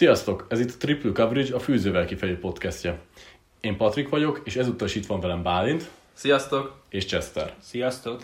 Sziasztok! Ez itt a Triple Coverage, a Fűzővel kifelé podcastja. Én Patrik vagyok, és ezúttal is itt van velem Bálint. Sziasztok! És Chester. Sziasztok!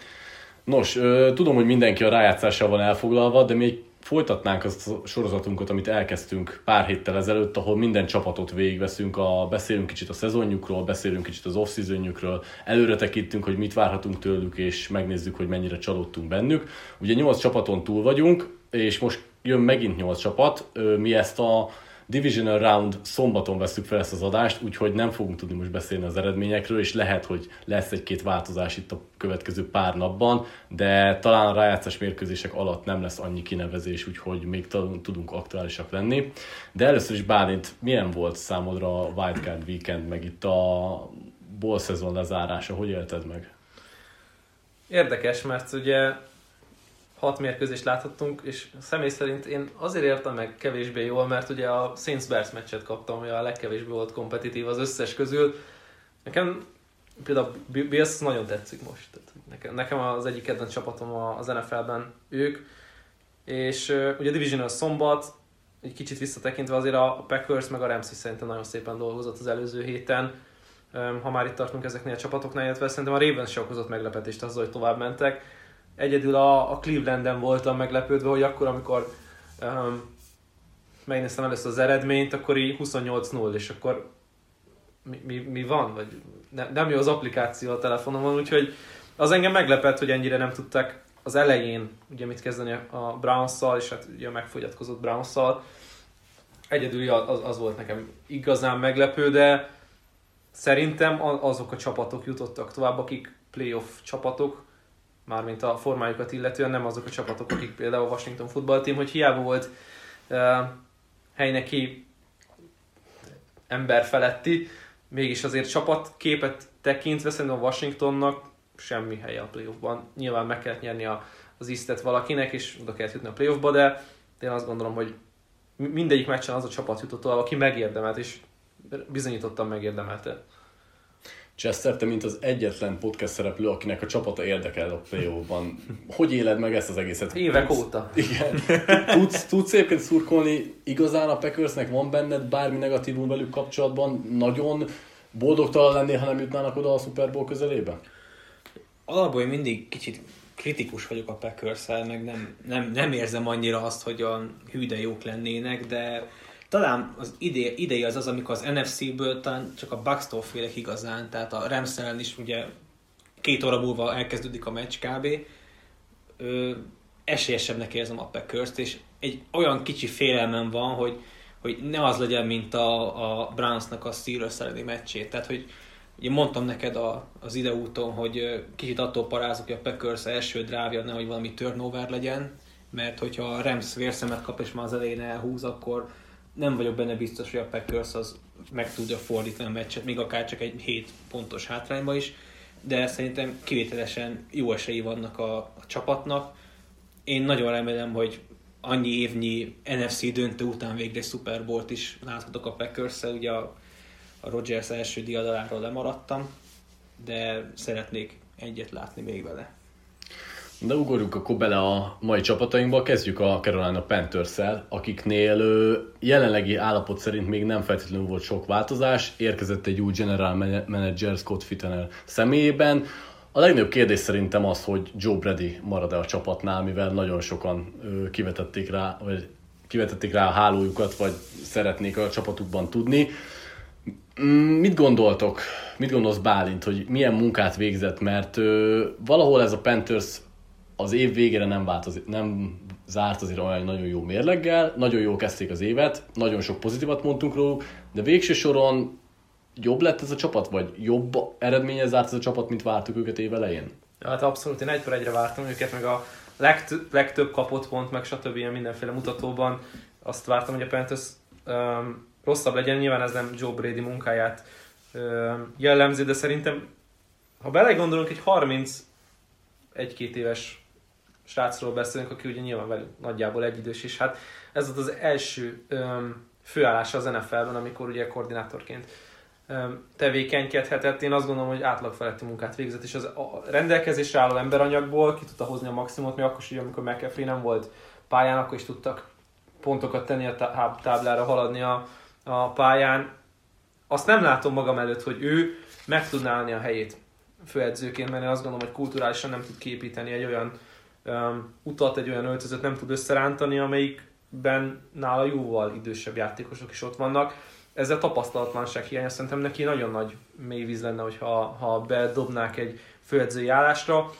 Nos, tudom, hogy mindenki a rájátszással van elfoglalva, de még folytatnánk azt a sorozatunkat, amit elkezdtünk pár héttel ezelőtt, ahol minden csapatot végigveszünk, a, beszélünk kicsit a szezonjukról, beszélünk kicsit az off seasonjukról, előre tekintünk, hogy mit várhatunk tőlük, és megnézzük, hogy mennyire csalódtunk bennük. Ugye 8 csapaton túl vagyunk, és most jön megint 8 csapat. Mi ezt a Divisional Round szombaton veszük fel ezt az adást, úgyhogy nem fogunk tudni most beszélni az eredményekről, és lehet, hogy lesz egy-két változás itt a következő pár napban, de talán a rájátszás mérkőzések alatt nem lesz annyi kinevezés, úgyhogy még tudunk aktuálisak lenni. De először is Bálint, milyen volt számodra a Wildcard Weekend, meg itt a bowl szezon lezárása, hogy élted meg? Érdekes, mert ugye hat mérkőzést láthattunk, és személy szerint én azért értem meg kevésbé jól, mert ugye a Saints Bears meccset kaptam, ami a legkevésbé volt kompetitív az összes közül. Nekem például Bills nagyon tetszik most. Nekem, nekem az egyik kedvenc csapatom az NFL-ben ők, és ugye a Division a szombat, egy kicsit visszatekintve azért a Packers meg a Rams is szerintem nagyon szépen dolgozott az előző héten, ha már itt tartunk ezeknél a csapatoknál, illetve szerintem a Ravens se okozott meglepetést azzal, hogy tovább mentek Egyedül a, a Clevelanden voltam meglepődve, hogy akkor, amikor um, megnéztem először az eredményt, akkor így 28-0, és akkor mi, mi, mi van? Vagy ne, nem jó az applikáció a telefonomon, úgyhogy az engem meglepett, hogy ennyire nem tudtak az elején ugye mit kezdeni a Browns-szal, és hát ugye a megfogyatkozott Browns-szal. Egyedül az, az volt nekem igazán meglepő, de szerintem azok a csapatok jutottak tovább, akik playoff csapatok, mármint a formájukat illetően, nem azok a csapatok, akik például a Washington Football Team, hogy hiába volt uh, helyneki ember feletti, mégis azért csapatképet tekintve szerintem a Washingtonnak semmi helye a playoffban. Nyilván meg kellett nyerni a, az isztet valakinek, és oda kellett jutni a playoffba, de én azt gondolom, hogy mindegyik meccsen az a csapat jutott tovább, aki megérdemelt, és bizonyítottan megérdemelte. Chester, te mint az egyetlen podcast szereplő, akinek a csapata érdekel a play ban Hogy éled meg ezt az egészet? Évek tudsz, óta. Igen. Tudsz, tudsz egyébként szurkolni igazán a Packersnek? Van benned bármi negatívum velük kapcsolatban? Nagyon boldogtalan lennél, ha nem jutnának oda a Super Bowl közelébe? Alapból én mindig kicsit kritikus vagyok a packers meg nem, nem, nem érzem annyira azt, hogy a hűde jók lennének, de talán az ide, idei az az, amikor az NFC-ből talán csak a Bucks-tól félek igazán, tehát a rams is ugye két óra múlva elkezdődik a meccs kb. Ö, esélyesebbnek érzem a packers és egy olyan kicsi félelmem van, hogy, hogy ne az legyen, mint a, a Brownsnak a Steelers elleni meccsét. Tehát, hogy ugye mondtam neked a, az ideúton, hogy kicsit attól parázok, hogy a Packers első drávja nehogy valami turnover legyen, mert hogyha a Rams vérszemet kap és már az elején elhúz, akkor nem vagyok benne biztos, hogy a Packers az meg tudja fordítani a meccset, még akár csak egy 7 pontos hátrányba is, de szerintem kivételesen jó esélyi vannak a, a csapatnak. Én nagyon remélem, hogy annyi évnyi NFC döntő után végre egy Super Bowl-t is láthatok a packers ugye a, a Rodgers első diadaláról lemaradtam, de szeretnék egyet látni még vele. De ugorjunk akkor bele a mai csapatainkba, kezdjük a Carolina panthers akiknél jelenlegi állapot szerint még nem feltétlenül volt sok változás, érkezett egy új general manager Scott Fittener személyében. A legnagyobb kérdés szerintem az, hogy Joe Brady marad-e a csapatnál, mivel nagyon sokan kivetették rá, vagy kivetették rá a hálójukat, vagy szeretnék a csapatukban tudni. Mm, mit gondoltok? Mit gondolsz Bálint, hogy milyen munkát végzett? Mert ö, valahol ez a Panthers az év végére nem, változik, nem zárt azért olyan nagyon jó mérleggel, nagyon jó kezdték az évet, nagyon sok pozitívat mondtunk róluk, de végső soron jobb lett ez a csapat, vagy jobb eredménye zárt ez a csapat, mint vártuk őket év elején? Hát abszolút, én egyper egyre vártam őket, meg a legtöbb, legtöbb kapott pont, meg stb. ilyen mindenféle mutatóban azt vártam, hogy a Panthers um, rosszabb legyen, nyilván ez nem Joe Brady munkáját um, jellemzi, de szerintem ha belegondolunk, egy 30 egy-két éves srácról beszélünk, aki ugye nyilván velünk nagyjából egyidős, és hát ez volt az első öm, főállása az NFL-ben, amikor ugye koordinátorként öm, tevékenykedhetett. Én azt gondolom, hogy átlag feletti munkát végzett, és az a rendelkezésre álló emberanyagból ki tudta hozni a maximumot, mi akkor is, amikor McAfee nem volt pályán, akkor is tudtak pontokat tenni a tá- táblára, haladni a, a pályán. Azt nem látom magam előtt, hogy ő meg tudná állni a helyét főedzőként, mert én azt gondolom, hogy kulturálisan nem tud képíteni egy olyan um, utat, egy olyan öltözőt nem tud összerántani, amelyikben nála jóval idősebb játékosok is ott vannak. Ezzel tapasztalatlanság hiánya szerintem neki nagyon nagy mély víz lenne, hogyha ha bedobnák egy főedzői állásra.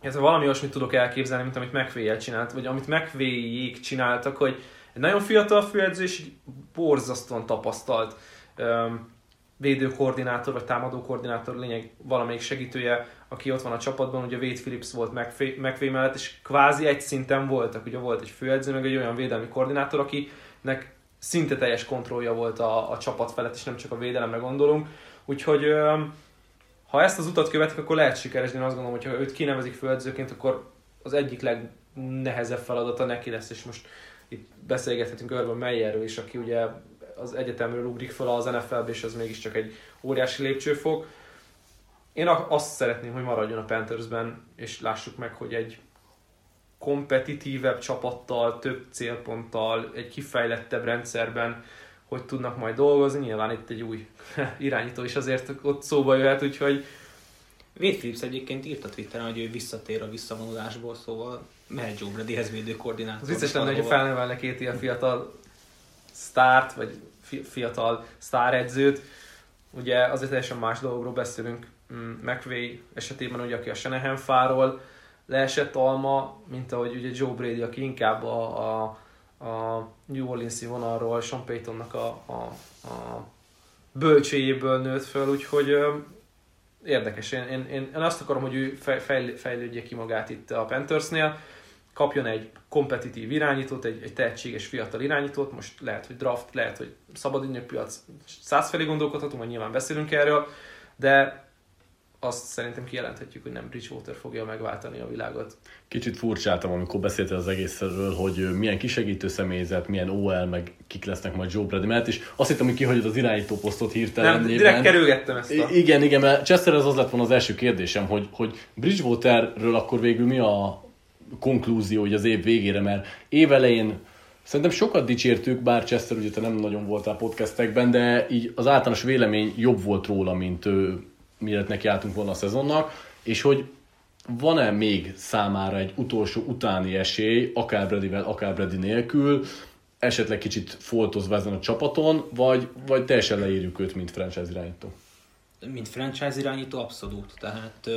Ez valami olyasmit tudok elképzelni, mint amit mcvay csinált, vagy amit mcvay csináltak, hogy egy nagyon fiatal főedző és egy borzasztóan tapasztalt um, védőkoordinátor vagy támadókoordinátor lényeg valamelyik segítője, aki ott van a csapatban, ugye Wade Phillips volt McVay mellett, és kvázi egy szinten voltak, ugye volt egy főedző, meg egy olyan védelmi koordinátor, akinek szinte teljes kontrollja volt a, a csapat felett, és nem csak a védelemre gondolunk. Úgyhogy ha ezt az utat követik, akkor lehet sikeres, de én azt gondolom, hogy ha őt kinevezik főedzőként, akkor az egyik legnehezebb feladata neki lesz, és most itt beszélgethetünk Urban Meyerről is, aki ugye az egyetemről ugrik fel az NFL-be, és ez mégiscsak egy óriási lépcsőfok. Én azt szeretném, hogy maradjon a Panthersben, és lássuk meg, hogy egy kompetitívebb csapattal, több célponttal, egy kifejlettebb rendszerben hogy tudnak majd dolgozni. Nyilván itt egy új irányító is azért ott szóba jöhet, úgyhogy Wade Phillips egyébként írt a Twitteren, hogy ő visszatér a visszavonulásból, szóval mehet Joe Bradyhez védő koordinátor. Az vicces lenne, hogyha felnevelne két ilyen fiatal sztárt, vagy fiatal sztáredzőt. Ugye azért teljesen más dolgokról beszélünk. Mm, McVay esetében, ugye, aki a Shanahan fáról leesett alma, mint ahogy ugye Joe Brady, aki inkább a, a, a New Orleans-i vonalról, Sean Paytonnak a, a, a bölcséjéből nőtt föl, úgyhogy érdekes. Én, én, én, azt akarom, hogy ő fejl, fejlődje ki magát itt a Panthersnél, kapjon egy kompetitív irányítót, egy, egy tehetséges fiatal irányítót, most lehet, hogy draft, lehet, hogy szabad piac, százfelé gondolkodhatunk, majd nyilván beszélünk erről, de azt szerintem kijelenthetjük, hogy nem Bridgewater fogja megváltani a világot. Kicsit furcsáltam, amikor beszéltél az egészről, hogy milyen kisegítő személyzet, milyen OL, meg kik lesznek majd Joe Brady mellett, és azt hittem, hogy kihagyod az irányító posztot hirtelen. Nem, direkt kerülgettem ezt a... Igen, igen, mert Chester az az lett volna az első kérdésem, hogy, hogy Bridgewaterről akkor végül mi a konklúzió hogy az év végére, mert évelején Szerintem sokat dicsértük, bár Chester ugye te nem nagyon voltál podcastekben, de így az általános vélemény jobb volt róla, mint ő, mire neki álltunk volna a szezonnak, és hogy van-e még számára egy utolsó utáni esély, akár Bradyvel, akár Brady nélkül, esetleg kicsit foltozva ezen a csapaton, vagy, vagy teljesen leírjuk őt, mint franchise irányító? Mint franchise irányító abszolút, tehát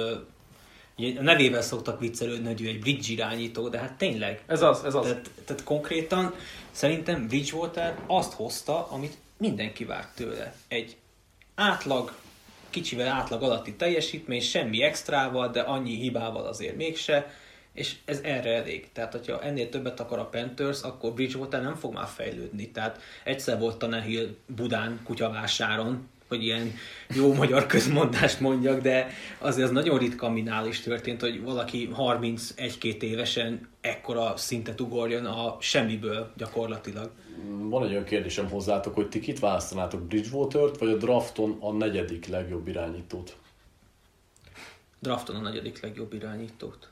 Ugye a nevével szoktak viccelődni, hogy ő egy bridge irányító, de hát tényleg. Ez az, ez az. Tehát, tehát konkrétan szerintem Bridgewater azt hozta, amit mindenki várt tőle. Egy átlag, kicsivel átlag alatti teljesítmény, semmi extrával, de annyi hibával azért mégse, és ez erre elég. Tehát, hogyha ennél többet akar a Panthers, akkor Bridgewater nem fog már fejlődni. Tehát egyszer volt Tannehill Budán kutyavásáron, hogy ilyen jó magyar közmondást mondjak, de azért az nagyon ritka minál is történt, hogy valaki 31-2 évesen ekkora szintet ugorjon a semmiből gyakorlatilag. Van egy olyan kérdésem hozzátok, hogy ti kit választanátok, Bridgewater-t, vagy a drafton a negyedik legjobb irányítót? Drafton a negyedik legjobb irányítót.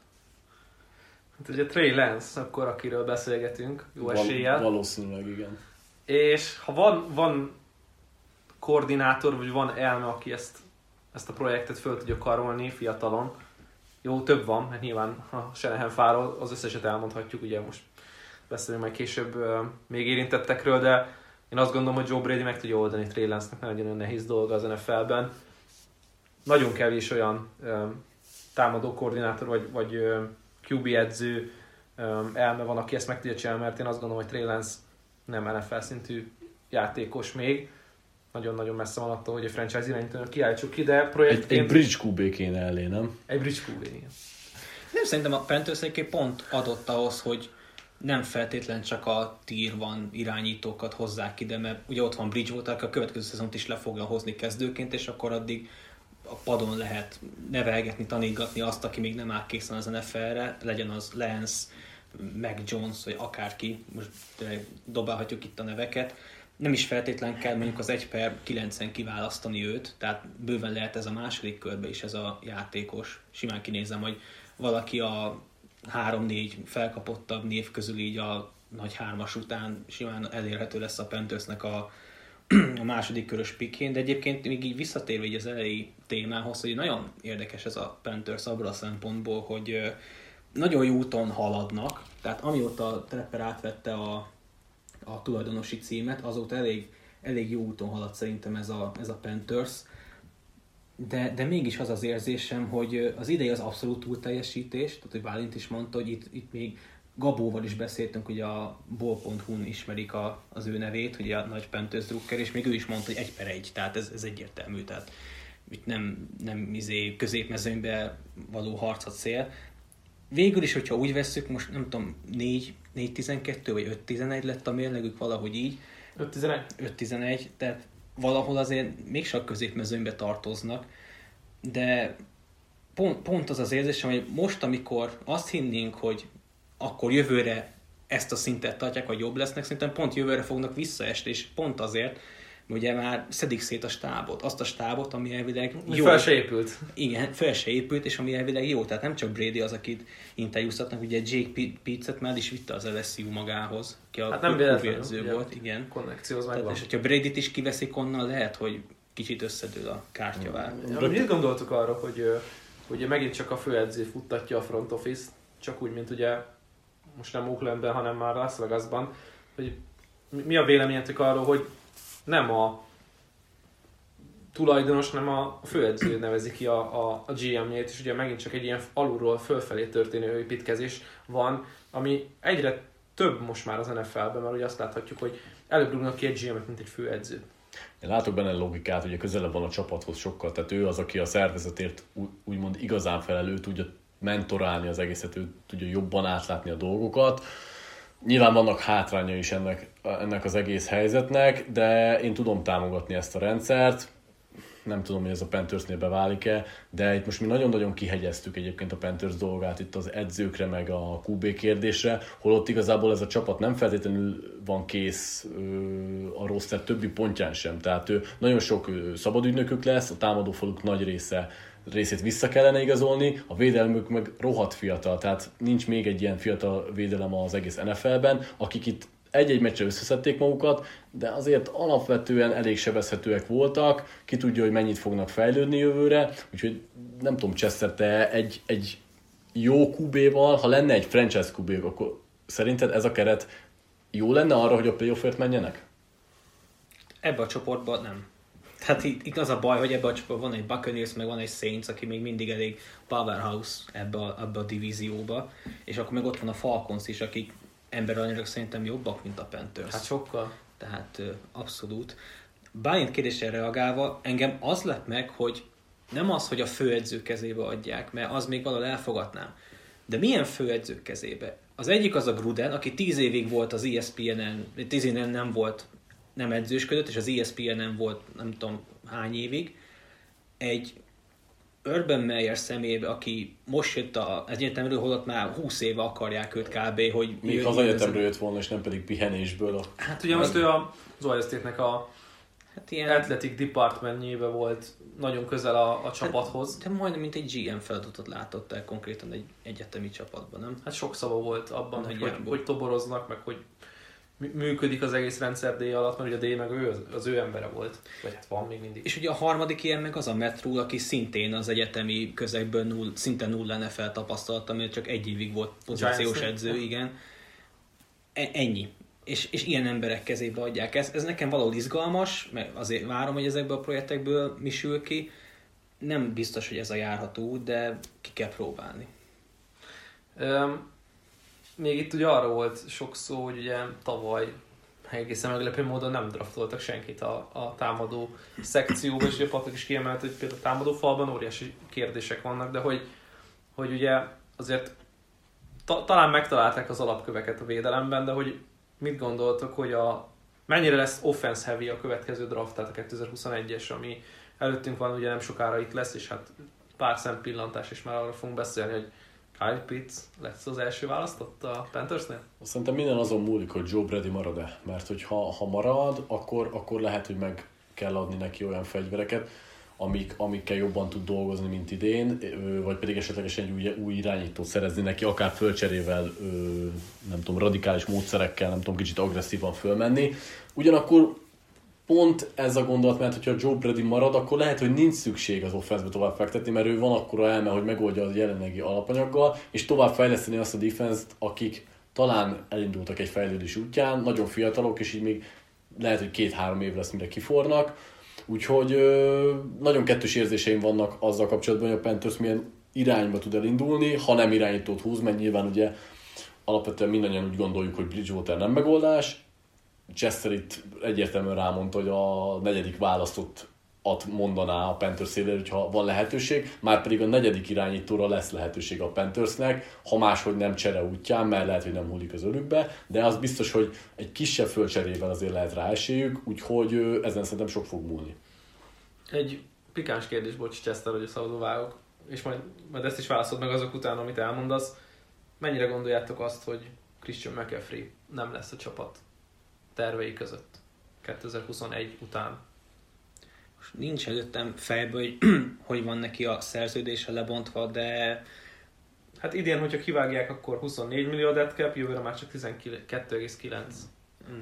Hát ugye Trey Lance, akkor akiről beszélgetünk, jó eséllyel. Val- valószínűleg igen. És ha van, van koordinátor, vagy van elme, aki ezt, ezt a projektet föl tudja karolni fiatalon. Jó, több van, mert nyilván a Shanahan fáról az összeset elmondhatjuk, ugye most beszélünk majd később még érintettekről, de én azt gondolom, hogy Joe Brady meg tudja oldani Trey Lance-nek, nagyon nehéz dolga az NFL-ben. Nagyon kevés olyan támadó koordinátor, vagy, vagy QB edző elme van, aki ezt meg tudja csinálni, mert én azt gondolom, hogy Trey Lance nem NFL szintű játékos még nagyon-nagyon messze van attól, hogy a franchise irányítónak kiállítsuk ki, de projektként... Egy, egy bridge QB kéne elé, nem? Egy bridge QB, igen. Nem, szerintem a Panthers pont adott ahhoz, hogy nem feltétlen csak a tier van irányítókat hozzák ide, mert ugye ott van Bridgewater, aki a következő szezont is le fogja hozni kezdőként, és akkor addig a padon lehet nevelgetni, tanítgatni azt, aki még áll készen az NFL-re, legyen az Lance, Mac Jones, vagy akárki, most dobálhatjuk itt a neveket, nem is feltétlen kell mondjuk az 1 per 9-en kiválasztani őt, tehát bőven lehet ez a második körbe is ez a játékos. Simán kinézem, hogy valaki a 3-4 felkapottabb név közül így a nagy hármas után simán elérhető lesz a Panthersnek a, a második körös pikén, de egyébként még így visszatérve így az elejé témához, hogy nagyon érdekes ez a Panthers abban a szempontból, hogy nagyon jó úton haladnak, tehát amióta Trapper átvette a, a tulajdonosi címet, azóta elég, elég jó úton halad szerintem ez a, ez a Panthers, de, de mégis az az érzésem, hogy az idei az abszolút túlteljesítés, tehát hogy Válint is mondta, hogy itt, itt még Gabóval is beszéltünk, hogy a bol.hu-n ismerik a, az ő nevét, hogy a nagy Panthers drukker, és még ő is mondta, hogy egy per egy, tehát ez, ez egyértelmű, tehát itt nem, nem izé középmezőnybe való harcot cél. Végül is, hogyha úgy vesszük, most nem tudom, 4, 4-12 vagy 5-11 lett a mérlegük valahogy így. 5-11? 5-11, tehát valahol azért mégsem a középmezőnybe tartoznak, de pont, pont az az érzésem, hogy most, amikor azt hinnénk, hogy akkor jövőre ezt a szintet tartják, vagy jobb lesznek, szerintem pont jövőre fognak visszaesni, és pont azért, ugye már szedik szét a stábot, azt a stábot, ami elvileg jó. Fel se épült. Igen, fel se épült, és ami elvileg jó. Tehát nem csak Brady az, akit interjúztatnak, ugye Jake Pitts-et már is vitte az LSU magához, ki a hát nem véletlenül volt, igen. Konnekcióz Tehát, és hogyha Brady-t is kiveszik onnan, lehet, hogy kicsit összedől a kártyavár. Ja, mit gondoltuk arra, hogy ugye megint csak a főedző futtatja a front office, csak úgy, mint ugye most nem Oaklandben, hanem már Las Vegasban, hogy mi a véleményetek arról, hogy nem a tulajdonos, nem a főedző nevezi ki a, a, a GM-jét, és ugye megint csak egy ilyen alulról fölfelé történő építkezés van, ami egyre több most már az NFL-ben, mert ugye azt láthatjuk, hogy előbb rúgnak ki egy GM-et, mint egy főedzőt. Én látok benne logikát, hogy közelebb van a csapathoz sokkal, tehát ő az, aki a szervezetért úgymond igazán felelő, tudja mentorálni az egészet, ő tudja jobban átlátni a dolgokat. Nyilván vannak hátránya is ennek, ennek az egész helyzetnek, de én tudom támogatni ezt a rendszert nem tudom, hogy ez a Panthersnél beválik-e, de itt most mi nagyon-nagyon kihegyeztük egyébként a Panthers dolgát itt az edzőkre, meg a QB kérdésre, holott igazából ez a csapat nem feltétlenül van kész a roster többi pontján sem. Tehát ő, nagyon sok szabadügynökük lesz, a támadófaluk nagy része részét vissza kellene igazolni, a védelmük meg rohadt fiatal, tehát nincs még egy ilyen fiatal védelem az egész NFL-ben, akik itt egy-egy meccsre összeszedték magukat, de azért alapvetően elég sebezhetőek voltak, ki tudja, hogy mennyit fognak fejlődni jövőre, úgyhogy nem tudom, Chester, te egy, egy jó QB-val, ha lenne egy franchise qb akkor szerinted ez a keret jó lenne arra, hogy a playoffért menjenek? Ebbe a csoportban nem. Tehát itt, itt az a baj, hogy ebbe a csoportban van egy Buccaneers, meg van egy Saints, aki még mindig elég powerhouse ebbe a, ebbe a divízióba, és akkor meg ott van a Falcons is, akik emberanyagilag szerintem jobbak, mint a Panthers. Hát sokkal. Tehát abszolút. Bálint kérdésre reagálva, engem az lett meg, hogy nem az, hogy a főedző kezébe adják, mert az még valahol elfogadnám. De milyen főedző kezébe? Az egyik az a Gruden, aki tíz évig volt az ESPN-en, tíz évig nem volt, nem edzősködött, és az ESPN-en volt nem tudom hány évig. Egy Urban Meyer szemébe, aki most jött a egyetemről, holott már 20 éve akarják őt kb. hogy... Még az egyetemről jött volna, és nem pedig pihenésből. A... Hát ugye most ő a Ohio a hát ilyen... Athletic Departmentjébe volt nagyon közel a, a csapathoz. Hát, de majdnem mint egy GM feladatot látott el konkrétan egy egyetemi csapatban, nem? Hát sok szava volt abban, hogy, hogy, hogy toboroznak, meg hogy működik az egész rendszer D alatt, mert ugye a D meg ő, az, ő embere volt, vagy hát van még mindig. És ugye a harmadik ilyen meg az a Metrul, aki szintén az egyetemi közegből null, szinte nulla NFL tapasztalata, mert csak egy évig volt pozíciós edző, igen. E- ennyi. És, és ilyen emberek kezébe adják ezt. Ez nekem valahol izgalmas, mert azért várom, hogy ezekből a projektekből mi sül ki. Nem biztos, hogy ez a járható de ki kell próbálni. Um, még itt ugye arra volt sok szó, hogy ugye tavaly egészen meglepő módon nem draftoltak senkit a, a támadó szekcióba, és ugye Patrik is kiemelt, hogy például a támadó falban óriási kérdések vannak, de hogy, hogy ugye azért ta, talán megtalálták az alapköveket a védelemben, de hogy mit gondoltok, hogy a mennyire lesz offense heavy a következő draft, tehát a 2021-es, ami előttünk van, ugye nem sokára itt lesz, és hát pár szempillantás, és már arra fogunk beszélni, hogy Kyle Pitts lesz az első választott a Panthersnél? Szerintem minden azon múlik, hogy Joe Brady marad-e. Mert hogy ha, marad, akkor, akkor lehet, hogy meg kell adni neki olyan fegyvereket. amik, amikkel jobban tud dolgozni, mint idén, vagy pedig esetlegesen egy új, új irányítót szerezni neki, akár fölcserével, nem tudom, radikális módszerekkel, nem tudom, kicsit agresszívan fölmenni. Ugyanakkor pont ez a gondolat, mert hogyha Joe Brady marad, akkor lehet, hogy nincs szükség az offenszbe tovább fektetni, mert ő van akkora elme, hogy megoldja a jelenlegi alapanyaggal, és tovább fejleszteni azt a defense akik talán elindultak egy fejlődés útján, nagyon fiatalok, és így még lehet, hogy két-három év lesz, mire kifornak. Úgyhogy ö, nagyon kettős érzéseim vannak azzal kapcsolatban, hogy a Panthers milyen irányba tud elindulni, ha nem irányítót húz, mert nyilván ugye alapvetően mindannyian úgy gondoljuk, hogy Bridgewater nem megoldás, Chester itt egyértelműen rámondta, hogy a negyedik választott at mondaná a Panthers szélére, hogyha van lehetőség, már pedig a negyedik irányítóra lesz lehetőség a Panthersnek, ha máshogy nem csere útján, mert lehet, hogy nem hullik az örükbe, de az biztos, hogy egy kisebb fölcserével azért lehet rá esélyük, úgyhogy ezen szerintem sok fog múlni. Egy pikáns kérdés, bocs, Chester, hogy szabadul vágok, és majd, majd ezt is válaszolod meg azok után, amit elmondasz. Mennyire gondoljátok azt, hogy Christian McCaffrey nem lesz a csapat tervei között 2021 után? Most nincs előttem fejből, hogy hogy van neki a szerződése lebontva, de Hát idén, hogyha kivágják, akkor 24 millió dead cap, jövőre már csak 12,9. mm,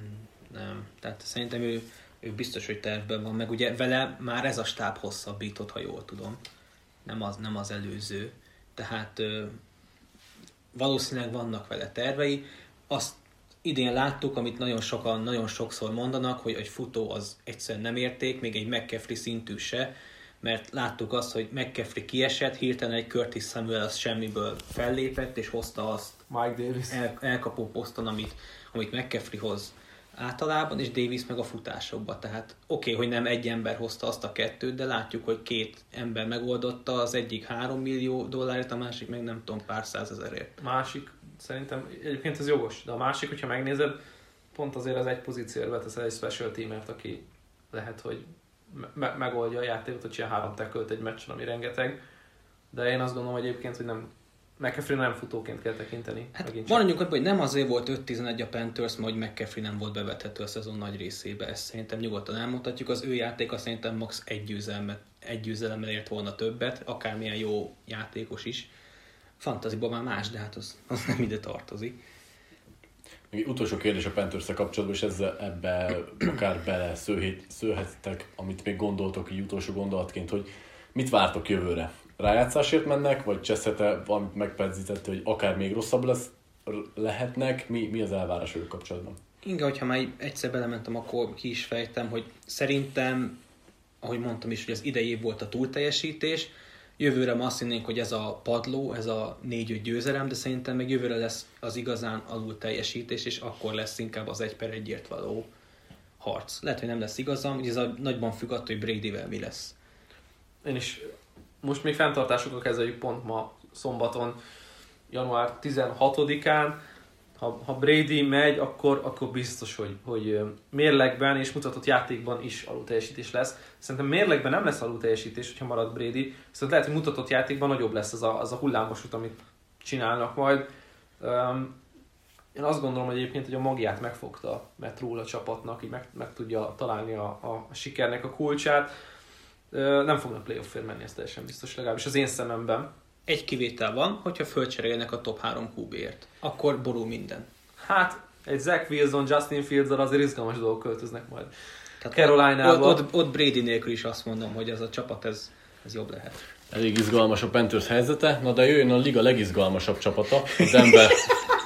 nem. Tehát szerintem ő, ő biztos, hogy tervben van, meg ugye vele már ez a stáb hosszabbított, ha jól tudom. Nem az, nem az előző. Tehát valószínűleg vannak vele tervei. Azt idén láttuk, amit nagyon sokan, nagyon sokszor mondanak, hogy egy futó az egyszerűen nem érték, még egy McCaffrey szintű se, mert láttuk azt, hogy McCaffrey kiesett, hirtelen egy Curtis Samuel az semmiből fellépett, és hozta azt Mike Davis. el, elkapó poszton, amit, amit McCaffrey hoz általában, és Davis meg a futásokba. Tehát oké, okay, hogy nem egy ember hozta azt a kettőt, de látjuk, hogy két ember megoldotta, az egyik 3 millió dollárért, a másik meg nem tudom, pár százezerért. Másik, szerintem egyébként ez jogos, de a másik, hogyha megnézed, pont azért az egy pozícióra beteszel egy special teamert, aki lehet, hogy me- megoldja a játékot, hogy csinál három tackle egy meccsen, ami rengeteg. De én azt gondolom egyébként, hogy nem, McCaffrey nem futóként kell tekinteni. Hát maradjunk abban, hogy nem azért volt 5-11 a Panthers, mert hogy McCaffrey nem volt bevethető a szezon nagy részébe. Ezt szerintem nyugodtan elmondhatjuk. Az ő játéka szerintem max. egy, győzelmet, egy győzelemmel ért volna többet, akármilyen jó játékos is. Fantaziban már más, de hát az, az nem ide tartozik. Még utolsó kérdés a panthers kapcsolatban, és ezzel ebbe akár bele szőhét, szőhettek, amit még gondoltok így utolsó gondolatként, hogy mit vártok jövőre? Rájátszásért mennek, vagy Cseszete valamit megpedzítette, hogy akár még rosszabb lesz, lehetnek? Mi, mi az elvárás ők kapcsolatban? Inga, hogyha már egyszer belementem, akkor ki is fejtem, hogy szerintem, ahogy mondtam is, hogy az idei év volt a túlteljesítés, Jövőre ma azt hinnénk, hogy ez a padló, ez a négy győzelem, de szerintem meg jövőre lesz az igazán alul teljesítés, és akkor lesz inkább az egy per egyért való harc. Lehet, hogy nem lesz igazam, hogy ez a nagyban függ attól, hogy Bradyvel mi lesz. Én is most még fenntartásokkal kezeljük pont ma szombaton, január 16-án. Ha, ha Brady megy, akkor, akkor biztos, hogy, hogy mérlegben és mutatott játékban is alulteljesítés lesz. Szerintem mérlegben nem lesz alulteljesítés, hogyha marad Brady, viszont lehet, hogy mutatott játékban nagyobb lesz az a, az a hullámos út, amit csinálnak majd. Um, én azt gondolom hogy egyébként, hogy a magját megfogta Matt Rule a csapatnak, így meg, meg tudja találni a, a, sikernek a kulcsát. Uh, nem fognak playoff menni, ez teljesen biztos, legalábbis az én szememben. Egy kivétel van, hogyha fölcserélnek a top 3 QB-ért. Akkor borul minden. Hát, egy Zach Wilson, Justin fields azért izgalmas dolgok költöznek majd. Tehát Caroline-ába. Ott, ott, ott Brady nélkül is azt mondom, hogy ez a csapat, ez, ez jobb lehet. Elég izgalmas a Panthers helyzete, na de jöjjön a liga legizgalmasabb csapata, a Denver.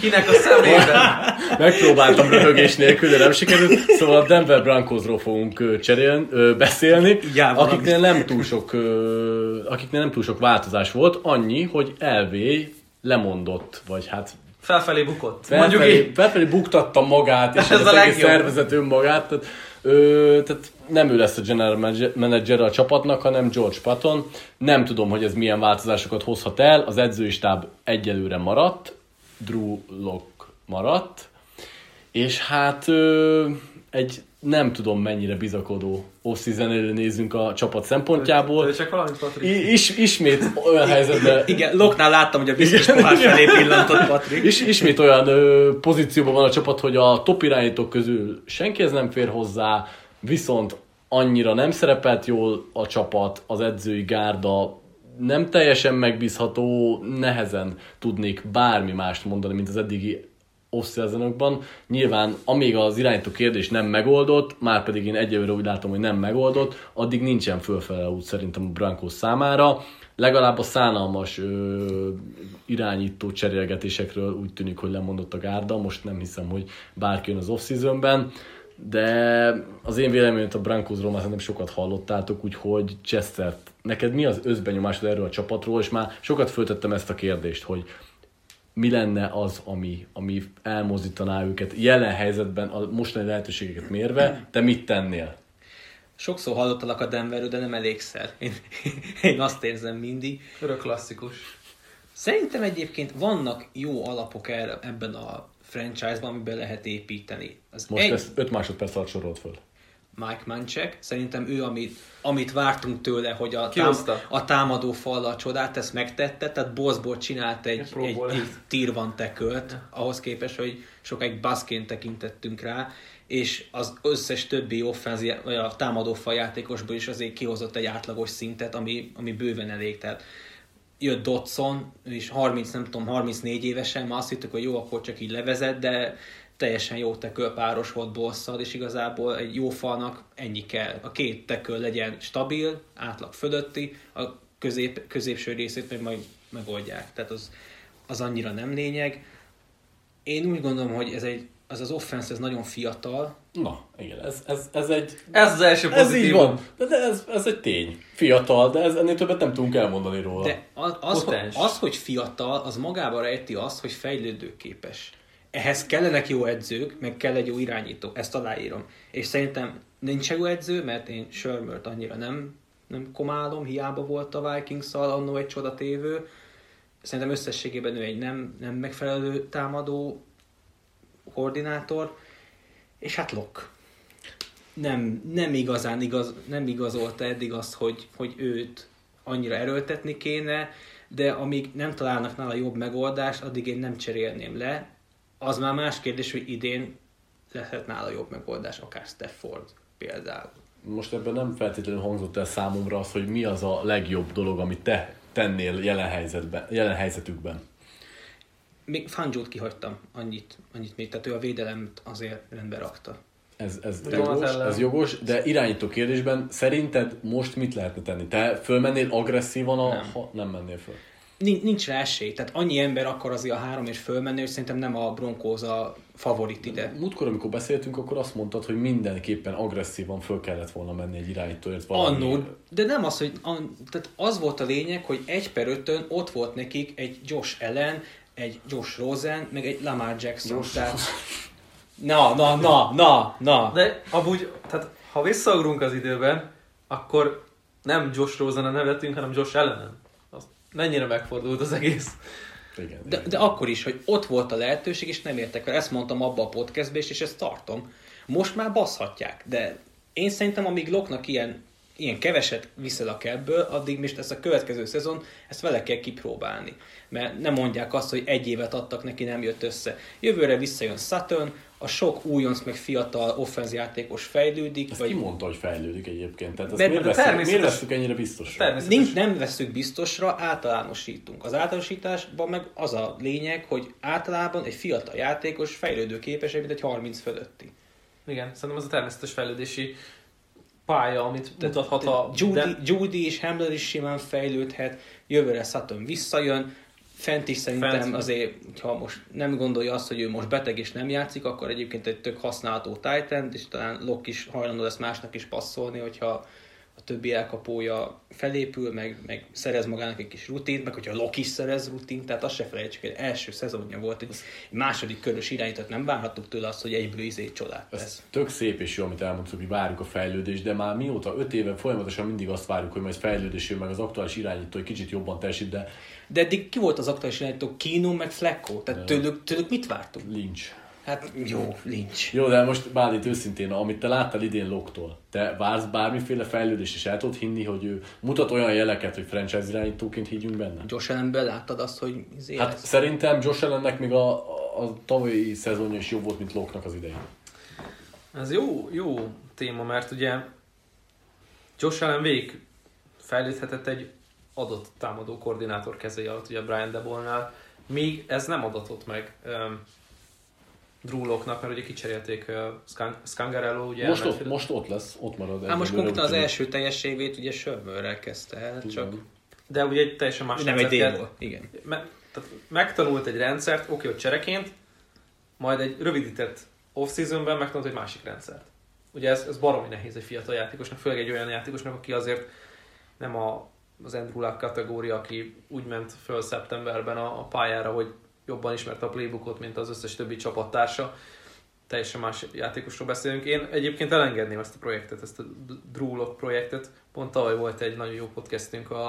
Kinek a szemében? Megpróbáltam röhögés nélkül, de nem sikerült. Szóval a Denver Broncosról fogunk cserélni, beszélni, valami. akiknél nem, túl sok, akiknél nem túl sok változás volt, annyi, hogy LV lemondott, vagy hát Felfelé bukott. Mondjuk felfelé, így. felfelé buktatta magát, és Ez a az egész legjobb. szervezet önmagát. Tehát, ö, tehát nem ő lesz a general manager- a csapatnak, hanem George Patton. Nem tudom, hogy ez milyen változásokat hozhat el. Az edzői stáb egyelőre maradt, Drew Lock maradt, és hát ö, egy nem tudom mennyire bizakodó off nézünk a csapat szempontjából. Ő csak valamit, Patrik. I- is, ismét olyan helyzetben Igen, Loknál láttam, hogy a biztos pohár felé pillantott Patrik. és ismét olyan ö, pozícióban van a csapat, hogy a top irányítók közül senkihez nem fér hozzá, viszont annyira nem szerepelt jól a csapat, az edzői gárda nem teljesen megbízható, nehezen tudnék bármi mást mondani, mint az eddigi off Nyilván, amíg az irányító kérdés nem megoldott, már pedig én egyelőre úgy látom, hogy nem megoldott, addig nincsen fölfele út szerintem a Brankos számára. Legalább a szánalmas ö, irányító cserélgetésekről úgy tűnik, hogy lemondott a gárda, most nem hiszem, hogy bárki jön az off-seasonben de az én véleményem, a Brankosról már nem sokat hallottátok, úgyhogy Chester, neked mi az özbenyomásod erről a csapatról, és már sokat föltettem ezt a kérdést, hogy mi lenne az, ami, ami elmozdítaná őket jelen helyzetben a mostani lehetőségeket mérve, te mit tennél? Sokszor hallottalak a Denverről, de nem elégszer. Én, én azt érzem mindig. Örök klasszikus. Szerintem egyébként vannak jó alapok erre, ebben a franchise-ban, amiben lehet építeni. Az Most egy... ezt 5 másodperc alatt sorolt föl. Mike Manchek. Szerintem ő, amit, amit vártunk tőle, hogy a, tám, a támadó a csodát, ezt megtette, tehát Bosból csinált egy, egy, egy, egy tier van tekölt, ahhoz képest, hogy sokáig baszként tekintettünk rá, és az összes többi offenzi, vagy a támadó játékosból is azért kihozott egy átlagos szintet, ami, ami bőven elég. Tehát jött Dotson, és 30, nem tudom, 34 évesen, ma azt hittük, hogy jó, akkor csak így levezet, de teljesen jó tekölpáros volt bosszal, és igazából egy jó falnak ennyi kell. A két teköl legyen stabil, átlag fölötti, a közép, középső részét meg majd megoldják. Tehát az, az annyira nem lényeg. Én úgy gondolom, hogy ez egy, az az offense ez nagyon fiatal. Na, igen, ez, ez, ez egy... Ez az első pozitív. Ez így van. De, de ez, ez egy tény. Fiatal, de ez, ennél többet nem tudunk elmondani róla. De az, az, hogy, az, hogy fiatal, az magában rejti azt, hogy fejlődőképes ehhez kellenek jó edzők, meg kell egy jó irányító, ezt aláírom. És szerintem nincs jó edző, mert én Sörmört annyira nem, nem komálom, hiába volt a Vikings-szal annó egy csodatévő. Szerintem összességében ő egy nem, nem megfelelő támadó koordinátor, és hát Lok. Nem, nem igazán igaz, nem igazolta eddig azt, hogy, hogy őt annyira erőltetni kéne, de amíg nem találnak nála jobb megoldást, addig én nem cserélném le, az már más kérdés, hogy idén lehet nála jobb megoldás, akár Stafford például. Most ebben nem feltétlenül hangzott el számomra az, hogy mi az a legjobb dolog, amit te tennél jelen, helyzetben, jelen helyzetükben. Még Fanjót kihagytam, annyit, annyit még, tehát ő a védelemet azért rendbe rakta. Ez, ez, jogos, ez jogos, de irányító kérdésben szerinted most mit lehetne tenni? Te fölmennél agresszívan, a, nem. ha nem mennél föl? Nincs rá esély. Tehát annyi ember akar azért a három és fölmenni, hogy szerintem nem a Broncos a favorit ide. Múltkor, amikor beszéltünk, akkor azt mondtad, hogy mindenképpen agresszívan föl kellett volna menni egy irányítóért valami. Annó, de nem az, hogy an, tehát az volt a lényeg, hogy egy per ötön ott volt nekik egy Josh Allen, egy Josh Rosen, meg egy Lamar Jackson. Josh. Tehát... Na, na, na, na, na. De amúgy, tehát ha visszaugrunk az időben, akkor nem Josh Rosen a nevetünk, hanem Josh Allen mennyire megfordult az egész. Igen, de, igen. de akkor is, hogy ott volt a lehetőség, és nem értek el. Ezt mondtam abba a podcastbe, és ezt tartom. Most már baszhatják, de én szerintem, amíg Loknak ilyen, ilyen keveset viszelak ebből, addig most ezt a következő szezon, ezt vele kell kipróbálni. Mert nem mondják azt, hogy egy évet adtak neki, nem jött össze. Jövőre visszajön Sutton, a sok újonc meg fiatal offenz játékos fejlődik. Ezt vagy... ki mondta, hogy fejlődik egyébként? Tehát ezt miért, veszük, miért veszük ennyire biztosra? Nincs, nem veszük biztosra, általánosítunk. Az általánosításban meg az a lényeg, hogy általában egy fiatal játékos fejlődő képes, mint egy 30 fölötti. Igen, szerintem az a természetes fejlődési pálya, amit mutathat a... Judy, de... Judy és Hamler is simán fejlődhet, jövőre Sutton visszajön, fent is szerintem Fent. azért, ha most nem gondolja azt, hogy ő most beteg és nem játszik, akkor egyébként egy tök használható Titan, és talán Lok is hajlandó lesz másnak is passzolni, hogyha a többi elkapója felépül, meg, meg szerez magának egy kis rutint, meg hogyha Lok is szerez rutint, tehát azt se felejtsük, hogy első szezonja volt, egy második körös irányított, nem várhattuk tőle azt, hogy egyből izé csodát Ez Ez tök szép és jó, amit elmondtuk, hogy várjuk a fejlődést, de már mióta öt éve folyamatosan mindig azt várjuk, hogy majd fejlődés jön, meg az aktuális irányító egy kicsit jobban teljesít, de de eddig ki volt az aktuális irányító? Kino meg Flecko? Tehát tőlük, tőlük mit vártunk? Lynch. Hát jó, nincs. Jó, de most Bálint őszintén, amit te láttál idén Loktól, te vársz bármiféle fejlődést, és el tudod hinni, hogy ő mutat olyan jeleket, hogy franchise irányítóként higgyünk benne? Josh Allenből láttad azt, hogy izé Hát lesz. szerintem Josh Allennek még a, a tavalyi szezonja is jobb volt, mint Loknak az idején. Ez jó, jó téma, mert ugye Josh Allen végig fejlődhetett egy adott támadó koordinátor kezei alatt, ugye Brian Debolnál, míg ez nem adatott meg Drúloknak, mert ugye kicserélték uh, Scan- Scangarello, ugye Most ott, most ott lesz, ott marad. Hát most konkrétan az első teljes évét ugye Sörmörrel kezdte el, csak de ugye egy teljesen más nem egy dél Igen. me, tehát megtanult egy rendszert, oké, hogy csereként, majd egy rövidített off-seasonben megtanult egy másik rendszert. Ugye ez, ez baromi nehéz egy fiatal játékosnak, főleg egy olyan játékosnak, aki azért nem a, az Andrew Luck kategória, aki úgy ment föl szeptemberben a, a pályára, hogy jobban ismerte a playbookot, mint az összes többi csapattársa. Teljesen más játékosról beszélünk. Én egyébként elengedném ezt a projektet, ezt a Drew Lock projektet. Pont tavaly volt egy nagyon jó podcastünk a,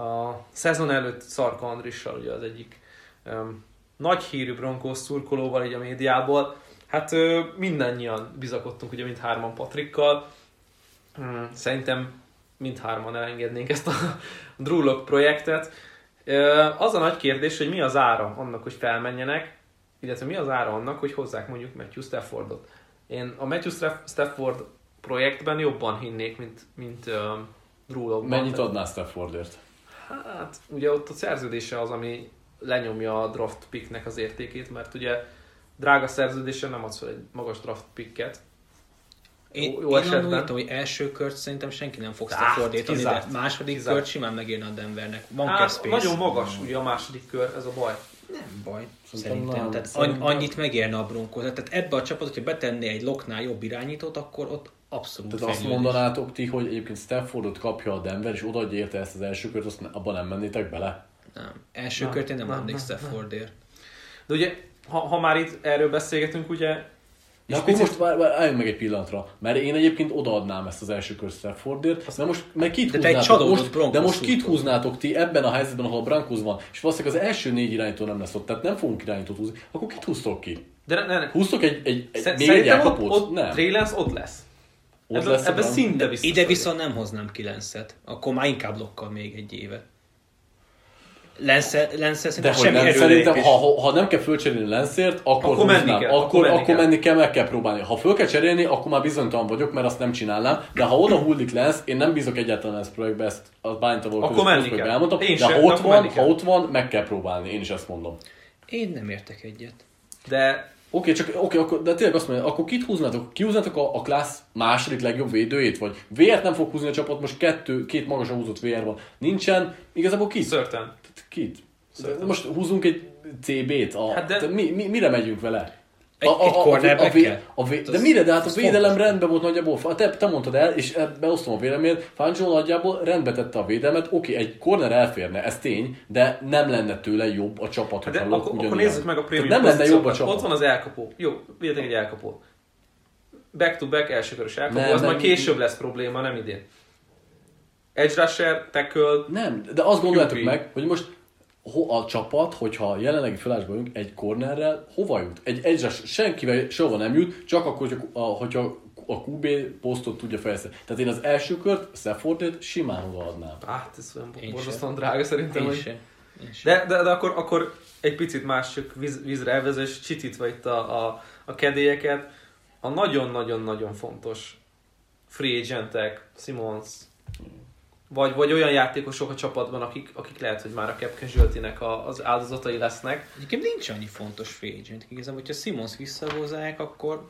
a szezon előtt Szarka Andrissal, ugye az egyik um, nagy hírű Broncos szurkolóval így a médiából. Hát ö, mindannyian bizakodtunk ugye mindhárman Patrikkal. Szerintem mindhárman elengednénk ezt a Drew Lock projektet. Az a nagy kérdés, hogy mi az ára annak, hogy felmenjenek, illetve mi az ára annak, hogy hozzák mondjuk Matthew Staffordot. Én a Matthew Staff- Stafford projektben jobban hinnék, mint, mint uh, Drew. Mennyit adná Staffordért? Hát, ugye ott a szerződése az, ami lenyomja a draft picknek az értékét, mert ugye drága szerződésen nem adsz fel egy magas draft picket. Én, Jó- én esetben. esetben. hogy első kört szerintem senki nem fog Á, Staffordét adni, de második Kizárt. kört simán megírna a Denvernek. Van cap Hát, space. nagyon magas ugye a második kör, ez a baj. Nem baj, Szerintem szerintem. Tehát Szerintem- an- annyit megérne a Broncos. Tehát ebbe a csapat, hogyha betenné egy loknál jobb irányítót, akkor ott abszolút Tehát azt mondanátok ti, hogy egyébként Staffordot kapja a Denver, és odaadja érte ezt az első kört, azt ne- abban nem mennétek bele? Nem. Első Nem, kört én nem nem, adnék Staffordért. De ugye, ha, ha már itt erről beszélgetünk, ugye És akkor picit- most vár, vár, álljunk meg egy pillanatra, mert én egyébként odaadnám ezt az első kör Staffordért, de most meg kit De húznátok, most, de most kit húznátok ti ebben a helyzetben, ahol a Broncos van, és valószínűleg az első négy irányító nem lesz ott, tehát nem fogunk irányítót húzni, akkor kit húztok ki? de ne, ne, ne. Húztok egy, egy, egy Szer- még egy Szerintem ott, elkapót? ott nem. Trey Lance ott lesz. Ott ebben, lesz a ebben szinte biztos. Ide viszont nem hoznám kilencet. Akkor már inkább lokkal még egy évet. Lenszel, Lenszel De hogy semmi nem, szerintem, ha, ha, nem kell fölcserélni Lenszért, akkor, Akkor menni kell, akkor, akkor menni akkor kell. menni kell, meg kell próbálni. Ha föl kell cserélni, akkor már bizonytalan vagyok, mert azt nem csinálnám. De ha oda hullik Lenz, én nem bízok egyáltalán Lenz projektbe, ezt a bányta való Akkor menni kell. elmondtam. Én de sem, ha ott, van, ha ott van, meg kell próbálni. Én is ezt mondom. Én nem értek egyet. De Oké, csak oké, akkor, de tényleg azt mondja, akkor kit húznátok? Kihúznátok a, a klassz második legjobb védőjét? Vagy VR-t nem fog húzni a csapat, most kettő, két magasan húzott VR van. Nincsen, igazából kit? Szörten. Kit? De Most húzunk egy CB-t? A, Hát hát de- de... mi, mi, mire megyünk vele? Egy- egy cornerback-kel? a, a, vé- Az- de mire? De hát a védelem rendben volt nagyjából. Te, te mondtad el, és beosztom a véleményet. Fangio nagyjából rendbe tette a védelmet. Oké, egy corner elférne, ez tény, de nem lenne tőle jobb a csapat, Hát de hogyha Lok akkor, akkor nézzük meg a prémium Nem lenne jobb a csapat. Ott van az elkapó. Jó, védek egy elkapó. Back-to-back elsőkörös elkapó, Nem, az nem, majd később lesz probléma, nem idén. Edge rusher, tackle, Nem, de azt gondoljátok meg, hogy most a csapat, hogyha a jelenlegi felállásban vagyunk, egy cornerrel hova jut? Egy egyre senkivel sehova nem jut, csak akkor, hogyha a, hogyha a QB posztot tudja fejleszteni. Tehát én az első kört, Staffordot simán odaadnám. hát ez olyan Én borzasztóan drága szerintem. Én hogy- sem. Én sem. De, de, de akkor, akkor egy picit más, csak víz, vízre elvezés, csitítva itt a, a, a kedélyeket. A nagyon-nagyon-nagyon fontos free agentek, Simons, vagy, vagy olyan játékosok a csapatban, akik, akik lehet, hogy már a cap casualty-nek a, az áldozatai lesznek. Egyébként nincs annyi fontos free agent. Igazából, hogyha Simons visszahozzák, akkor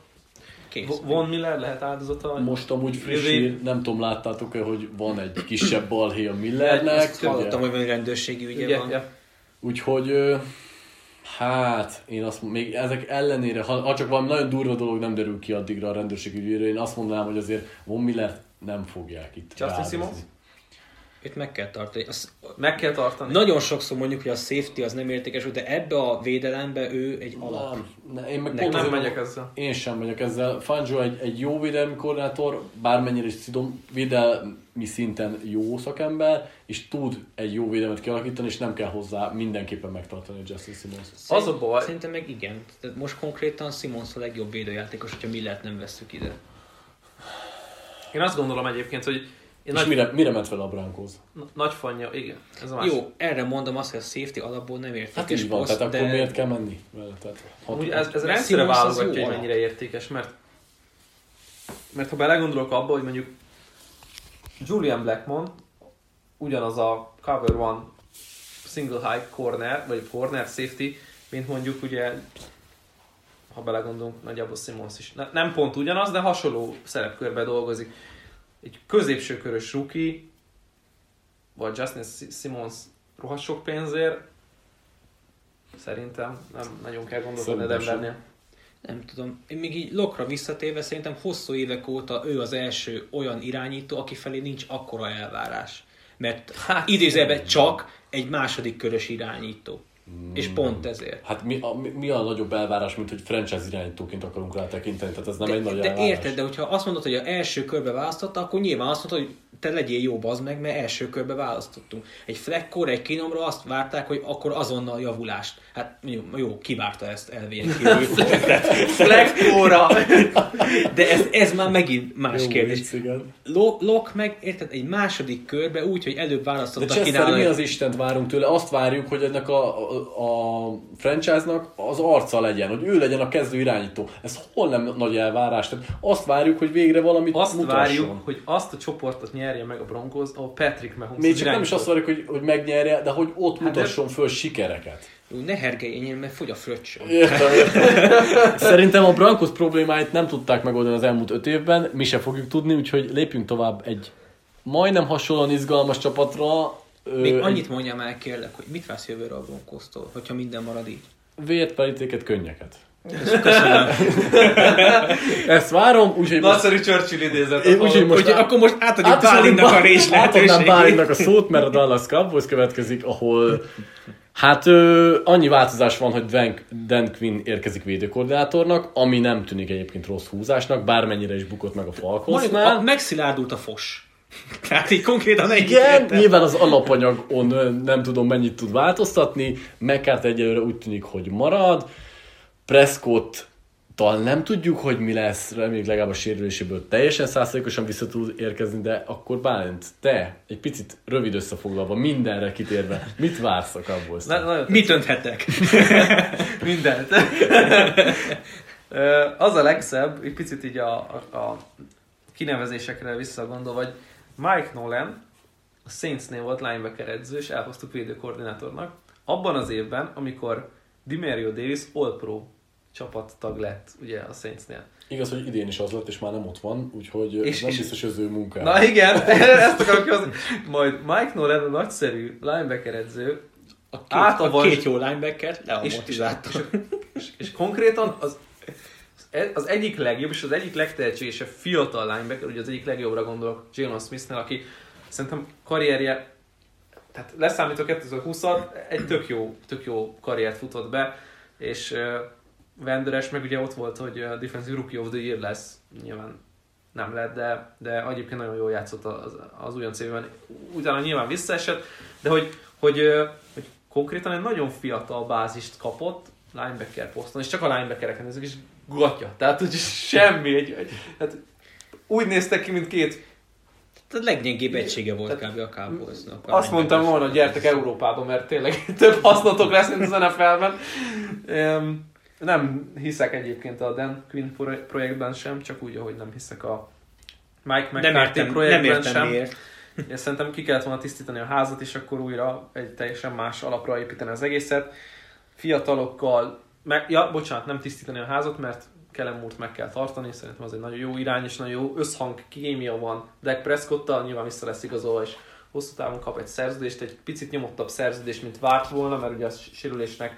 kész. Von Miller lehet áldozata? Most amúgy friss Jövő- hír, nem tudom, láttátok-e, hogy van egy kisebb balhé a Millernek. Ezt Hallottam, hogy van rendőrségi ügye Ugye, van. ja. Úgyhogy, hát, én azt még ezek ellenére, ha, ha csak valami nagyon durva dolog nem derül ki addigra a rendőrség ügyére, én azt mondanám, hogy azért Von Miller nem fogják itt Justin. Simons? Őt meg kell tartani. Az, Meg kell tartani. nagyon sokszor mondjuk, hogy a safety az nem értékes, de ebbe a védelembe ő egy alap. Nem, ne, én meg pont nem megyek ezzel. Én sem megyek ezzel. Fangio egy, egy jó védelmi koordinátor, bármennyire is tudom, védelmi szinten jó szakember, és tud egy jó védelmet kialakítani, és nem kell hozzá mindenképpen megtartani a Justin Simons. Az a baj. Szerintem meg igen. Tehát most konkrétan Simons a legjobb védőjátékos, hogyha Millert nem vesszük ide. Én azt gondolom egyébként, hogy én És nagy, mire, mire ment fel a Broncos? na- nagy fanya, igen, ez a másik. Jó, erre mondom azt, hogy a safety alapból nem értékes Hát így van, poszt, tehát de akkor miért kell menni vele? Tehát, Amúgy ez, ez rendszerre válogatja, hogy mennyire értékes, mert mert ha belegondolok abba, hogy mondjuk Julian Blackmon, ugyanaz a cover one single high corner, vagy corner safety, mint mondjuk ugye, ha belegondolunk, nagyjából Simons is. Ne, nem pont ugyanaz, de hasonló szerepkörbe dolgozik. Egy középső körös rookie, vagy Justin Simons rohadt sok pénzért, szerintem nem nagyon kell gondolkodni. Denvernél. Nem tudom. Én még így Lokra visszatérve szerintem hosszú évek óta ő az első olyan irányító, aki felé nincs akkora elvárás. Mert hát, idézőben csak egy második körös irányító. És pont ezért. Hát mi a, mi, a nagyobb elvárás, mint hogy franchise irányítóként akarunk rá tekinteni, tehát ez nem De, egy nagy de elvárás. érted, de hogyha azt mondod, hogy a első körbe választotta, akkor nyilván azt mondod, hogy te legyél jó bazd meg, mert első körbe választottunk. Egy Fleckor, egy Kinomra azt várták, hogy akkor azonnal javulást. Hát jó, jó kivárta ezt elvén. Flektóra! De ez, ez már megint más Jó kérdés. Lok meg, érted, egy második körbe úgy, hogy előbb De választotta Chester, mi az Istent várunk tőle? Azt várjuk, hogy ennek a, a, a franchise-nak az arca legyen, hogy ő legyen a kezdő irányító. Ez hol nem nagy elvárás? Tehát azt várjuk, hogy végre valamit Azt mutasson. várjuk, hogy azt a csoportot nyerje meg a Broncos, ahol Patrick Mahomes Még csak nem is azt várjuk, hogy, hogy megnyerje, de hogy ott Hát de- mutasson föl sikereket. Ne hergelj én, mert fogy a értem. Szerintem a Broncos problémáit nem tudták megoldani az elmúlt öt évben, mi se fogjuk tudni, úgyhogy lépjünk tovább egy majdnem hasonlóan izgalmas csapatra. Ö, Még egy annyit mondjam el, kérlek, hogy mit vársz jövőre a Broncos-tól, hogyha minden marad így. Vért, pelítéket, könnyeket. Köszönöm. Ezt várom, úgyhogy most, Nagyszerű Churchill idézet. Én úgyhogy most- Úgyhogy akkor most átadjuk Át Bálinnak a rés lehetőségét. Bálinnak a szót, mert a Dallas Cowboys következik, ahol hát ö, annyi változás van, hogy Dan, Dan Quinn érkezik védőkoordinátornak, ami nem tűnik egyébként rossz húzásnak, bármennyire is bukott meg a Falconsnál. megszilárdult a fos. Tehát így konkrétan egy Igen, nyilván az alapanyagon nem tudom mennyit tud változtatni, McCart egyelőre úgy tűnik, hogy marad, Prescott talán nem tudjuk, hogy mi lesz, reméljük legalább a sérüléséből teljesen százalékosan vissza tud érkezni, de akkor Bálint, te, egy picit rövid összefoglalva, mindenre kitérve, mit vársz a cowboys Na, nagyon Mit önthetek? Mindent. Az a legszebb, egy picit így a, a, a kinevezésekre visszagondol, vagy Mike Nolan, a Saintsnél volt linebacker edző, és elhoztuk védőkoordinátornak. Abban az évben, amikor Dimerio Davis All-Pro csapattag lett ugye a Saintsnél. Igaz, hogy idén is az lett, és már nem ott van, úgyhogy és, És- nem és- biztos, hogy az ő munkája. Na igen, ezt akarom kihozni. Majd Mike Nolan a nagyszerű linebacker edző, A két, Átavas- a két jó linebacker és, és, leamortizálta. és, és konkrétan az, az egyik legjobb, és az egyik legtehetségesebb fiatal linebacker, ugye az egyik legjobbra gondolok Jalen Smithnél, aki szerintem karrierje, tehát leszámítva 2020-at, egy tök jó, tök jó karriert futott be, és Venderes meg ugye ott volt, hogy uh, Defensive Rookie of the Year lesz, nyilván nem lett, de, de egyébként nagyon jól játszott az, az újonc évben. Utána nyilván visszaesett, de hogy, hogy, hogy konkrétan egy nagyon fiatal bázist kapott linebacker poszton, és csak a linebackereken nézzük, és gatya. Tehát, hogy semmi. Egy, egy, hát úgy néztek ki, mint két A leggyengébb egysége volt kb. a Cowboysnak. a azt mondtam volna, hogy gyertek Európába, mert tényleg több hasznotok lesz, mint az NFL-ben. Nem hiszek egyébként a Dan Quinn pro- projektben sem, csak úgy, ahogy nem hiszek a Mike McCarthy értem, nem projektben értem sem. miért. Én szerintem ki kellett volna tisztítani a házat, és akkor újra egy teljesen más alapra építeni az egészet. Fiatalokkal, meg, ja, bocsánat, nem tisztítani a házat, mert Kellen Moore-t meg kell tartani, szerintem az egy nagyon jó irány, és nagyon jó összhang, kémia van Dak Prescott-tal, nyilván vissza lesz igazolva, és hosszú távon kap egy szerződést, egy picit nyomottabb szerződést, mint várt volna, mert ugye a sérülésnek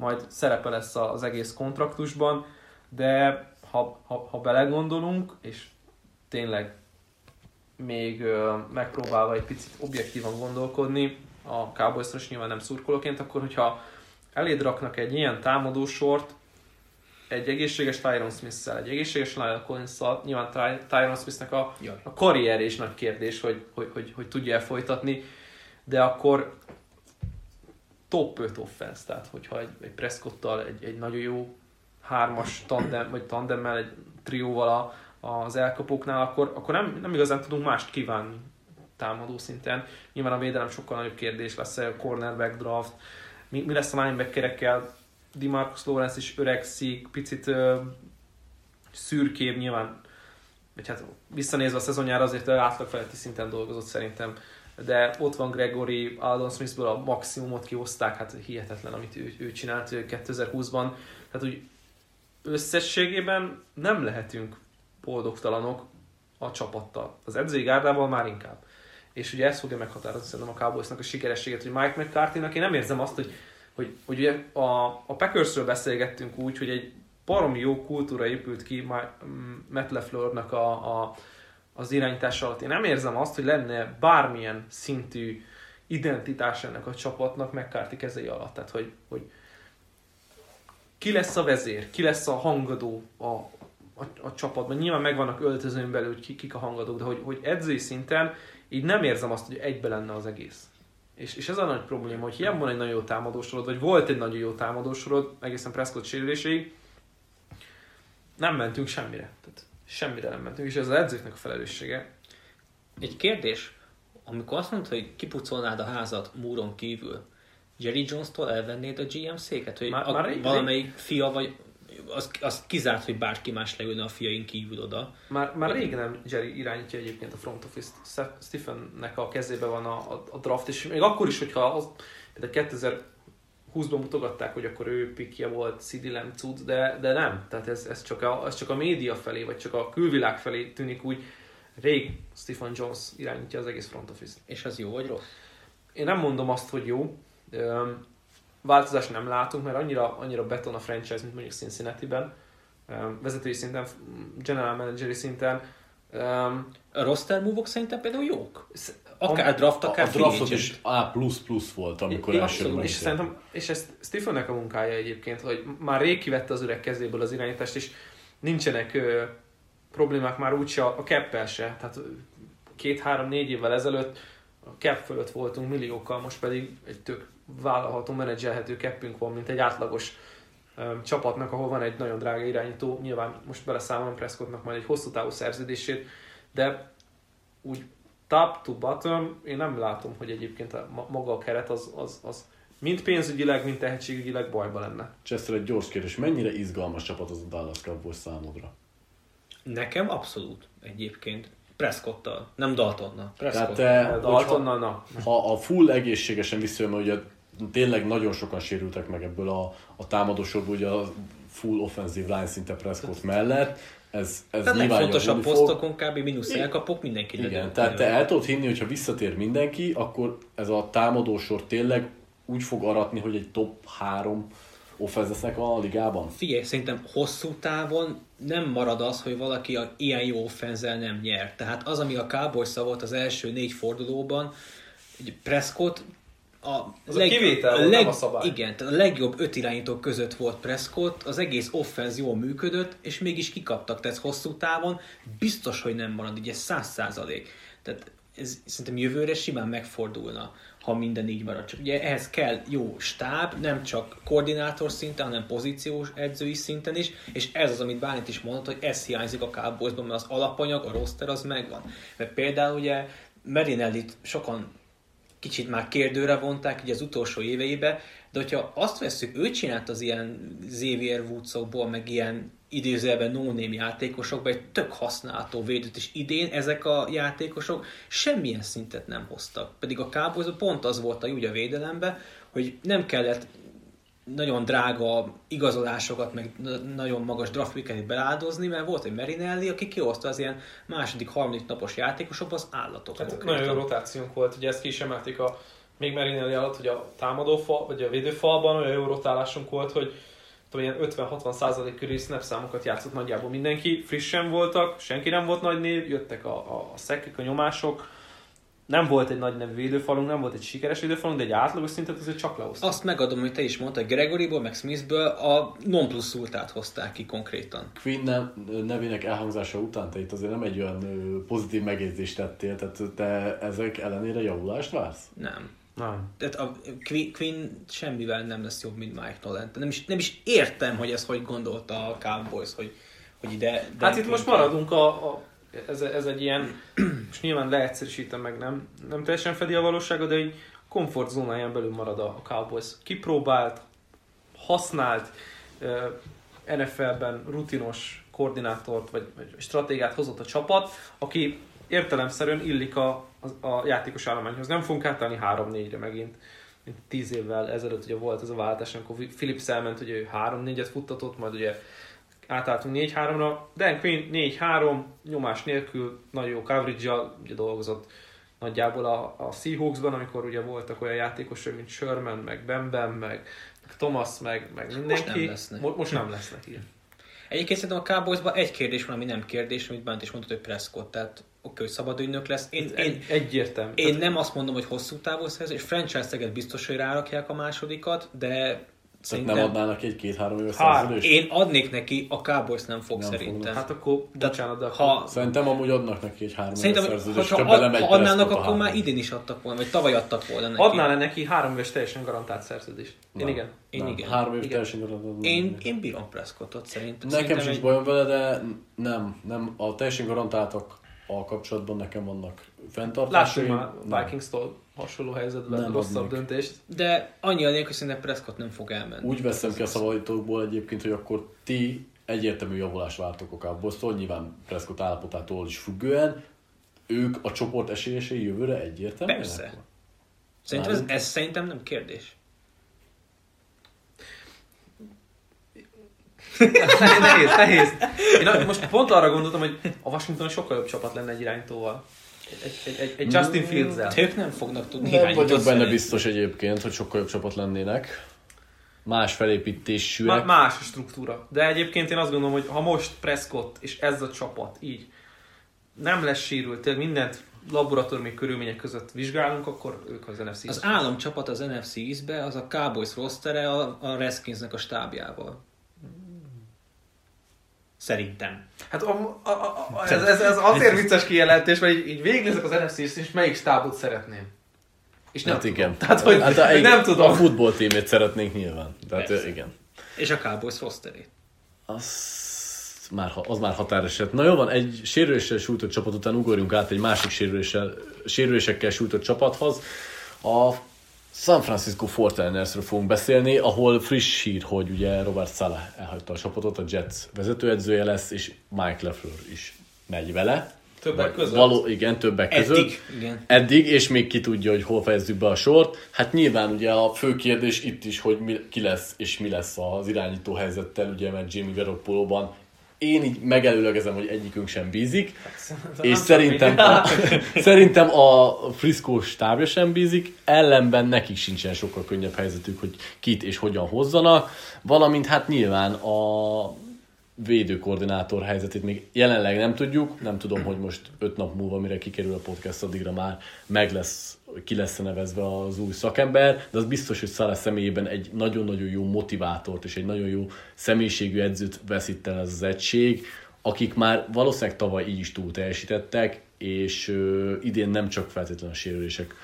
majd szerepe lesz az egész kontraktusban, de ha, ha, ha belegondolunk, és tényleg még megpróbálva egy picit objektívan gondolkodni, a cowboys nyilván nem szurkolóként, akkor hogyha eléd raknak egy ilyen támadósort, egy egészséges Tyron Smith-szel, egy egészséges Lyle collins nyilván Ty- Tyron Smith-nek a, Jaj. a karrier is nagy kérdés, hogy, hogy, hogy, hogy tudja-e folytatni, de akkor top 5 offense, tehát hogyha egy, egy Prescott-tal egy, egy nagyon jó hármas tandem, vagy tandemmel, egy trióval a, az elkapóknál, akkor, akkor nem, nem igazán tudunk mást kívánni támadó szinten. Nyilván a védelem sokkal nagyobb kérdés lesz a cornerback draft, mi, mi lesz a linebackerekkel, Dimarcus Lawrence is öregszik, picit ö, szürkébb, nyilván vagy hát visszanézve a szezonjára azért átlag feletti szinten dolgozott szerintem, de ott van Gregory, Aldon Smithből a maximumot kihozták, hát hihetetlen, amit ő, ő csinált 2020-ban. Tehát úgy összességében nem lehetünk boldogtalanok a csapattal. Az edzői gárdával már inkább. És ugye ez fogja meghatározni szerintem a Cowboysnak a sikerességet, hogy Mike McCarthy-nak én nem érzem azt, hogy, hogy, hogy ugye a, a Packersről beszélgettünk úgy, hogy egy baromi jó kultúra épült ki Matt LeFleur-nak a, a, az irányítás alatt. Én nem érzem azt, hogy lenne bármilyen szintű identitás ennek a csapatnak McCarthy kezei alatt. Tehát, hogy, hogy ki lesz a vezér, ki lesz a hangadó a, a, a csapatban. Nyilván megvannak öltözőn belül, hogy kik a hangadók, de hogy, hogy edzői szinten így nem érzem azt, hogy egybe lenne az egész. És, és ez a nagy probléma, hogy hiába van egy nagyon jó támadósorod, vagy volt egy nagyon jó támadósorod, egészen Prescott sérüléséig, nem mentünk semmire. Tehát semmire nem mentünk, és ez az edzőknek a felelőssége. Egy kérdés, amikor azt mondta, hogy kipucolnád a házat múron kívül, Jerry Jones-tól elvennéd a GM széket? Hogy már, a, már valamelyik fia, vagy az, az kizárt, hogy bárki más leülne a fiain kívül oda. Már, már rég nem Jerry irányítja egyébként a front office-t. Stephennek a kezébe van a, a, a draft, és még akkor is, hogyha az, például 2020-ban mutogatták, hogy akkor ő pikje volt Lamb cucc, de, de nem. Tehát ez, ez, csak a, ez csak a média felé, vagy csak a külvilág felé tűnik úgy. Rég Stephen Jones irányítja az egész front office-t. És az jó vagy rossz? Én nem mondom azt, hogy jó változást nem látunk, mert annyira, annyira beton a franchise, mint mondjuk Cincinnati-ben, vezetői szinten, general manageri szinten. A roster move szerintem például jók. Akár draft, akár a, a draftot is A++ volt, amikor első és, szerintem, és ez Stephennek a munkája egyébként, hogy már rég kivette az öreg kezéből az irányítást, és nincsenek ö, problémák már úgyse a, a keppel se. Tehát két-három-négy évvel ezelőtt a cap fölött voltunk milliókkal, most pedig egy tök vállalható, menedzselhető keppünk van, mint egy átlagos um, csapatnak, ahol van egy nagyon drága irányító, nyilván most beleszámolom Prescottnak majd egy hosszú távú szerződését, de úgy top to bottom, én nem látom, hogy egyébként a, maga a keret az, az, az mind pénzügyileg, mind tehetségügyileg bajba lenne. Chester, egy gyors kérdés, mennyire izgalmas csapat az a Dallas Cowboys számodra? Nekem abszolút egyébként. Prescott-tal, nem Daltonnal. Tehát te, Daltonnal, na. Ha a full egészségesen visszajön, mert ugye tényleg nagyon sokan sérültek meg ebből a, a támadósorból, ugye a full offensive line szinte Prescott mellett. Ez, ez tehát legfontosabb posztokon kb. mínusz elkapok, mindenki. Igen, tehát te el tudod hinni, hogy ha visszatér mindenki, akkor ez a támadósor tényleg úgy fog aratni, hogy egy top 3 offense a ligában? Figyelj, szerintem hosszú távon nem marad az, hogy valaki a ilyen jó offenzel nem nyer. Tehát az, ami a Cowboys volt az első négy fordulóban, Prescott a, az leg, a kivétel, a leg, nem a szabály. Igen, tehát a legjobb öt irányítók között volt Prescott, az egész offenz jól működött, és mégis kikaptak, tehát hosszú távon biztos, hogy nem marad, ugye száz százalék. Tehát ez szerintem jövőre simán megfordulna, ha minden így marad. Csak ugye ehhez kell jó stáb, nem csak koordinátor szinten, hanem pozíciós edzői szinten is, és ez az, amit Bálint is mondott, hogy ez hiányzik a Cowboysban, mert az alapanyag, a roster az megvan. Mert például ugye Merinellit sokan kicsit már kérdőre vonták ugye az utolsó éveibe, de hogyha azt veszük, ő csinált az ilyen Xavier Woodsokból, meg ilyen idézőjelben no játékosokból egy tök használható védőt, és idén ezek a játékosok semmilyen szintet nem hoztak. Pedig a cowboys pont az volt a úgy a védelembe, hogy nem kellett nagyon drága igazolásokat, meg nagyon magas draftpicket beláldozni, mert volt egy Merinelli, aki kihozta az ilyen második, harmadik napos játékosok az állatot. Hát nagyon jó rotációnk volt, ugye ezt ki is emelték a még Merinelli alatt, hogy a támadófal, vagy a védőfalban olyan jó rotálásunk volt, hogy tudom, ilyen 50-60 százalék körül snap számokat játszott nagyjából mindenki, frissen voltak, senki nem volt nagy név, jöttek a, a, a szekek, a nyomások, nem volt egy nagy nevű védőfalunk, nem volt egy sikeres védőfalunk, de egy átlagos szintet azért csak lehoztak. Azt megadom, hogy te is mondtad, Gregoryból, meg Smithből a non plus ultát hozták ki konkrétan. Queen nevének elhangzása után te itt azért nem egy olyan pozitív megjegyzést tettél, tehát te ezek ellenére javulást vársz? Nem. Nem. Tehát a Queen semmivel nem lesz jobb, mint Mike Nolan. Nem is, nem is értem, hogy ezt hogy gondolta a Cowboys, hogy, hogy ide... Hát itt most maradunk a, a ez, ez egy ilyen, most nyilván leegyszerűsítem meg, nem, nem teljesen fedi a valóságot, de egy komfortzónáján belül marad a, Cowboys. Kipróbált, használt, uh, NFL-ben rutinos koordinátort vagy, vagy stratégát hozott a csapat, aki értelemszerűen illik a, a, a játékos állományhoz. Nem fogunk átállni 3-4-re megint. Mint 10 évvel ezelőtt ugye volt ez a váltás, amikor Philips elment, ugye ő 3-4-et futtatott, majd ugye átálltunk 4-3-ra. Dan Quinn 4-3, nyomás nélkül, nagyon jó coverage ugye dolgozott nagyjából a, a Seahawksban, amikor ugye voltak olyan játékosok, mint Sherman, meg Bemben, meg, Thomas, meg, meg mindenki. Most nem lesznek. Mo- most nem lesznek, igen. Egyébként szerintem a Cowboysban egy kérdés van, ami nem kérdés, amit Bánt is mondta, hogy Prescott, tehát oké, hogy szabad ügynök lesz. Én, én, egyértelmű. Én nem azt mondom, hogy hosszú távú szerzés, franchise teget biztos, hogy rárakják a másodikat, de Szerintem... nem adnának egy-két-három éves szerződést? Én adnék neki, a Cowboys nem fog nem szerintem. Fognak. Hát akkor, bocsánat, de ha... Szerintem amúgy adnak neki egy három éves szerződést. Ha, ha, ad, ha adnának, akkor már idén is adtak volna, vagy tavaly adtak volna neki. Adnál neki három éves teljesen garantált szerződést? Én nem. igen. Én nem. igen. Három éves teljesen garantált. Én, én bírom Prescottot szerintem. Nekem sincs egy... bajom vele, de nem, nem. A teljesen garantáltak a kapcsolatban nekem vannak fenntartásaim. Lássuk már Vikings-tól hasonló helyzetben nem rosszabb adnak. döntést. De annyi a hogy szerintem Prescott nem fog elmenni. Úgy veszem ki a szavaitokból egyébként, hogy akkor ti egyértelmű javulás vártok a Cowboys-tól, nyilván Prescott állapotától is függően. Ők a csoport esélyesei jövőre egyértelmű? Persze. Szerintem ez, ez szerintem nem kérdés. Nehéz, nehéz. Én most pont arra gondoltam, hogy a Washington sokkal jobb csapat lenne egy irányítóval. Egy, egy, egy, egy Justin Fields-el. Ők nem fognak tudni Nem vagyok benne biztos egyébként, hogy sokkal jobb csapat lennének. Más felépítésűek. Má, más a struktúra. De egyébként én azt gondolom, hogy ha most Prescott és ez a csapat így nem lesz sérült, tényleg mindent laboratóriumi körülmények között vizsgálunk, akkor ők az NFC Az államcsapat az NFC East-be, az a Cowboys rostere a, a Redskinsnek a stábjával. Szerintem. Hát a, a, a, ez, ez, ez azért vicces kijelentés, mert így, így végignézek az NFC-t, és melyik stábot szeretném. És nem hát tudom. igen. Tehát, hogy, hát a, nem tudom. A futballtímét szeretnénk nyilván. Tehát Persze. igen. És a Cowboys rosterét. Az már, az már határeset. Na jó van, egy sérüléssel sújtott csapat után ugorjunk át egy másik sérüléssel, sérülésekkel sújtott csapathoz. A San Francisco 49ersről fogunk beszélni, ahol friss hír, hogy ugye Robert Sala elhagyta a csapatot, a Jets vezetőedzője lesz, és Mike LeFleur is megy vele. Többek között? Való, igen, többek Eddig, között. Igen. Eddig, és még ki tudja, hogy hol fejezzük be a sort. Hát nyilván ugye a fő kérdés itt is, hogy mi, ki lesz és mi lesz az irányító helyzettel, ugye, mert Jimmy Garoppolo-ban én így megelőlegezem, hogy egyikünk sem bízik, hát, és szerintem a, szerintem a Frisco stábja sem bízik, ellenben nekik sincsen sokkal könnyebb helyzetük, hogy kit és hogyan hozzanak, valamint hát nyilván a védőkoordinátor helyzetét még jelenleg nem tudjuk, nem tudom, hogy most öt nap múlva, mire kikerül a podcast, addigra már meg lesz, ki lesz nevezve az új szakember, de az biztos, hogy Szala személyében egy nagyon-nagyon jó motivátort és egy nagyon jó személyiségű edzőt veszít el az egység, akik már valószínűleg tavaly így is túl teljesítettek, és ö, idén nem csak feltétlenül sérülések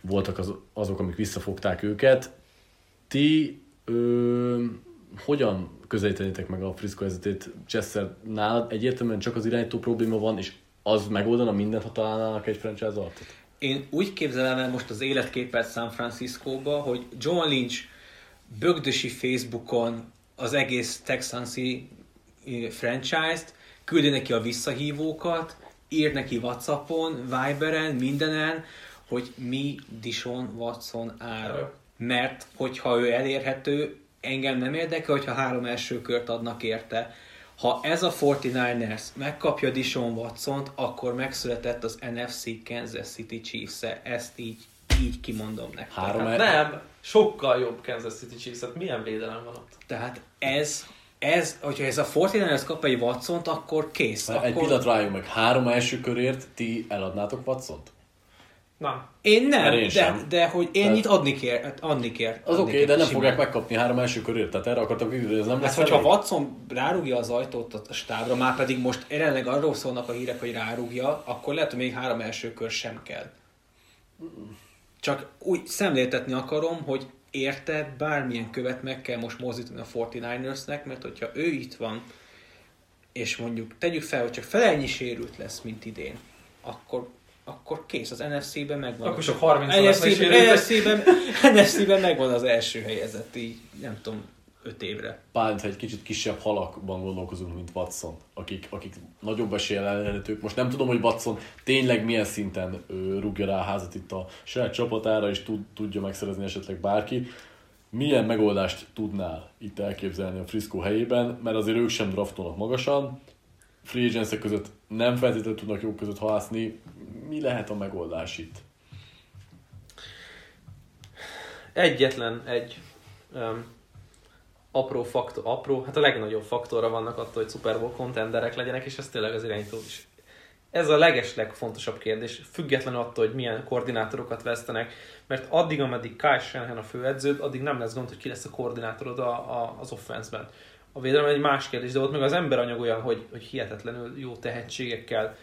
voltak az, azok, amik visszafogták őket. Ti ö, hogyan közelítenétek meg a Frisco helyzetét Chester nálad egyértelműen csak az irányító probléma van, és az megoldana mindent, ha találnának egy franchise artot? Én úgy képzelem el most az életképet San Francisco-ba, hogy John Lynch bögdösi Facebookon az egész Texansi franchise-t, küldi neki a visszahívókat, ír neki Whatsappon, Viberen, mindenen, hogy mi Dishon Watson ára. Mert hogyha ő elérhető, engem nem érdekel, hogyha három első kört adnak érte. Ha ez a 49ers megkapja Dishon watson akkor megszületett az NFC Kansas City chiefs -e. Ezt így, így kimondom nektek. Három hát nem, sokkal jobb Kansas City chiefs -et. Milyen védelem van ott? Tehát ez, ez, hogyha ez a 49ers kap egy watson akkor kész. Egy akkor... pillanat rájunk meg, három első körért ti eladnátok watson -t? Nem. Én nem, én de, de hogy én Tehát... itt adni kér, hát adni kér. Az oké, okay, de nem simán. fogják megkapni három első körét, tehát erre akartak hogy ez nem lesz. Hát, hogyha Watson rárúgja az ajtót a stábra, már pedig most jelenleg arról szólnak a hírek, hogy rárúgja, akkor lehet, hogy még három első kör sem kell. Csak úgy szemléltetni akarom, hogy érte bármilyen követ meg kell most mozdítani a 49ersnek, mert hogyha ő itt van, és mondjuk tegyük fel, hogy csak felennyi sérült lesz, mint idén, akkor akkor kész, az NFC-ben megvan. Akkor sok 30 NFC-ben, NFC-ben, NFC-ben megvan az első helyezett, így nem tudom, öt évre. Pálint, ha egy kicsit kisebb halakban gondolkozunk, mint Watson, akik, akik nagyobb eséllyel elérhetők. Most nem tudom, hogy Watson tényleg milyen szinten ö, rúgja rá a házat itt a saját csapatára, és tud, tudja megszerezni esetleg bárki. Milyen megoldást tudnál itt elképzelni a Frisco helyében, mert azért ők sem draftolnak magasan, free agents között nem feltétlenül tudnak jók között halászni. Mi lehet a megoldás itt? Egyetlen egy um, apró faktor, apró, hát a legnagyobb faktorra vannak attól, hogy Super Bowl contenderek legyenek, és ez tényleg az irányító is. Ez a legesleg fontosabb kérdés, függetlenül attól, hogy milyen koordinátorokat vesztenek, mert addig, ameddig Kyle Shanahan a főedződ, addig nem lesz gond, hogy ki lesz a koordinátorod a, a, az offense-ben. A védelem egy más kérdés, de ott meg az emberanyag olyan, hogy, hogy hihetetlenül jó tehetségekkel,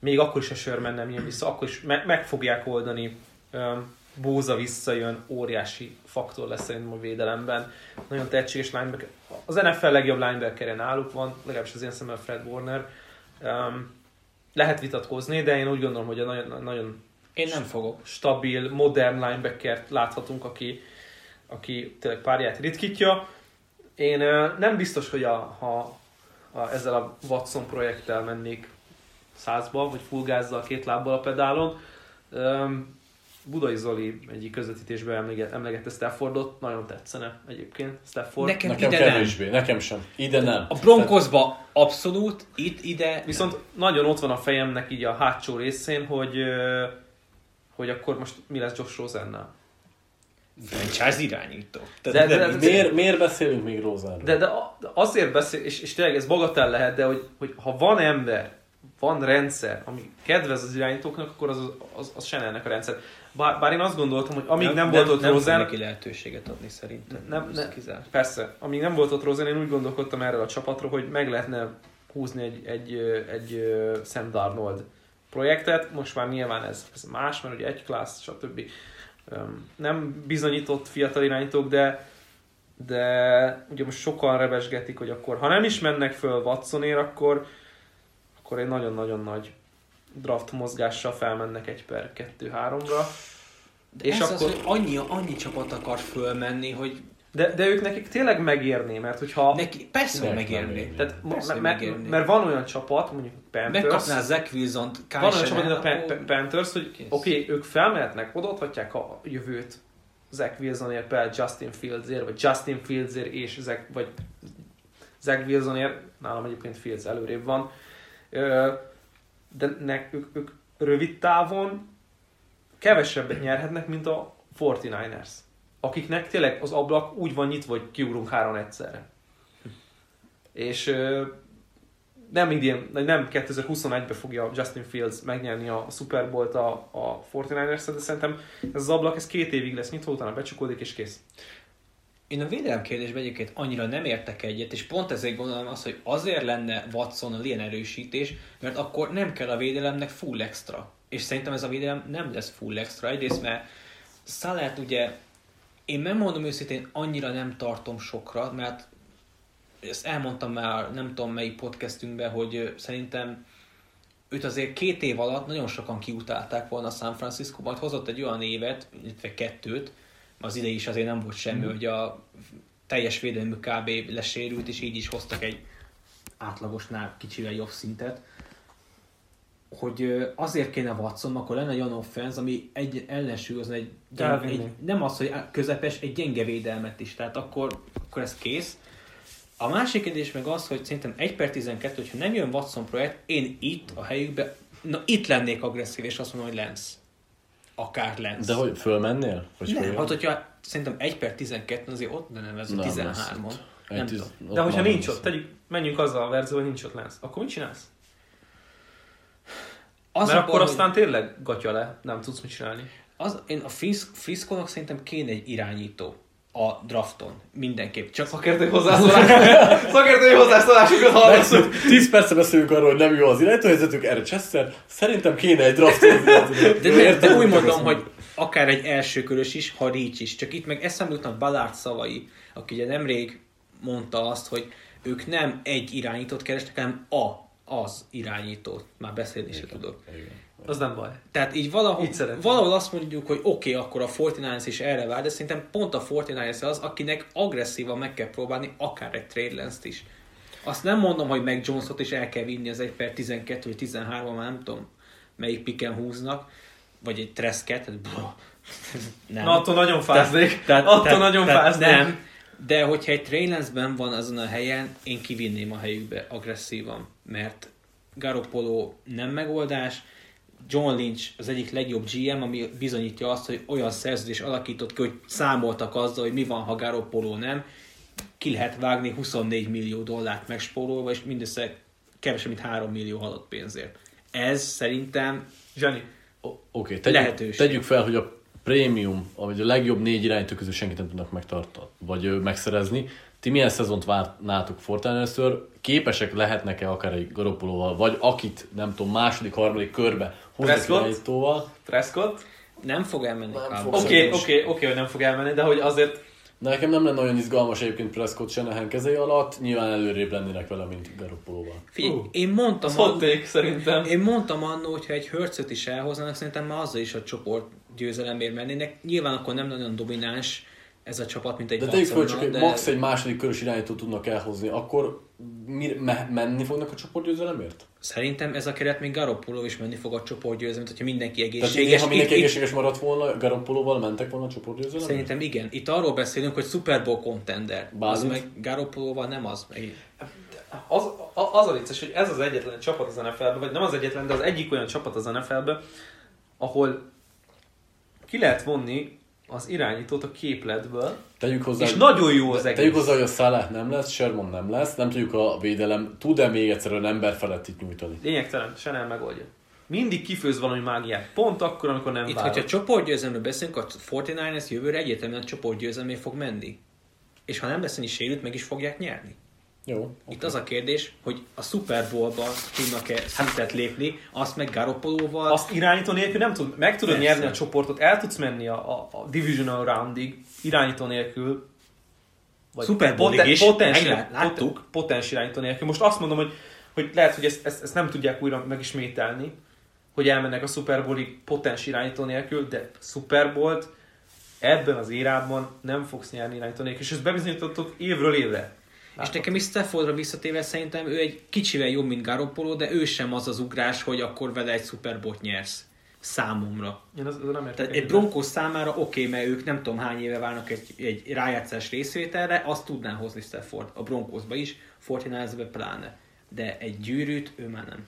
még akkor is a Sherman nem jön vissza, akkor is me- meg fogják oldani. Um, Bóza visszajön, óriási faktor lesz szerintem a védelemben. Nagyon tehetséges linebacker. Az NFL legjobb linebacker náluk van, legalábbis az én szemben Fred Warner. Um, lehet vitatkozni, de én úgy gondolom, hogy a nagyon, nagyon Én nem fogok. stabil, modern linebackert láthatunk, aki, aki tényleg párját ritkítja. Én ö, nem biztos, hogy a, ha a, ezzel a Watson projekttel mennék százba, vagy full gázzal, két lábbal a pedálon. Budai Zoli egyik közvetítésben emleget, emlegette Staffordot, nagyon tetszene egyébként Stafford. Nekem, Nekem ide nem. kevésbé, nekem sem. Ide nem. A Broncosba abszolút, itt, ide Viszont nagyon ott van a fejemnek így a hátsó részén, hogy, hogy akkor most mi lesz Josh Rosennel. franchise irányító. De- de- nem- de- Miért, miért beszélünk még Rózáról? De, de a- de azért beszél, és, és tényleg ez bagatell lehet, de hogy, hogy ha van ember, van rendszer, ami kedvez az irányítóknak, akkor az, az, az Shannonnek a rendszer. Bár, bár én azt gondoltam, hogy amíg nem, nem volt ott nem Rosen, neki lehetőséget adni szerintem. Nem, nem. kizárt. persze, amíg nem volt ott Rosen, én úgy gondolkodtam erről a csapatról, hogy meg lehetne húzni egy, egy, egy, egy Sam Darnold projektet, most már nyilván ez, ez más, mert ugye egy klassz, stb. Nem bizonyított fiatal irányítók, de de ugye most sokan revesgetik, hogy akkor ha nem is mennek föl Watsonért, akkor, akkor egy nagyon-nagyon nagy draft mozgással felmennek egy per 2-3-ra. De És ez akkor- az, hogy annyi, annyi csapat akar fölmenni, hogy De, de ők nekik tényleg megérné, mert hogyha... neki persze, hogy érni? tehát, Persze, me- megérné. mert van olyan csapat, mondjuk Panthers, Megkapná Zach Wilson-t, van olyan csapat, mint a Pan- Panthers, hogy oké, okay, ők felmehetnek, odaadhatják a jövőt Zach Wilsonért, például Justin Fieldsért, vagy Justin Fieldsért és Zach, vagy Zach Wilsonért, nálam egyébként Fields előrébb van, de ne, ők, ők rövid távon kevesebbet nyerhetnek, mint a 49ers, akiknek tényleg az ablak úgy van nyitva, hogy kiugrunk három egyszerre. És nem idén, nem 2021-ben fogja Justin Fields megnyerni a Super Bowl-t a, a 49ers, de szerintem ez az ablak, ez két évig lesz nyitva, utána becsukódik és kész. Én a védelem kérdésben egyébként annyira nem értek egyet, és pont ezért gondolom azt, hogy azért lenne Watson ilyen erősítés, mert akkor nem kell a védelemnek full extra. És szerintem ez a védelem nem lesz full extra. Egyrészt, mert Szalát ugye, én nem mondom őszintén, annyira nem tartom sokra, mert ezt elmondtam már nem tudom melyik podcastünkben, hogy szerintem őt azért két év alatt nagyon sokan kiutálták volna San Francisco, majd hozott egy olyan évet, illetve kettőt, az idei is azért nem volt semmi, hogy a teljes védelmű kb. lesérült, és így is hoztak egy átlagosnál kicsivel jobb szintet, hogy azért kéne Watson, akkor lenne egy olyan offense, ami egy ellensúlyozna egy, gyeng, Elvinni. egy, nem az, hogy közepes, egy gyenge védelmet is, tehát akkor, akkor ez kész. A másik kérdés meg az, hogy szerintem 1 per 12, hogyha nem jön Watson projekt, én itt a helyükben, na itt lennék agresszív, és azt mondom, hogy Lens. Akár Lens. De hogy fölmennél? Vagy Nem, hát hogyha szerintem 1 per 12 azért ott nem ez a Nem, 13-on. az- Nem egy tudom. tiz- De hogyha nincs ott, tegyük, menjünk azzal a verzióval, hogy nincs ott Lance, akkor mit csinálsz? Az Mert akkor baj, aztán tényleg gatya le, nem tudsz mit csinálni. hogy az, én a Frisk, Friskónak szerintem kéne egy irányító a drafton, mindenképp. Csak Szakértői hozzászólás, szakértői hozzászólásokat hallasz. 10 perce beszélünk arról, hogy nem jó az irányítóhelyzetük, erre Chester. Szerintem kéne egy draft. De, de, de úgy mondom, hogy akár egy elsőkörös is, ha Reach is. Csak itt meg eszembe jutnak Ballard szavai, aki ugye nemrég mondta azt, hogy ők nem egy irányítót keresnek, hanem a, az irányítót. Már beszélni se tudok. Az nem baj. Tehát így valahol, Így valahol azt mondjuk, hogy oké, okay, akkor a 49ers is erre vár, de szerintem pont a 49ers az, akinek agresszívan meg kell próbálni akár egy trade lance-t is. Azt nem mondom, hogy meg Jonesot is el kell vinni az 1 per 12 vagy 13 már nem tudom, melyik piken húznak, vagy egy Tresket, tehát bro, nem. Na, attól nagyon fáznék. Tehát- attól tehát- nagyon tehát fáznék. Nem, de hogyha egy Trailensben van azon a helyen, én kivinném a helyükbe agresszívan, mert Garoppolo nem megoldás, John Lynch az egyik legjobb GM, ami bizonyítja azt, hogy olyan szerződés alakított ki, hogy számoltak azzal, hogy mi van, ha Garoppolo nem. Ki lehet vágni 24 millió dollárt megspórolva, és mindössze kevesebb, mint 3 millió halott pénzért. Ez szerintem Zsani, O- Oké, okay, tegyük, Lehetőség. tegyük fel, hogy a prémium, vagy a legjobb négy irányító közül senkit nem tudnak megtartani, vagy megszerezni. Ti milyen szezont várnátok Fortán először? Képesek lehetnek-e akár egy Garoppolóval, vagy akit, nem tudom, második, harmadik körbe Prescott? Prescott. nem fog elmenni. Oké, oké, oké, hogy nem fog elmenni, de hogy azért De nekem nem lenne olyan izgalmas egyébként Prescott Shanahan kezei alatt, nyilván előrébb lennének vele, mint Garoppolóval. Figyelj, Ú, én mondtam, hot take szerintem. Én mondtam annó, hogyha egy hörcöt is elhoznának, szerintem már azzal is a csoport győzelemért mennének. Nyilván akkor nem nagyon domináns ez a csapat, mint egy De tegyük fel, csak egy max egy második körös irányítót tudnak elhozni, akkor menni fognak a csoportgyőzelemért? Szerintem ez a keret még Garoppolo is menni fog a csoportgyőzelem, hogyha mindenki Tehát egészséges. idén, ha mindenki Itt- egészséges maradt volna, Garoppolóval mentek volna a csoportgyőzelemért? Szerintem igen. Itt arról beszélünk, hogy Super Bowl contender. Az Bálint? meg Garoppolóval nem az. Meg... Az, a- az a vicces, hogy ez az egyetlen csapat az NFL-ben, vagy nem az egyetlen, de az egyik olyan csapat az NFL-ben, ahol ki lehet vonni az irányítót a képletből, Tegyük hozzá, és nagyon jó az Tegyük egész. hozzá, hogy a Salah nem lesz, Sherman nem lesz, nem tudjuk a védelem, tud-e még egyszer olyan ember felett itt nyújtani. Lényegtelen, se nem megoldja. Mindig kifőz valami mágiát. Pont akkor, amikor nem Itt, várod. hogyha csoportgyőzelemről beszélünk, a 49ers jövőre egyértelműen a csoportgyőzelmé fog menni. És ha nem lesz sérült, meg is fogják nyerni. Jó. Itt az a kérdés, hogy a Super Bowl-ba tudnak-e szintet lépni, azt meg Garoppolóval. Azt irányító nélkül nem tud, meg tudod Persze. nyerni a csoportot, el tudsz menni a, a, a divisional roundig irányító nélkül. Super Bowlig is, potens, láttuk. poten- potens irányító nélkül. Most azt mondom, hogy, hogy lehet, hogy ezt, ezt, ezt nem tudják újra megismételni, hogy elmennek a Super Bowlig potens irányító nélkül, de Super Bowl-t ebben az érában nem fogsz nyerni irányító nélkül, és ezt bebizonyítottuk évről évre. És nekem is Staffordra visszatérve szerintem ő egy kicsivel jobb, mint Garoppolo, de ő sem az az ugrás, hogy akkor vele egy Super Bowl nyersz. Számomra. Én az, az nem értek Tehát egy. Broncos számára oké, okay, mert ők nem tudom hány éve várnak egy, egy rájátszás részvételre, azt tudná hozni Stafford a Broncosba is, Fortinazbe pláne. De egy gyűrűt ő már nem.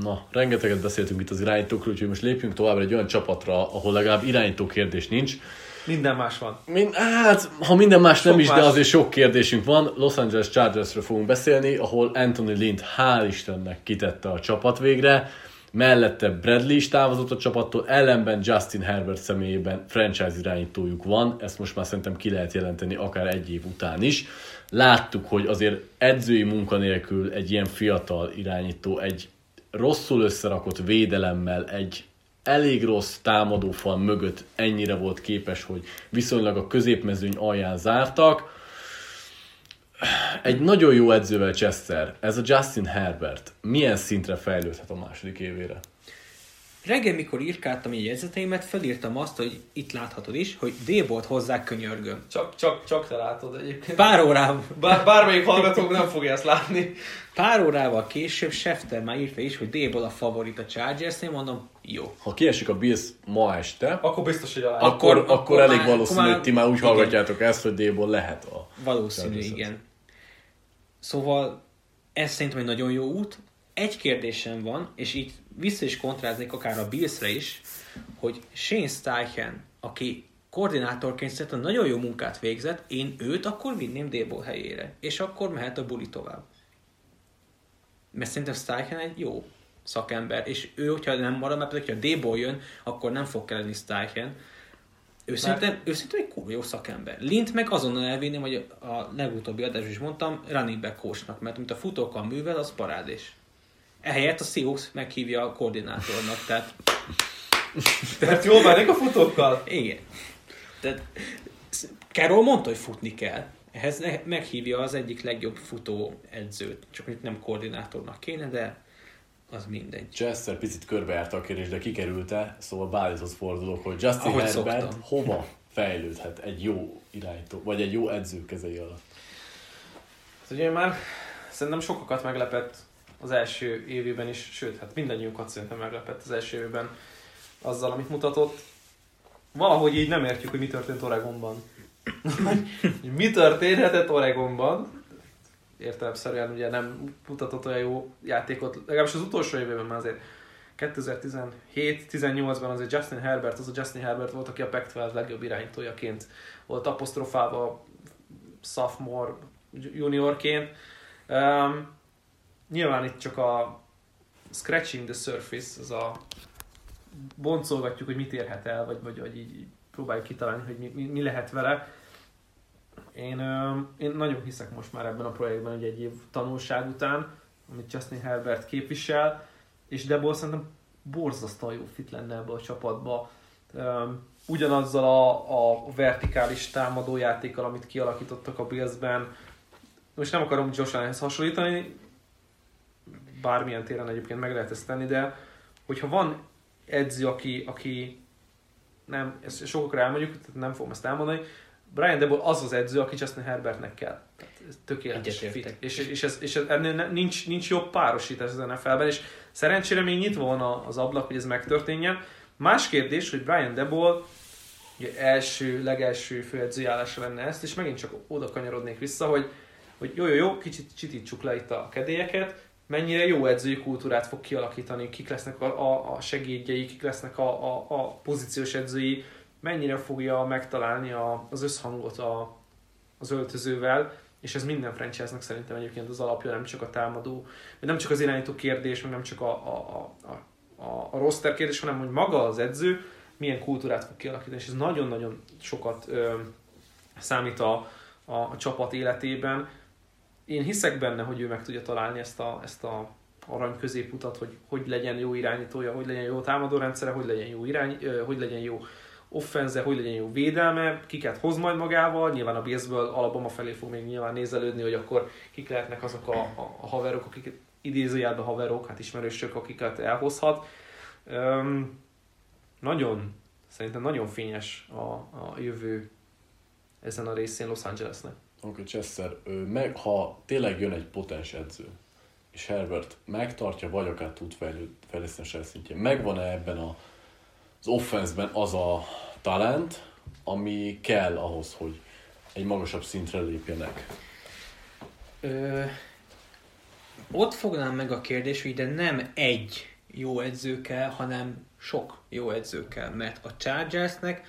Na, rengeteget beszéltünk itt az irányítókról, úgyhogy most lépjünk tovább egy olyan csapatra, ahol legalább irányító kérdés nincs. Minden más van. Min, hát, ha minden más nem Sok is, de más. azért sok kérdésünk van. Los Angeles Chargersről fogunk beszélni, ahol Anthony Lind hál' Istennek kitette a csapat végre. Mellette Bradley is távozott a csapattól, ellenben Justin Herbert személyében franchise irányítójuk van, ezt most már szerintem ki lehet jelenteni akár egy év után is. Láttuk, hogy azért edzői munka nélkül egy ilyen fiatal irányító, egy rosszul összerakott védelemmel, egy elég rossz támadófal mögött ennyire volt képes, hogy viszonylag a középmezőny alján zártak. Egy nagyon jó edzővel Chester, ez a Justin Herbert, milyen szintre fejlődhet a második évére? Reggel, mikor írkáltam így jegyzeteimet, felírtam azt, hogy itt láthatod is, hogy D-bolt hozzá könyörgöm. Csak, csak, csak te látod egyébként. Pár órával, Bár, bármelyik hallgatók nem fogja ezt látni. Pár órával később Schefter már írta is, hogy D-bolt a favorit a Chargers-nél, mondom, jó. Ha kiesik a Bills ma este, Akkor biztos, hogy alá. Ak- akkor, akkor, akkor akkor elég már- valószínű, akkor már- hogy ti már úgy igen. hallgatjátok ezt, hogy D-ból lehet a... Valószínű, Chargers-et. igen. Szóval ez szerintem egy nagyon jó út. Egy kérdésem van, és így vissza is kontráznék akár a Billsre is, hogy Shane Steichen, aki koordinátorként szerintem nagyon jó munkát végzett, én őt akkor vinném Dable helyére, és akkor mehet a buli tovább. Mert szerintem Steichen egy jó szakember, és ő, hogyha nem marad, mert például, hogyha Dable jön, akkor nem fog kelleni Steichen. Ő szerintem, ő szerintem egy kurva jó szakember. Lint meg azonnal elvinném, hogy a legutóbbi adásban is mondtam, running back coachnak, mert amit a futókkal művel, az parádés. Ehelyett a Seahawks meghívja a koordinátornak, tehát Tehát jól bánik a futókkal. igen. Tehát Carroll mondta, hogy futni kell. Ehhez meghívja az egyik legjobb futó edzőt. Csak itt nem koordinátornak kéne, de az mindegy. Chester picit körbejárta a kérdést, de kikerülte, szóval Bálizhoz fordulok, hogy Justin Ahogy Herbert szoktam. hova fejlődhet egy jó irányító, vagy egy jó edző kezei alatt. Hát ugye már szerintem sokakat meglepett az első évében is, sőt, hát mindannyiunkat szerintem meglepett az első évben azzal, amit mutatott. Valahogy így nem értjük, hogy mi történt Oregonban. Mi történhetett Oregonban? Értelemszerűen ugye nem mutatott olyan jó játékot, legalábbis az utolsó évében már azért 2017-18-ban azért Justin Herbert, az a Justin Herbert volt, aki a Pac-12 legjobb irányítójaként volt apostrofálva sophomore juniorként. Um, nyilván itt csak a scratching the surface, az a boncolgatjuk, hogy mit érhet el, vagy, vagy, vagy így próbáljuk kitalálni, hogy mi, mi, mi lehet vele. Én, um, én nagyon hiszek most már ebben a projektben, hogy egy év tanulság után, amit Justin Herbert képvisel, és Debo szerintem borzasztóan jó fit lenne ebbe a csapatba. Um, ugyanazzal a, a vertikális támadójátékkal, amit kialakítottak a Billsben. Most nem akarom Josh Allenhez hasonlítani, bármilyen téren egyébként meg lehet ezt tenni, de hogyha van edző, aki, aki nem, ezt sokakra elmondjuk, tehát nem fogom ezt elmondani, Brian Debo az az edző, aki Justin Herbertnek kell. Tehát ez tökéletes fit. És, és, ez, és ez, ennél nincs, nincs jobb párosítás az NFL-ben, és szerencsére még nyitva van az ablak, hogy ez megtörténjen. Más kérdés, hogy Brian Debo ugye első, legelső főedzőjállása lenne ezt, és megint csak oda kanyarodnék vissza, hogy, hogy jó, jó, jó, kicsit csitítsuk le itt a kedélyeket, mennyire jó edzői kultúrát fog kialakítani, kik lesznek a, a, a segédjei, kik lesznek a, a, a pozíciós edzői, mennyire fogja megtalálni a, az összhangot a, az öltözővel, és ez minden franchise-nak szerintem egyébként az alapja, nem csak a támadó, nem csak az irányító kérdés, meg nem csak a, a, a, a, a roster kérdés, hanem hogy maga az edző milyen kultúrát fog kialakítani, és ez nagyon-nagyon sokat ö, számít a, a, a csapat életében. Én hiszek benne, hogy ő meg tudja találni ezt a, ezt a arany középutat, hogy hogy legyen jó irányítója, hogy legyen jó támadórendszere, hogy legyen jó irány, hogy legyen jó offenze, hogy legyen jó védelme, kiket hoz majd magával, nyilván a Billsből Alabama felé fog még nyilván nézelődni, hogy akkor kik lehetnek azok a, a, a haverok, akik idézőjelben haverok, hát ismerősök, akiket elhozhat. Öm, nagyon, szerintem nagyon fényes a, a jövő ezen a részén Los Angelesnek. Oké, Chester, meg, ha tényleg jön egy potens edző, és Herbert megtartja, vagy akár tud fejleszteni a szintjén, megvan-e ebben a, az offenszben az a talent, ami kell ahhoz, hogy egy magasabb szintre lépjenek? Ö, ott fognám meg a kérdés, hogy de nem egy jó edző kell, hanem sok jó edző kell, mert a Chargersnek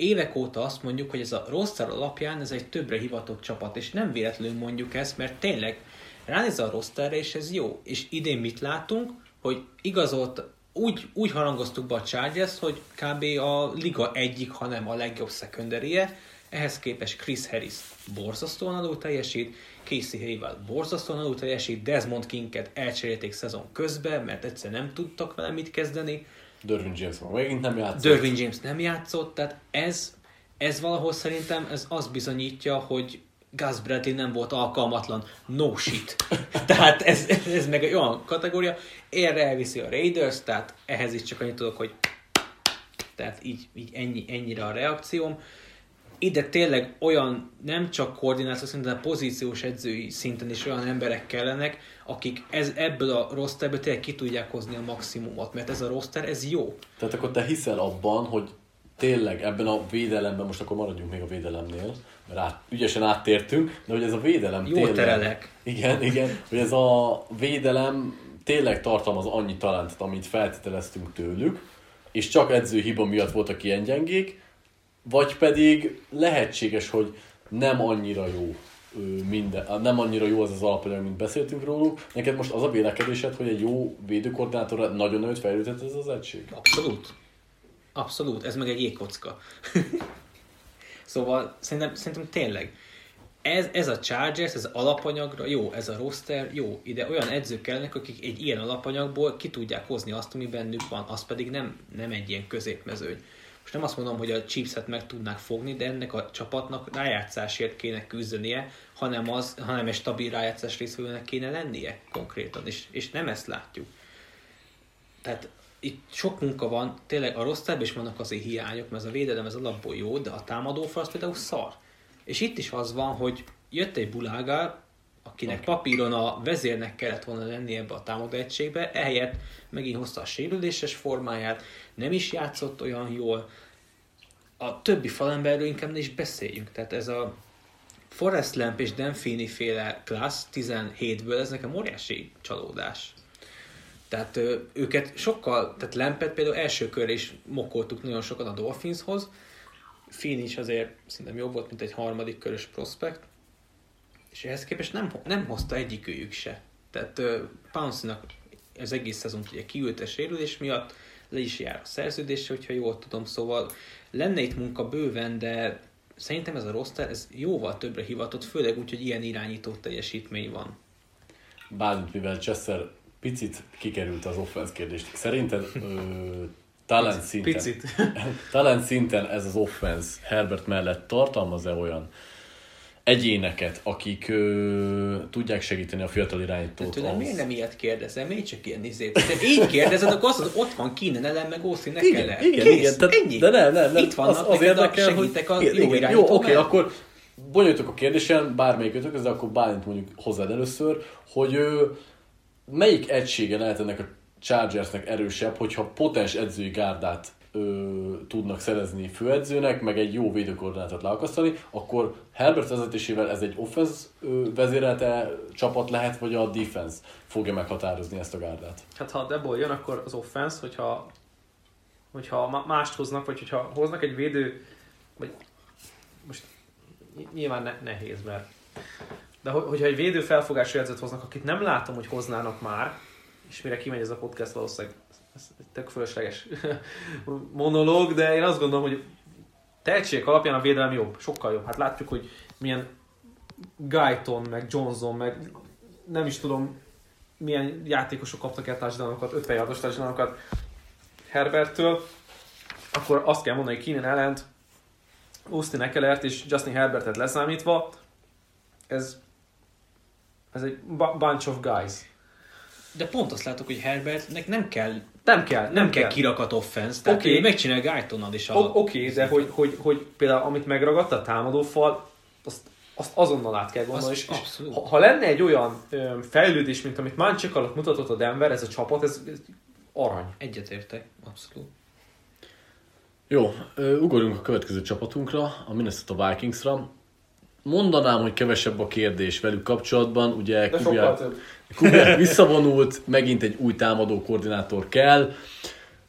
évek óta azt mondjuk, hogy ez a roster alapján ez egy többre hivatott csapat, és nem véletlenül mondjuk ezt, mert tényleg ránéz a rosterre, és ez jó. És idén mit látunk, hogy igazolt, úgy, úgy harangoztuk be a Chargers, hogy kb. a liga egyik, hanem a legjobb secondary ehhez képest Chris Harris borzasztóan alul teljesít, Casey Hayward borzasztóan alul teljesít, Desmond Kinket elcserélték szezon közben, mert egyszer nem tudtak vele mit kezdeni, Dervin James van, megint nem játszott. Dervin James nem játszott, tehát ez, ez valahol szerintem ez azt bizonyítja, hogy Gus Bradley nem volt alkalmatlan, no shit. tehát ez, ez, ez meg egy olyan kategória, erre elviszi a Raiders, tehát ehhez is csak annyit tudok, hogy tehát így, így ennyi, ennyire a reakcióm. Ide tényleg olyan nem csak koordináció szinten, de pozíciós edzői szinten is olyan emberek kellenek, akik ez, ebből a rosterből tényleg ki tudják hozni a maximumot, mert ez a roster, ez jó. Tehát akkor te hiszel abban, hogy tényleg ebben a védelemben, most akkor maradjunk még a védelemnél, mert át, ügyesen áttértünk, de hogy ez a védelem Jó tényleg... terelek. Igen, igen, hogy ez a védelem tényleg tartalmaz annyi talentet, amit feltételeztünk tőlük, és csak edző hiba miatt voltak ilyen gyengék, vagy pedig lehetséges, hogy nem annyira jó minden, nem annyira jó az az alapanyag, mint beszéltünk róluk. Neked most az a vélekedésed, hogy egy jó védőkoordinátorra nagyon nagyot fejlődhet ez az egység? Abszolút. Abszolút, ez meg egy jégkocka. szóval szerintem, szerintem tényleg ez, ez a Chargers, ez alapanyagra jó, ez a roster jó. Ide olyan edzők kellenek, akik egy ilyen alapanyagból ki tudják hozni azt, ami bennük van, az pedig nem, nem egy ilyen középmezőny. Most nem azt mondom, hogy a Chiefs-et meg tudnák fogni, de ennek a csapatnak rájátszásért kéne küzdenie, hanem, az, hanem egy stabil rájátszás részvevőnek kéne lennie konkrétan, és, és nem ezt látjuk. tehát itt sok munka van, tényleg a rossz is vannak azért hiányok, mert ez a védelem ez alapból jó, de a támadó az például szar. És itt is az van, hogy jött egy bulágál, akinek papíron a vezérnek kellett volna lenni ebbe a támadó egységbe, ehelyett megint hozta a sérüléses formáját, nem is játszott olyan jól. A többi falemberről inkább ne is beszéljünk. Tehát ez a Forrest Lamp és Denfini féle klassz 17-ből, ez nekem óriási csalódás. Tehát őket sokkal, tehát Lampet például első körre is mokoltuk nagyon sokat a Dolphinshoz, Finn is azért szerintem jobb volt, mint egy harmadik körös prospekt, és ehhez képest nem, nem hozta egyikőjük se. Tehát uh, Pounce-nak az egész szezon ugye kiült a sérülés miatt, le is jár a szerződése, hogyha jól tudom, szóval lenne itt munka bőven, de szerintem ez a roster, ez jóval többre hivatott, főleg úgy, hogy ilyen irányító teljesítmény van. Bálint, mivel Chester picit kikerült az offense kérdést, szerinted ö, talent szinten, Picit. talent szinten ez az offense Herbert mellett tartalmaz-e olyan egyéneket, akik ö, tudják segíteni a fiatal irányítót? Tőlem ahhoz? miért nem ilyet kérdezel? Miért csak ilyen izét? De így kérdezed, akkor azt mondod, ott van Keenan ellen, meg Austin Igen, Eckler. igen, Kész, igen. Tehát, ennyi. de nem, nem, nem. Itt vannak az, az érdekel, segítek a hogy, jó igen, Jó, oké, mellett. akkor bonyolítok a kérdésen, bármelyikötök, ez akkor Bálint mondjuk hozzád először, hogy ő, melyik egysége lehet ennek a Chargersnek erősebb, hogyha potens edzői gárdát ö, tudnak szerezni főedzőnek, meg egy jó védőkoordinátot leakasztani, akkor Herbert vezetésével ez egy offense vezérelte csapat lehet, vagy a defense fogja meghatározni ezt a gárdát? Hát ha Debol jön, akkor az offense, hogyha, hogyha mást hoznak, vagy hogyha hoznak egy védő, vagy most ny- nyilván ne, nehéz, mert de ho- hogyha egy védő felfogású edzőt hoznak, akit nem látom, hogy hoznának már, és mire kimegy ez a podcast, valószínűleg ez egy tök fölösleges monológ, de én azt gondolom, hogy tehetségek alapján a védelem jobb, sokkal jobb. Hát látjuk, hogy milyen Guyton, meg Johnson, meg nem is tudom, milyen játékosok kaptak el touchdownokat, 50 yardos touchdownokat Herberttől, akkor azt kell mondani, hogy Keenan ellent, Austin Ekelert és Justin Herbertet leszámítva, ez, ez egy bu- bunch of guys. De pont azt látok, hogy Herbertnek nem kell, Nem kell, nem, nem kell kell. kirakat offense, tehát okay. megcsinál Guytonnal is a... O- Oké, okay, de hogy, hogy, hogy például amit megragadta a támadófal, azt, azt azonnal át kell gondolni. És, és abszolút. ha, ha, lenne egy olyan ö, fejlődés, mint amit Mancsik alatt mutatott a Denver, ez a csapat, ez, ez arany. Egyetértek, abszolút. Jó, ugorjunk a következő csapatunkra, a Minnesota Vikingsra. Mondanám, hogy kevesebb a kérdés velük kapcsolatban, ugye De sokkal Kubiak, több. Kubiak visszavonult, megint egy új támadó koordinátor kell.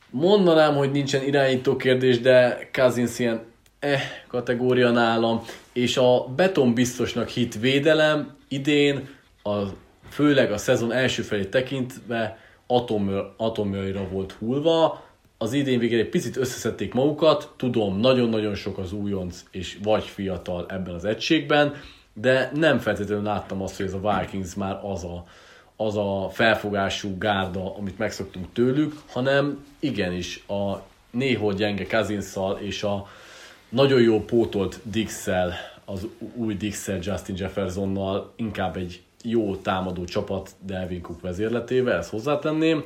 Mondanám, hogy nincsen irányító kérdés, de Cousins ilyen eh kategória nálam, és a beton biztosnak hit védelem idén, a, főleg a szezon első felét tekintve atom, atomjaira volt hullva, az idén végén egy picit összeszedték magukat, tudom, nagyon-nagyon sok az újonc és vagy fiatal ebben az egységben, de nem feltétlenül láttam azt, hogy ez a Vikings már az a, az a felfogású gárda, amit megszoktunk tőlük, hanem igenis a néhol gyenge Kazinszal és a nagyon jó pótolt Dixel, az új Dixel Justin Jeffersonnal inkább egy jó támadó csapat Delvin Cook vezérletével, ezt hozzátenném,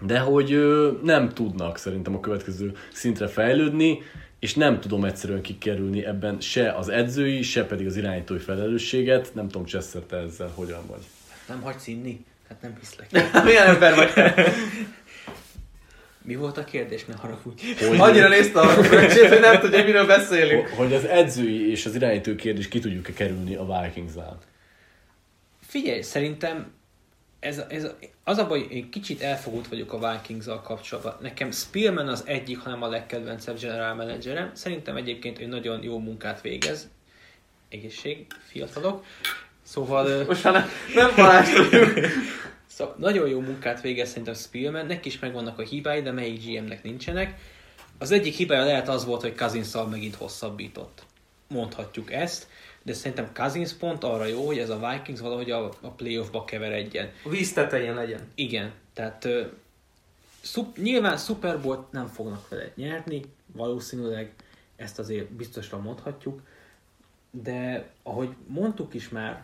de hogy nem tudnak szerintem a következő szintre fejlődni, és nem tudom egyszerűen kikerülni ebben se az edzői, se pedig az irányítói felelősséget. Nem tudom, Chester, te ezzel hogyan vagy. Nem hagysz inni? Hát nem hiszlek. Milyen ember vagy? Mi volt a kérdés? Ne haragudj. Hogy, Annyira nézte a fröccsét, hogy nem tudja, miről beszélünk. hogy az edzői és az irányító kérdés ki tudjuk-e kerülni a Vikingsnál. Figyelj, szerintem ez, ez, az a baj, én kicsit elfogult vagyok a vikings kapcsolatban. Nekem Spielman az egyik, hanem a legkedvencebb general managerem. Szerintem egyébként ő nagyon jó munkát végez. Egészség, fiatalok. Szóval, Most már nem, nem varázsoljuk. szóval nagyon jó munkát végez szerintem Spielman. Neki is megvannak a hibái, de melyik GM-nek nincsenek. Az egyik hibája lehet az volt, hogy cousins megint hosszabbított. Mondhatjuk ezt. De szerintem Cousins pont arra jó, hogy ez a Vikings valahogy a, a playoffba keveredjen. A víz tetején legyen. Igen, tehát ö, szup, nyilván Super Bowl nem fognak vele nyerni, valószínűleg ezt azért biztosra mondhatjuk, de ahogy mondtuk is már,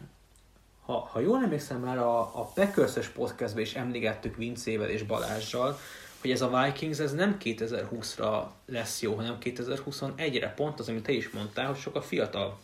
ha, ha jól emlékszem már a, a Packers-es podcastben is emlégettük Vincével és Balázsjal, hogy ez a Vikings ez nem 2020-ra lesz jó, hanem 2021-re. Pont az, amit te is mondtál, hogy sokkal fiatal.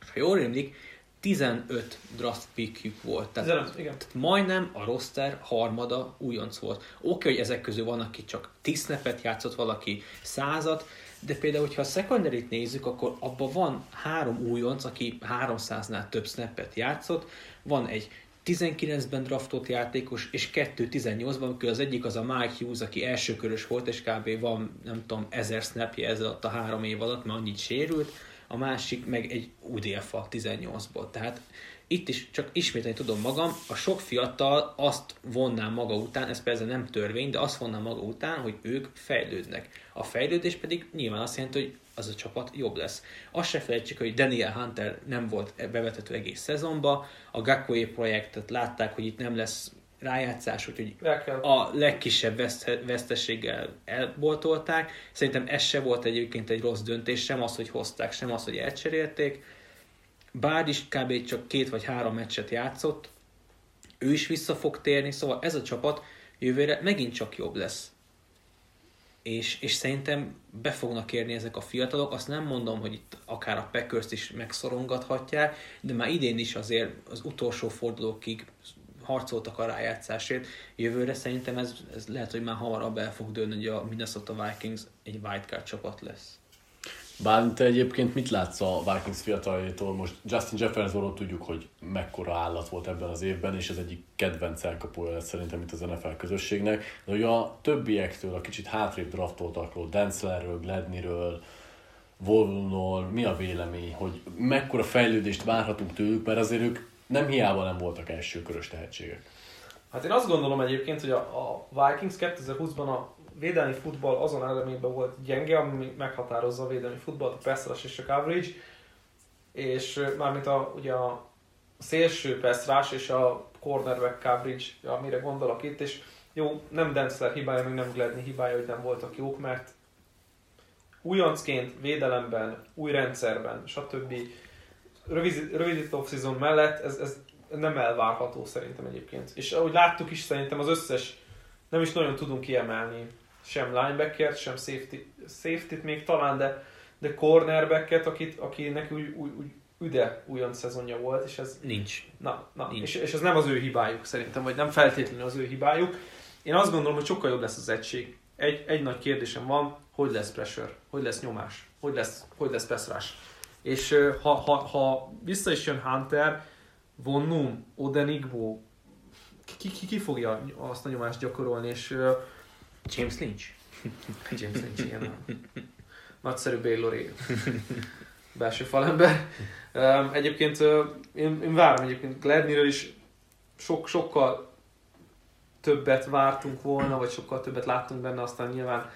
És ha jól emlék, 15 draft pickjük volt. Tehát, 15, igen. tehát majdnem a roster harmada újonc volt. Oké, okay, hogy ezek közül van, aki csak 10 snapet játszott, valaki százat, de például, hogyha a secondary nézzük, akkor abban van három újonc, aki 300-nál több snappet játszott, van egy 19-ben draftolt játékos, és 2 18-ban, amikor az egyik az a Mike Hughes, aki elsőkörös volt, és kb. van, nem tudom, ezer snapje ez a három év alatt, mert annyit sérült, a másik meg egy UDFA 18-ból. Tehát itt is csak ismételni tudom magam, a sok fiatal azt vonná maga után, ez persze nem törvény, de azt vonná maga után, hogy ők fejlődnek. A fejlődés pedig nyilván azt jelenti, hogy az a csapat jobb lesz. Azt se felejtsük, hogy Daniel Hunter nem volt bevetető egész szezonba, a Gakwe projektet látták, hogy itt nem lesz rájátszás, úgyhogy a legkisebb veszt- veszteséggel elboltolták. Szerintem ez se volt egyébként egy rossz döntés, sem az, hogy hozták, sem az, hogy elcserélték. Bár is kb. csak két vagy három meccset játszott, ő is vissza fog térni, szóval ez a csapat jövőre megint csak jobb lesz. És, és szerintem be fognak érni ezek a fiatalok. Azt nem mondom, hogy itt akár a packers is megszorongathatják, de már idén is azért az utolsó fordulókig harcoltak a rájátszásért. Jövőre szerintem ez, ez lehet, hogy már hamarabb el fog dőlni, hogy a Minnesota Vikings egy wildcard csapat lesz. Bálint, te egyébként mit látsz a Vikings fiataljaitól? Most Justin Jeffersonról tudjuk, hogy mekkora állat volt ebben az évben, és ez egyik kedvenc elkapója lett szerintem itt az NFL közösségnek. De hogy a többiektől, a kicsit hátrébb draftoltakról, Denslerről, Gladneyről, Volnról, mi a vélemény, hogy mekkora fejlődést várhatunk tőlük, mert azért ők nem hiába nem voltak első körös tehetségek. Hát én azt gondolom egyébként, hogy a, a Vikings 2020-ban a védelmi futball azon elemében volt gyenge, ami meghatározza a védelmi futballt, a pass rush és a coverage, és mármint a, ugye a szélső pass rush és a cornerback coverage, amire gondolok itt, és jó, nem Densler hibája, meg nem Gladney hibája, hogy nem voltak jók, mert újoncként, védelemben, új rendszerben, stb. Rövid, rövid off-season mellett ez, ez nem elvárható szerintem egyébként. És ahogy láttuk is, szerintem az összes, nem is nagyon tudunk kiemelni sem linebackert, sem safety, safety még talán, de, de cornerbacket, akit, akinek úgy, úgy, úgy üde újon szezonja volt, és ez... Nincs. Na, na Nincs. És, és ez nem az ő hibájuk szerintem, vagy nem feltétlenül az ő hibájuk. Én azt gondolom, hogy sokkal jobb lesz az egység. Egy, egy nagy kérdésem van, hogy lesz pressure, hogy lesz nyomás, hogy lesz, hogy lesz pass rush. És ha, ha, ha vissza is jön Hunter, Von Num, Odenigbo, ki, ki, ki fogja azt a nyomást gyakorolni, és James Lynch. James Lynch, igen. A nagyszerű Baylori belső falember. Egyébként én, én várom egyébként Gladneyről is sok, sokkal többet vártunk volna, vagy sokkal többet láttunk benne, aztán nyilván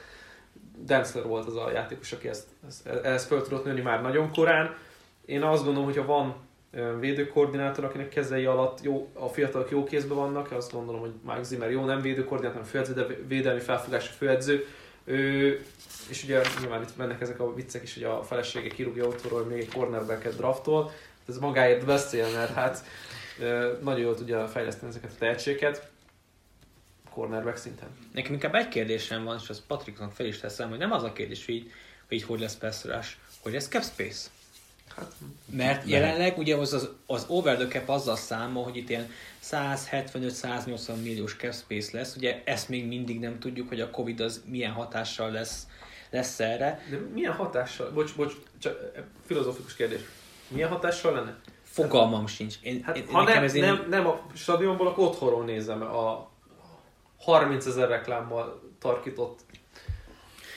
Densler volt az a játékos, aki ezt, ezt, ezt föl tudott nőni már nagyon korán. Én azt gondolom, hogyha van védőkoordinátor, akinek kezei alatt jó, a fiatalok jó kézben vannak, azt gondolom, hogy Mike Zimmer jó, nem védőkoordinátor, hanem főedző, de védelmi felfogású főedző. Ő, és ugye nyilván itt mennek ezek a viccek is, hogy a felesége kirúgja otthonról, még egy cornerbacket draftol. Ez magáért beszél, mert hát nagyon jól tudja fejleszteni ezeket a tehetségeket cornerback szinten. Nekem inkább egy kérdésem van, és az Patricknak fel is teszem, hogy nem az a kérdés, hogy így hogy, hogy lesz pass hogy lesz cap space. Hát, Mert jelenleg ugye az, az, az over the cap azzal számol, hogy itt ilyen 175-180 milliós cap space lesz. Ugye ezt még mindig nem tudjuk, hogy a Covid az milyen hatással lesz, lesz erre. de milyen hatással, bocs, bocs, csak filozófikus kérdés. Milyen hatással lenne? Fogalmam sincs. Én, Hát, én, ha nem, ez nem, nem a stadionból, akkor otthonról nézem a 30 ezer reklámmal tarkított.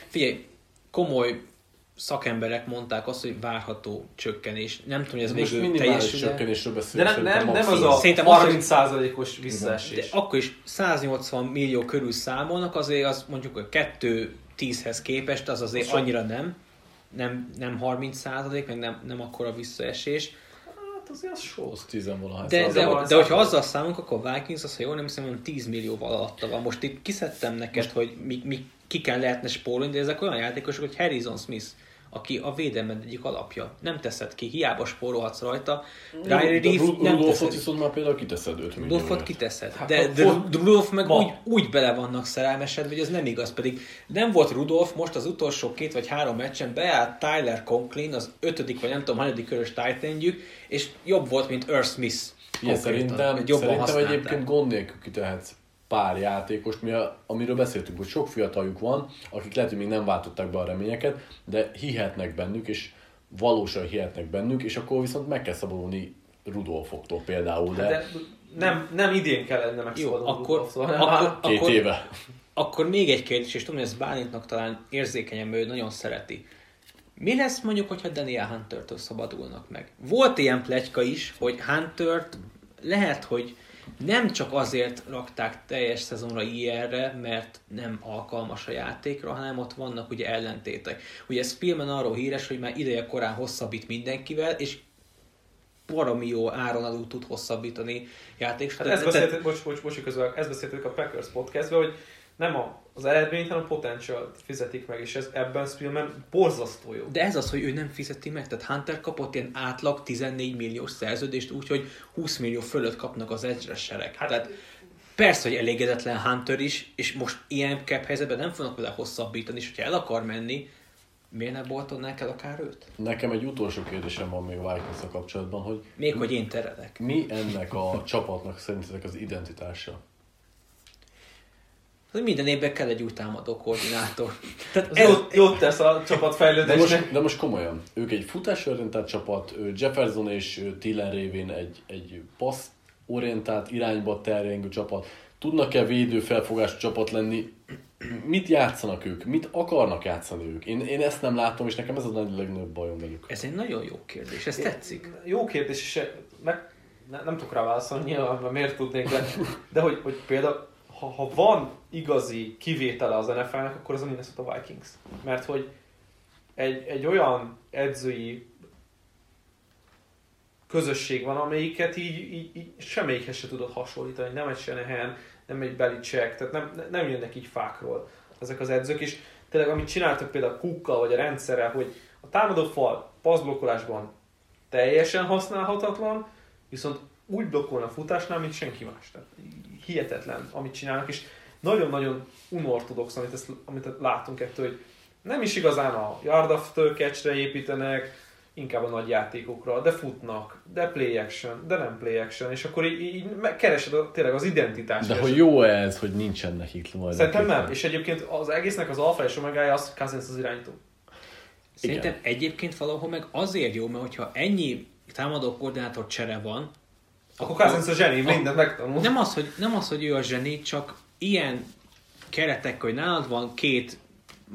Figyelj, komoly szakemberek mondták azt, hogy várható csökkenés. Nem tudom, hogy ez Most végül teljesül. csökkenésről De beszélünk. nem, nem, szerintem nem az a Szerintem az, 30%-os De visszaesés. akkor is 180 millió körül számolnak, azért az mondjuk a 2-10-hez képest az azért Az sok. annyira nem. Nem, nem 30 százalék, meg nem, nem akkora visszaesés. Hát azért az sok. Az 10 valahány De, de, de, hogyha azzal számolunk, akkor a Vikings, az, ha jól nem hiszem, olyan 10 millióval alatta van. Most itt kiszedtem neked, hogy mi, mi, ki kell lehetne spórolni, de ezek olyan játékosok, hogy Harrison Smith, aki a védelmed egyik alapja. Nem teszed ki, hiába spórolhatsz rajta. De Riley Reef nem Rudolfot teszed. viszont már például kiteszed 5 Rudolfot millióért. kiteszed. Hát De, de Rudolf meg úgy, úgy bele vannak szerelmesedve, hogy ez nem igaz. Pedig nem volt Rudolf, most az utolsó két vagy három meccsen beállt Tyler Conklin, az ötödik vagy nem tudom, hanyadik körös titan és jobb volt, mint Earl Smith. Igen, szerintem, szerintem egyébként gond nélkül kitehetsz pár játékost, mi a, amiről beszéltünk, hogy sok fiataljuk van, akik lehet, hogy még nem váltották be a reményeket, de hihetnek bennük, és valósan hihetnek bennük, és akkor viszont meg kell szabadulni Rudolfoktól például, de, Hát de nem, nem idén kellene megszabadulni. akkor- Rudolftól, hanem akkor- már- két akkor- éve. Akkor még egy kérdés, és tudom, hogy ez Bálintnak talán érzékenyen, mert ő nagyon szereti. Mi lesz mondjuk, hogyha Daniel Hunter-től szabadulnak meg? Volt ilyen pletyka is, hogy Hunter-t lehet, hogy nem csak azért rakták teljes szezonra IR-re, mert nem alkalmas a játékra, hanem ott vannak ugye ellentétek. Ugye Spielman arról híres, hogy már ideje korán hosszabbít mindenkivel, és baromi jó áron alul tud hosszabbítani játékos. Hát ezt beszéltük, bocs, bocs, bocs, közben, ezt beszéltük a Packers podcastben, hogy nem a, az eredményt, hanem a potential fizetik meg, és ez ebben Spielman borzasztó jó. De ez az, hogy ő nem fizeti meg. Tehát Hunter kapott ilyen átlag 14 milliós szerződést, úgyhogy 20 millió fölött kapnak az egyre sereg. Hát, Tehát persze, hogy elégedetlen Hunter is, és most ilyen cap helyzetben nem fognak vele hosszabbítani, és hogyha el akar menni, miért ne boltonnák el akár őt? Nekem egy utolsó kérdésem van még a vikings kapcsolatban, hogy Még hogy én teredek. mi ennek a csapatnak szerintetek az identitása? Hogy minden évben kell egy új támadó koordinátor. Tehát Ez jót, jót tesz a csapat De fejlődésnek. most, de most komolyan, ők egy futásorientált csapat, Jefferson és Tillen révén egy, egy passzorientált irányba terjengő csapat. Tudnak-e védő felfogású csapat lenni? Mit játszanak ők? Mit akarnak játszani ők? Én, én ezt nem látom, és nekem ez a nagy legnagyobb bajom velük. ez egy nagyon jó kérdés, ez tetszik. Jó kérdés, és meg, ne, nem tudok rá válaszolni nyilván, miért tudnék, de, de hogy, hogy például, ha, ha van igazi kivétele az NFL-nek, akkor az a Minnesota Vikings. Mert hogy egy, egy olyan edzői közösség van, amelyiket így, így, így semmelyikhez se tudod hasonlítani. Nem egy Shanahan, nem egy Belichick, tehát nem, nem jönnek így fákról ezek az edzők, és tényleg amit csináltak például Cookkal vagy a rendszerrel, hogy a támadó fal passzblokkolásban teljesen használhatatlan, viszont úgy blokkol a futásnál, mint senki más. Tehát hihetetlen, amit csinálnak, és nagyon-nagyon unortodox, amit, ezt, amit látunk ettől, hogy nem is igazán a yard after catch-re építenek, inkább a nagy játékokra, de futnak, de play action, de nem play action, és akkor így, így keresed a, tényleg az identitást. De hogy jó ez, hogy nincsen nekik majd. Szerintem nem, és egyébként az egésznek az alfa és omegája az, hogy Cousins az irányító. Szerintem egyébként valahol meg azért jó, mert hogyha ennyi támadó koordinátor csere van, Akkor Cousins a zseni, mindent megtanul. Nem az, hogy, nem az, hogy ő a zseni, csak ilyen keretek, hogy nálad van két,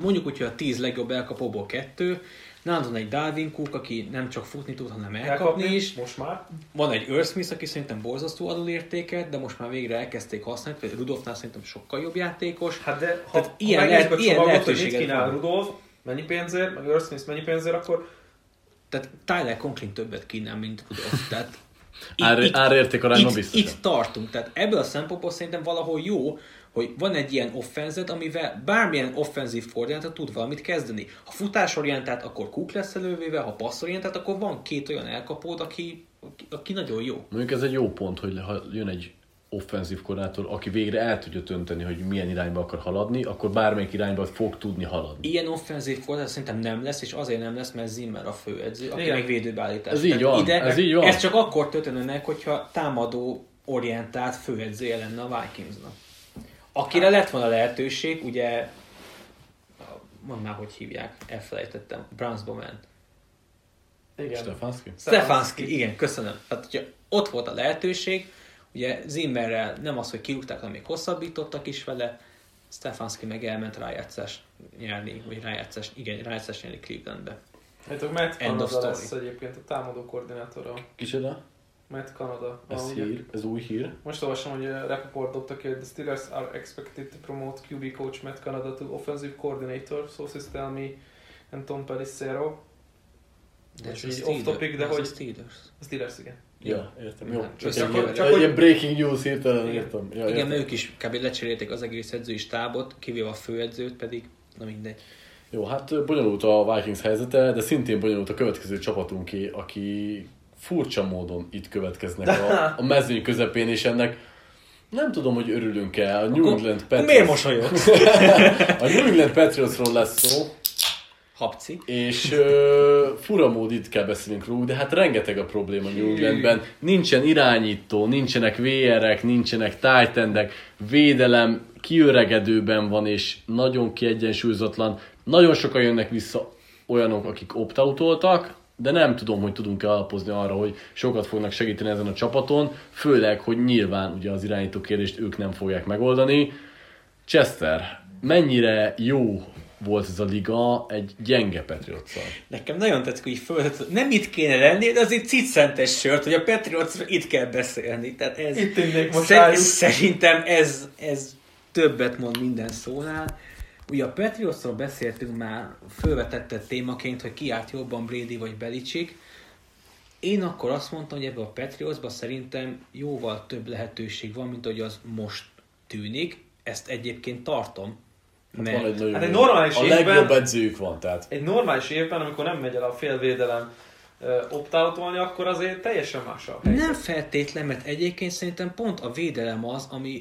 mondjuk úgy, hogy a tíz legjobb elkapóból kettő, nálad van egy Dalvin Cook, aki nem csak futni tud, hanem elkapni, is. most már. Van egy Earl Smith, aki szerintem borzasztó alulértéket, de most már végre elkezdték használni, például Rudolfnál szerintem sokkal jobb játékos. Hát de ha, Tehát ha ilyen lehet- ilyen csomagot, hogy mit lehetőséget kínál van. Rudolf, mennyi pénzért, meg Earl Smith mennyi pénzért, akkor Tehát Tyler Conklin többet kínál, mint Rudolf. Tehát Ár, itt, biztosan. itt tartunk. Tehát ebből a szempontból szerintem valahol jó, hogy van egy ilyen offenzet, amivel bármilyen offenzív koordinátor tud valamit kezdeni. Ha futásorientált, akkor Cook lesz elővéve, ha passzorientált, akkor van két olyan elkapód, aki, aki, aki nagyon jó. Mondjuk ez egy jó pont, hogy ha jön egy offenzív koordinátor, aki végre el tudja dönteni, hogy milyen irányba akar haladni, akkor bármelyik irányba fog tudni haladni. Ilyen offenzív koordinátor szerintem nem lesz, és azért nem lesz, mert Zimmer a főedző, aki Igen. meg védőbeállítás. Ez így van, ez így van. Ez csak akkor történne meg, hogyha támadó orientált főedzője lenne a Vikingsnak. Akire lett volna lehetőség, ugye, mondd már, hogy hívják, elfelejtettem, Brownsba ment. igen. Stefanski? Stefanski, igen, köszönöm. Tehát, hogyha ott volt a lehetőség, ugye Zimmerrel nem az, hogy kirúgták, hanem még hosszabbítottak is vele, Stefanski meg elment rájátszást nyerni, vagy rájátszást, igen, rájátszást nyerni Clevelandbe. Hát a Matt End of Canada lesz egyébként a támadó koordinátora. Kicsoda? Matt Canada. Ez ugye? hír, ez új hír. Most olvasom, hogy a Rappaport dobta ki, hogy the Steelers are expected to promote QB coach Matt Canada to offensive coordinator, sources tell me, and Tom Pelissero. De ez a így Steelers- off-topic, de a hogy- Steelers. Steelers, igen. Ja, értem. Jó. Nem, Csak, csak- egy, ilyen, csak ilyen breaking news hirtelen Igen. értem. Ja, Igen, értem. ők is kb. lecserélték az egész edzői stábot, kivéve a főedzőt pedig, na mindegy. Jó, hát bonyolult a Vikings helyzete, de szintén bonyolult a következő csapatunké, aki furcsa módon itt következnek a, a mezőny közepén, és ennek nem tudom, hogy örülünk-e. A New England Akkor miért Patriots, mosolyogsz? a New England Patriotsról lesz szó, Habci. és ö, fura mód itt kell beszélnünk róluk, de hát rengeteg a probléma New Englandben. Nincsen irányító, nincsenek VR-ek, nincsenek tight endek, védelem kiöregedőben van, és nagyon kiegyensúlyozatlan. Nagyon sokan jönnek vissza olyanok, akik opt de nem tudom, hogy tudunk-e alapozni arra, hogy sokat fognak segíteni ezen a csapaton, főleg, hogy nyilván ugye az irányító kérdést ők nem fogják megoldani. Chester, mennyire jó volt ez a liga egy gyenge patriots Nekem nagyon tetszik, hogy föl, nem itt kéne lenni, de azért ciccentes sört, hogy a Patriotsról itt kell beszélni. Tehát ez, Itt innék most szer-. Szerintem ez, ez többet mond minden szónál. Ugye a Patriotsról beszéltünk már, fölvetette témaként, hogy ki állt jobban Brady vagy Belichick. Én akkor azt mondtam, hogy ebben a Patriotsban szerintem jóval több lehetőség van, mint hogy az most tűnik. Ezt egyébként tartom. Mert... Van egy nagyon Hát egy normális A évben- legjobb edzőjük van, tehát Egy normális évben, amikor nem megy el a félvédelem opt akkor azért teljesen más a helyzet. Nem feltétlen, mert egyébként szerintem pont a védelem az, ami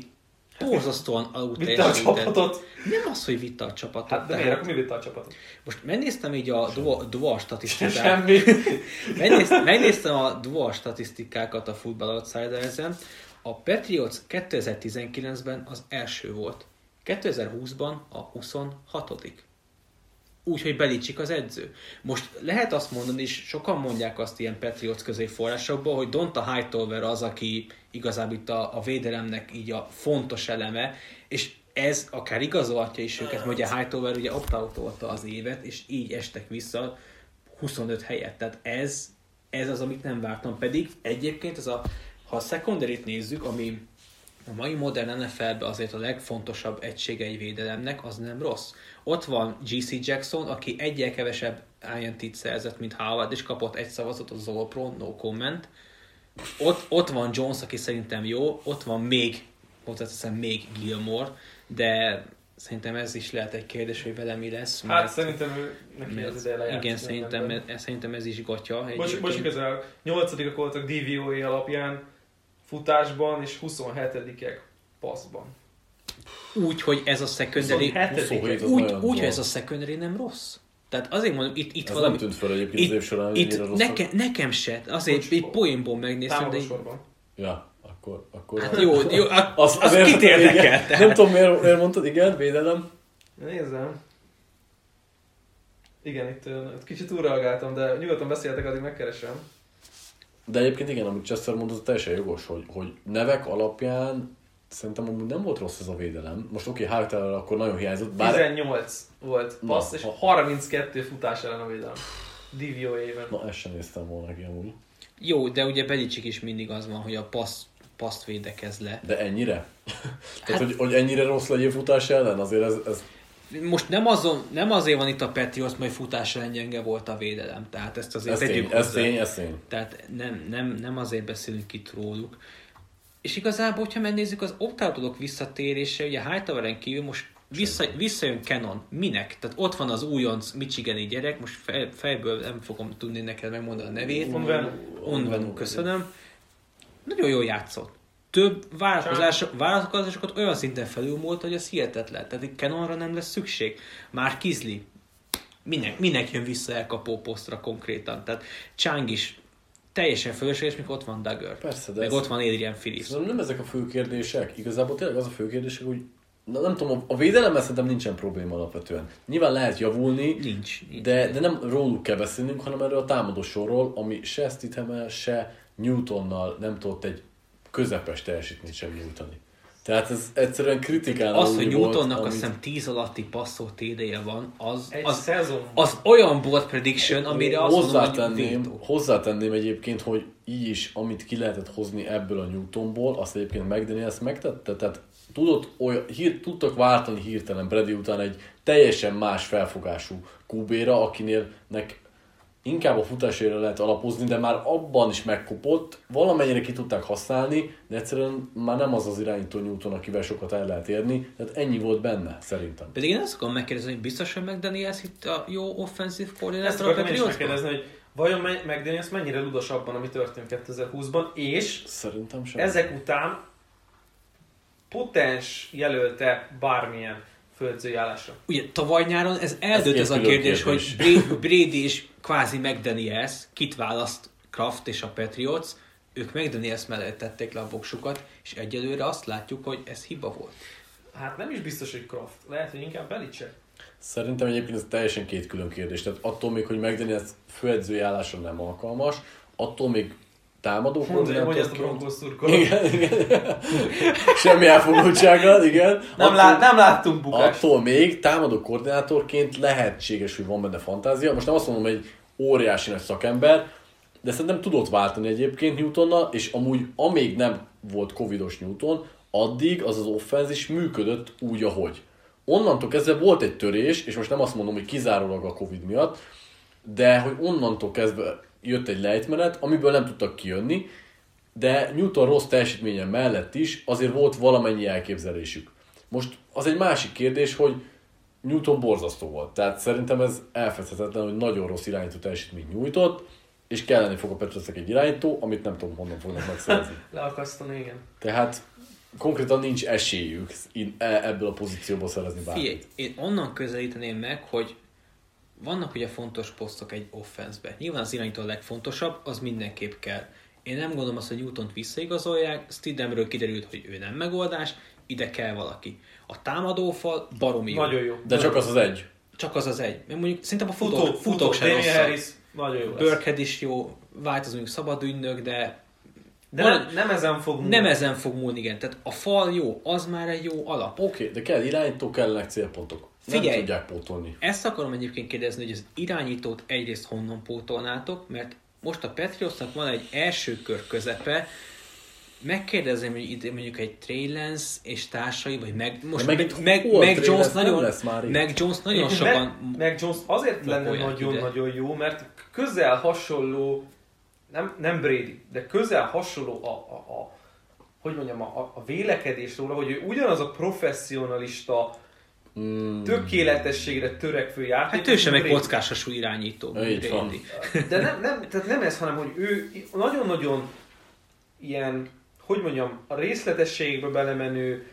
borzasztóan Vitte a csapatot. Nem az, hogy vitte a csapatot. Hát de tehát- miért? Akkor mi vitte a csapatot? Most megnéztem így a dual, dual statisztikát. Semmi. Megnéztem, megnéztem a dual statisztikákat a Football Outsiders-en. A Patriots 2019-ben az első volt. 2020-ban a 26 Úgyhogy Belicsik az edző. Most lehet azt mondani, és sokan mondják azt ilyen Patriots közé forrásokból, hogy Donta Hightower az, aki igazából itt a, a védelemnek így a fontos eleme, és ez akár igazolhatja is őket, mert ugye Hightower ugye opt az évet, és így estek vissza 25 helyet. Tehát ez, ez az, amit nem vártam. Pedig egyébként ez a, ha a secondary nézzük, ami a mai modern NFL-ben azért a legfontosabb egységei védelemnek, az nem rossz. Ott van GC Jackson, aki egyel kevesebb INT-t szerzett, mint Howard, és kapott egy szavazatot az All no comment. Ott, ott van Jones, aki szerintem jó, ott van még, hozzáteszem még Gilmore, de szerintem ez is lehet egy kérdés, hogy vele mi lesz. Hát mert- szerintem ő neki az ideje lejátszik. igen, szerintem, ez, szerintem ez is gatya. Most, most közel 8 voltak DVOA alapján futásban, és 27-ek passzban. Úgy, hogy ez a secondary, 27 az úgy, úgy, hogy ez a secondary nem rossz. Tehát azért mondom, itt, itt Ez valami... nem tűnt fel egyébként az év során, itt rosszak. nekem, nekem se, azért Bocs, egy poénból megnéztem, de így-. Ja, akkor... akkor hát jó, jó az, Az, az, az kit érdekel? tehát? Nem tudom, miért, miért mondtad, igen, védelem. Nézzem. Igen, itt, itt kicsit túlreagáltam, de nyugodtan beszéltek, addig megkeresem. De egyébként igen, amit Chester mondott, teljesen jogos, hogy, hogy nevek alapján szerintem amúgy nem volt rossz ez a védelem. Most oké, okay, Hightower akkor nagyon hiányzott, bár 18 volt Na, passz, és ha- 32 futás ellen a védelem. DVOA éven. Na, ezt sem néztem volna ki amúgy. Jó, de ugye Belicsik is mindig az van, hogy a passz, paszt védekez le. De ennyire? Hát- Tehát, hogy, hogy ennyire rossz legyél futás ellen? Azért ez, ez Most nem, azon, nem azért van itt a Patriots, mert futás ellen gyenge volt a védelem. Tehát ezt azért ez tény, tegyük ez hozzá. tény, ez tény. Tehát nem, nem, nem azért beszélünk itt róluk. És igazából, hogyha megnézzük az opt visszatérése, ugye Hightoweren kívül most vissza, visszajön Canon. Minek? Tehát ott van az újonc Michigani gyerek, most fej, fejből nem fogom tudni neked megmondani a nevét. Onvenu, köszönöm. Nagyon jól játszott. Több várakozások, várakozásokat olyan szinten felülmúlt, hogy az hihetetlen. Tehát itt Canonra nem lesz szükség. már Kizli, minek, minek jön vissza elkapó posztra konkrétan. Tehát Chang is teljesen fölösleges, mikor ott van Dagger. Persze, de Meg ez- ott van Adrian Phillips. Szerintem nem ezek a fő kérdések. Igazából tényleg az a fő kérdések, hogy na, nem tudom, a védelemmel szerintem nincsen probléma alapvetően. Nyilván lehet javulni, Nincs. nincs. de, de nem róluk kell beszélnünk, hanem erről a támadósorról, ami se Stithemmel, se Newtonnal nem tudott egy közepes teljesítményt sem nyújtani. Tehát ez egyszerűen kritikán az, hogy Newtonnak azt amit- hiszem 10 alatti passzó TD-je van, az, Egy az, szezon. az olyan bold prediction, amire azt mondom, hogy hozzátenném, hozzátenném egyébként, hogy így is, amit ki lehetett hozni ebből a Newtonból, azt egyébként McDaniels megtette, tehát tudott olyan, hír, tudtak váltani hirtelen Brady után egy teljesen más felfogású QB-ra, akinél nek inkább a futásére lehet alapozni, de már abban is megkopott, valamennyire ki tudták használni, de egyszerűen már nem az az irányító Newton, akivel sokat el lehet érni, tehát ennyi volt benne, szerintem. Pedig én azt akarom megkérdezni, hogy biztos, hogy McDaniels itt a jó offenzív Ezt koordinátor a akartam én megkérdezni, hogy vajon McDaniels mennyire ludas abban, ami történt 2020-ban, és Szerintem sem. ezek után potens jelölte bármilyen földzői állásra. Ugye tavaly nyáron ez eldőlt Ez ez, a kérdés, kérdés. hogy Brady, és kvázi McDaniels kit választ Kraft és a Patriots, ők McDaniels mellett tették le a voksukat, és egyelőre azt látjuk, hogy ez hiba volt. Hát nem is biztos, hogy Kraft. Lehet, hogy inkább Belichick. Szerintem egyébként ez teljesen két külön kérdés. Tehát attól még, hogy McDaniels főedzői állásra nem alkalmas, attól még támadó Mondja, hogy ezt a Broncos szurkoló. Igen, igen. Semmi elfogultsággal, igen. Nem, lá- nem láttunk bukást. Attól még támadó koordinátorként lehetséges, hogy van benne fantázia. Most nem azt mondom, hogy egy óriási nagy szakember, de szerintem tudott váltani egyébként Newtonnal, és amúgy amíg nem volt covidos Newton, addig az az offenz is működött úgy, ahogy. Onnantól kezdve volt egy törés, és most nem azt mondom, hogy kizárólag a Covid miatt, de hogy onnantól kezdve jött egy lejtmenet, amiből nem tudtak kijönni, de Newton rossz teljesítménye mellett is azért volt valamennyi elképzelésük. Most az egy másik kérdés, hogy Newton borzasztó volt. Tehát szerintem ez elfedhetetlen, hogy nagyon rossz irányító teljesítményt nyújtott, és kelleni fog a Petrosnak egy irányító, amit nem tudom honnan fognak megszerezni. Leakasztani, igen. Tehát konkrétan nincs esélyük e- ebből a pozícióból szerezni Figyelj, bármit. én onnan közelíteném meg, hogy vannak ugye fontos posztok egy offenszbe. Nyilván az irányító a legfontosabb, az mindenképp kell. Én nem gondolom azt, hogy Newton-t visszaigazolják, Stidhamről kiderült, hogy ő nem megoldás, ide kell valaki. A támadófal baromi jó. Nagyon jó. De csak az az egy. Csak az az egy. Mert mondjuk szerintem a Futó, futók, futó, futók sem Damien rosszak. Harris nagyon jó. Burkhead is jó, White az mondjuk szabad ügynök, de De Van- nem, nem ezen fog múlni. nem ezen fog múlni, igen. Tehát a fal jó, az már egy jó alap. Oké, okay, de kell irányító, kellenek célpontok. Nem Figyelj. tudják pótolni. Ezt akarom egyébként kérdezni, hogy az irányítót egyrészt honnan pótolnátok, mert most a Patriotsnak van egy első kör közepe, megkérdezném, hogy ide mondjuk egy Trey Lance és társai, vagy meg, most meg, meg, hol meg Trey Jones? Nem nagyon, lesz már itt. meg Jones nagyon Egyébként sokan Mac, Mac Jones azért lenne nagyon-nagyon jó, mert közel hasonló, nem, nem Brady, de közel hasonló a, a, a hogy mondjam, a, a vélekedés róla, hogy ő ugyanaz a professzionalista, Mm, tökéletességre törekvő játékos. Hát ő sem egy kockásasú irányító. Így van. De nem, nem, tehát nem ez, hanem hogy ő nagyon-nagyon ilyen, hogy mondjam, a részletességbe belemenő,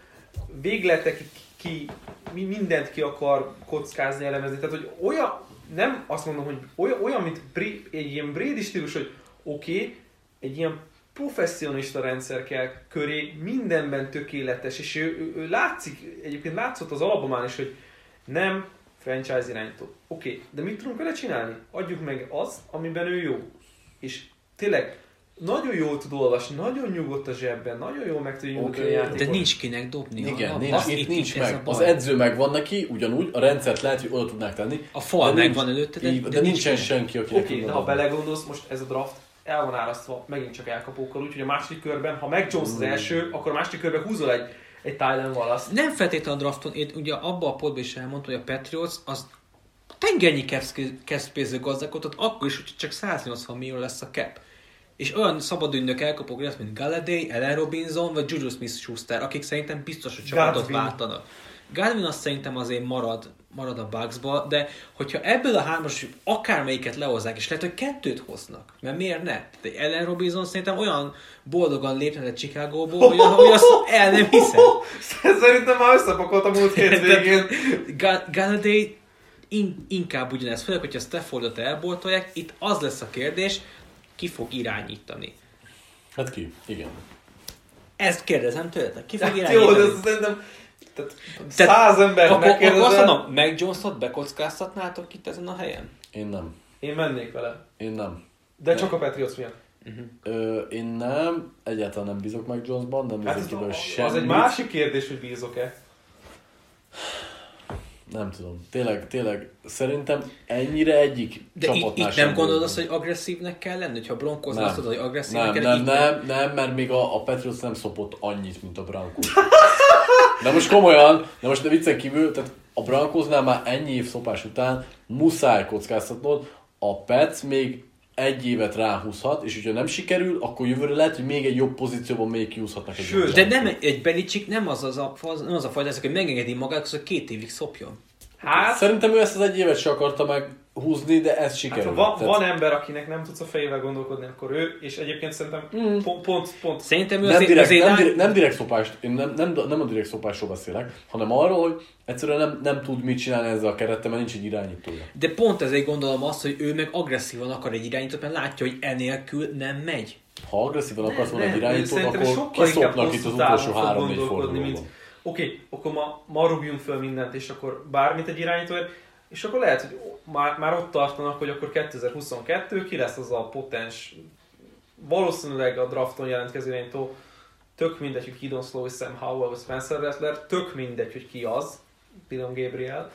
végletekig ki, mi mindent ki akar kockázni, elemezni. Tehát, hogy olyan, nem azt mondom, hogy olyan, olyan mint Bri, egy ilyen Brady stílus, hogy oké, okay, egy ilyen professzionista rendszer kell köré, mindenben tökéletes, és ő, ő, ő látszik, egyébként látszott az alapomán is, hogy nem franchise irányító. Oké, okay, de mit tudunk vele csinálni? Adjuk meg az, amiben ő jó. És tényleg nagyon jól tud olvasni, nagyon nyugodt a zsebben, nagyon jól meg tudja nyugodni a de játékot. De nincs kinek dobni. Igen, Ha- nincs, az- itt, nincs a meg. Az edző megvan neki, ugyanúgy, a rendszert lehet, hogy oda tudnák tenni. A fal megvan nincs- előtte, de- de de nincs nincsen meg. senki, aki Oké, okay, de ha belegondolsz, most ez a draft el van árasztva megint csak elkapókkal, úgyhogy a második körben, ha meg Jones az első, akkor a második körben húzol egy, egy Tylen wallace Nem feltétlenül a drafton, én ugye abban a podban is elmondtam, hogy a Patriots az tengernyi capspace gazdálkodott, akkor is, hogy csak 180 millió lesz a cap. És olyan szabadügynök elkapok lesz, mint Galladay, Ellen Robinson vagy Juju Smith-Schuster, akik szerintem biztos, hogy csapatot váltanak. Godwin azt szerintem azért marad, marad a Bucksba, de hogyha ebből a hármas akármelyiket lehozzák, és lehet, hogy kettőt hoznak, mert miért ne? De Ellen Robinson szerintem olyan boldogan lépne le Chicagóból, hogy, hogy azt el nem hiszem. Szerintem már összepakolt a múlt hét végén. Ga- Galladay in, inkább ugyanez, főleg, hogyha Staffordot elboltolják, itt az lesz a kérdés, ki fog irányítani. Hát ki? Igen. Ezt kérdezem tőletek, ki fog Hát jó, irányítani? de ez szerintem tehát Tehát száz ember akkor, akkor azt megkérdezel. mondom, meg Jones-ot bekockáztatnátok itt ezen a helyen? Én nem. Én mennék vele. Én nem. De csak a Patriots miatt. Ö, én nem, egyáltalán nem bízok meg Jonesban, nem Hát ez, kiből az semmit. egy másik kérdés, hogy bízok-e. Nem tudom. Tényleg, tényleg, szerintem ennyire egyik De itt, itt nem gondolod azt, hogy agresszívnek kell lenni? Hogyha a Broncos Nem. azt mondod, hogy agresszívnek Nem, kell nem, itt nem, nem, mert még a, a Patriots nem szopott annyit, mint a Broncos. De most komolyan, de most viccen kívül, tehát a Broncosnál már ennyi év szopás után muszáj kockáztatnod, a Pets még egy évet ráhúzhat, és hogyha nem sikerül, akkor jövőre lehet, hogy még egy jobb pozícióban még kiúszhatnak egy Sőt, De nem egy Belicik nem az, az a, nem az a fajta, hogy megengedi magának, hogy két évig szopjon. Hát, Szerintem ő ezt az egy évet se akarta meghúzni, de ez hát sikerült. ha van, Tehát van ember, akinek nem tudsz a fejével gondolkodni, akkor ő, és egyébként szerintem Mm. pont, pont, pont Szerintem ő nem, azért, direkt, azért nem, direkt, nem direkt szopást, én nem, nem, nem a direkt szopásról beszélek, hanem arról, hogy egyszerűen nem, nem tud mit csinálni ezzel a kerettel, mert nincs egy irányítója. De pont ezért gondolom azt, hogy ő meg agresszívan akar egy irányítót, mert látja, hogy enélkül nem megy. Ha agresszívan akarsz volna egy irányítót, akkor kiszopnak itt az utolsó három-négy fordulóban. Oké, akkor ma, ma rúgjunk föl mindent, és akkor bármit egy irányítóért, és akkor lehet, hogy már, már ott tartanak, hogy akkor 2022 ki lesz az a potens, valószínűleg a drafton jelentkező irányító, tök mindegy, hogy Kidon Slow, Sam Howell, vagy Spencer Rattler, tök mindegy, hogy ki az, Dylan Gabriel,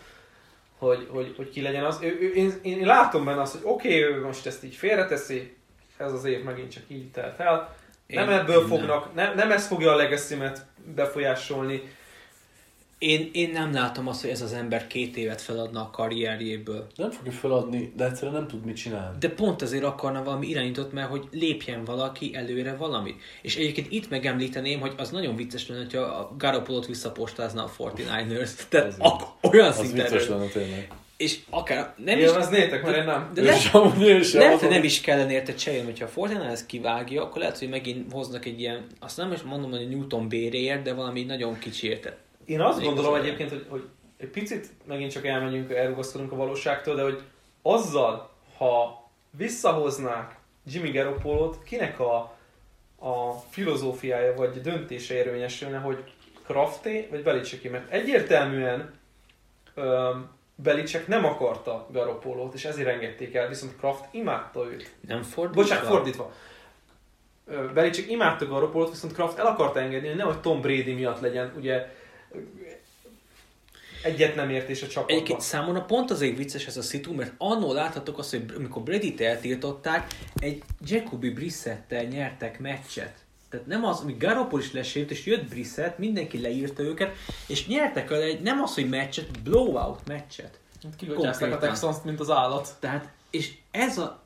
hogy, hogy, hogy ki legyen az. Ő, ő, én, én, látom benne azt, hogy oké, okay, ő most ezt így félreteszi, ez az év megint csak így telt el, nem Én- ebből fognak, nem, nem ez fogja a legacy befolyásolni. Én, én nem látom azt, hogy ez az ember két évet feladna a karrierjéből. Nem fogja feladni, de egyszerűen nem tud mit csinálni. De pont ezért akarna valami irányítót, mert hogy lépjen valaki előre valamit. És egyébként itt megemlíteném, hogy az nagyon vicces lenne, hogyha a Garoppolot visszapostázna a 49ers. Tehát Az ak- olyan Az szinten. vicces erről. lenne tényleg. És akár nem is, Élveznétek, mert én nem. de Ő le, sem, én sem lehet, hogy nem is kellene érte cserélni, hogyha a Fortinez kivágja, akkor lehet, hogy megint hoznak egy ilyen, azt nem is mondom, hogy Newton béréért, de valami nagyon kicsi érte. Én azt gondolom az egyébként, hogy, hogy egy picit megint csak elmenjünk, elrugaszkodunk a valóságtól, de hogy azzal, ha visszahoznák Jimmy Garoppolót, kinek a, a filozófiája vagy döntése érvényesülne, hogy Krafté vagy Belicseki, mert egyértelműen öm, Belicek nem akarta Garoppolót, és ezért engedték el, viszont Kraft imádta őt. Nem fordítva? Bocsánat, fordítva. Ö, Belichick imádta Garoppolót, viszont Kraft el akarta engedni, hogy nehogy Tom Brady miatt legyen, ugye egyet nem értés a csapatban. Egyébként számomra pont azért vicces ez a szitu, mert annól láthatok azt, hogy amikor Brady-t eltiltották, egy Jacoby Brissettel nyertek meccset. Tehát nem az, hogy Garoppol is lesért, és jött Brissett, mindenki leírta őket, és nyertek el egy, nem az, hogy meccset, blowout meccset. Kigatyázták a Konkrétan. texans mint az állat. Tehát, és ez a,